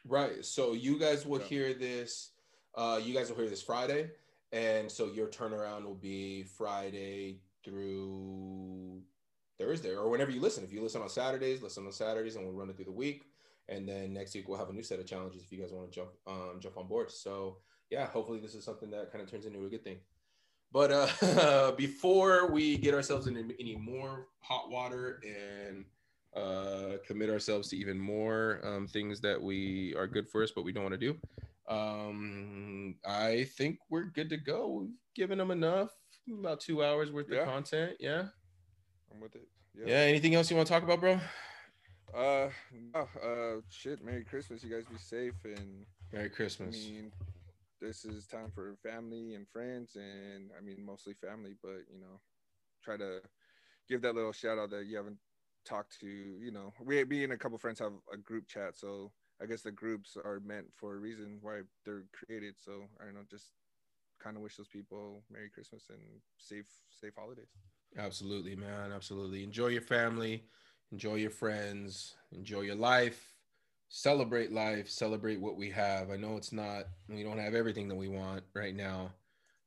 [SPEAKER 1] Right. So you guys will
[SPEAKER 2] Yeah.
[SPEAKER 1] hear this. Uh, you guys will hear this Friday, and so your turnaround will be Friday through Thursday, or whenever you listen. If you listen on Saturdays, listen on Saturdays, and we'll run it through the week. And then next week we'll have a new set of challenges if you guys want to jump um, jump on board. So yeah, hopefully this is something that kind of turns into a good thing. But uh, before we get ourselves into any more hot water and uh, commit ourselves to even more um, things that we are good for us, but we don't want to do. Um, I think we're good to go. We've given them enough, about two hours worth
[SPEAKER 2] Yeah.
[SPEAKER 1] of content. Yeah.
[SPEAKER 2] I'm with it.
[SPEAKER 1] yeah. Anything else you want to talk about, bro?
[SPEAKER 2] Uh, no, uh, shit. Merry Christmas. You guys be safe. And
[SPEAKER 1] Merry
[SPEAKER 2] I
[SPEAKER 1] Christmas.
[SPEAKER 2] mean, this is time for family and friends, and I mean, mostly family, but you know, try to give that little shout out that you haven't talked to. You know, we, me and a couple friends have a group chat, so I guess the groups are meant for a reason why they're created. So I don't know, just kind of wish those people Merry Christmas and safe, safe holidays.
[SPEAKER 1] Absolutely, man. Absolutely. Enjoy your family, enjoy your friends, enjoy your life. Celebrate life, celebrate what we have. I know it's not, we don't have everything that we want right now,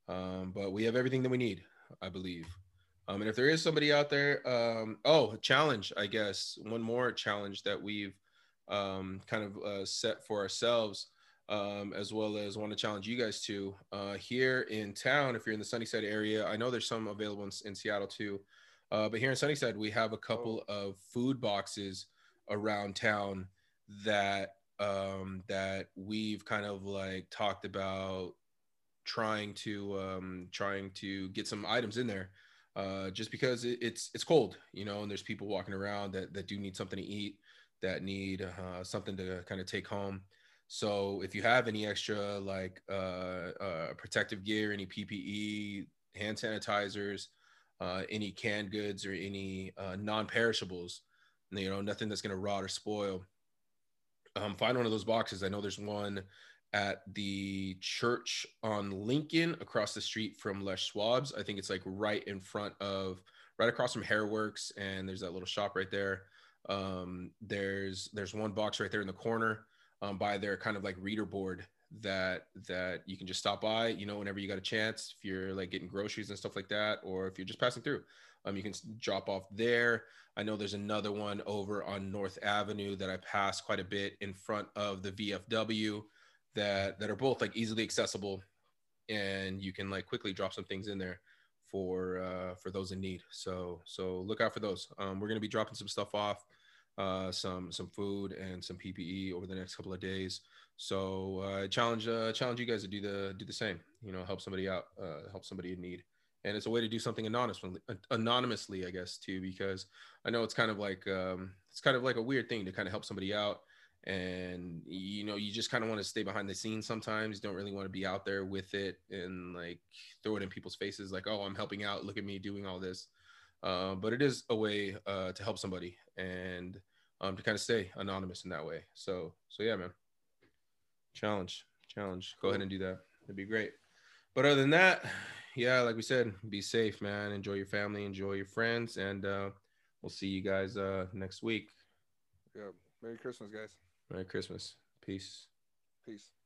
[SPEAKER 1] um, but we have everything that we need, I believe. Um, and if there is somebody out there, um, oh, a challenge, I guess, one more challenge that we've um, kind of uh, set for ourselves, um, as well as want to challenge you guys to uh, here in town. If you're in the Sunnyside area, I know there's some available in, in Seattle too, uh, but here in Sunnyside, we have a couple of food boxes around town that um, that we've kind of like talked about trying to um, trying to get some items in there. Uh, just because it, it's it's cold, you know, and there's people walking around that that do need something to eat, that need uh, something to kind of take home. So if you have any extra like uh, uh, protective gear, any PPE, hand sanitizers, uh, any canned goods or any uh, non-perishables. You know, nothing that's going to rot or spoil. Um, find one of those boxes. I know there's one at the church on Lincoln across the street from Les Schwab's. I think it's like right in front of, right across from Hairworks, and there's that little shop right there. Um, there's there's one box right there in the corner um, by their kind of like reader board that that you can just stop by. You know, whenever you got a chance, if you're like getting groceries and stuff like that, or if you're just passing through, um, you can drop off there. I know there's another one over on North Avenue that I pass quite a bit in front of the VFW that that are both like easily accessible and you can like quickly drop some things in there for uh for those in need so so look out for those um we're going to be dropping some stuff off uh some some food and some ppe over the next couple of days. So uh challenge uh challenge you guys to do the do the same you know help somebody out uh help somebody in need. And it's a way to do something anonymously anonymously i guess too because i know it's kind of like um it's kind of like a weird thing to kind of help somebody out. And you know you just kind of want to stay behind the scenes sometimes don't really want to be out there with it and like throw it in people's faces like oh i'm helping out look at me doing all this uh, but it is a way uh, to help somebody and um, to kind of stay anonymous in that way. So so yeah man. Challenge challenge. Go ahead and do that. It'd be great. But other than that yeah like we said be safe man. Enjoy your family enjoy your friends and uh, we'll see you guys uh, next week.
[SPEAKER 2] Yeah. Merry christmas guys.
[SPEAKER 1] Merry Christmas. Peace.
[SPEAKER 2] Peace.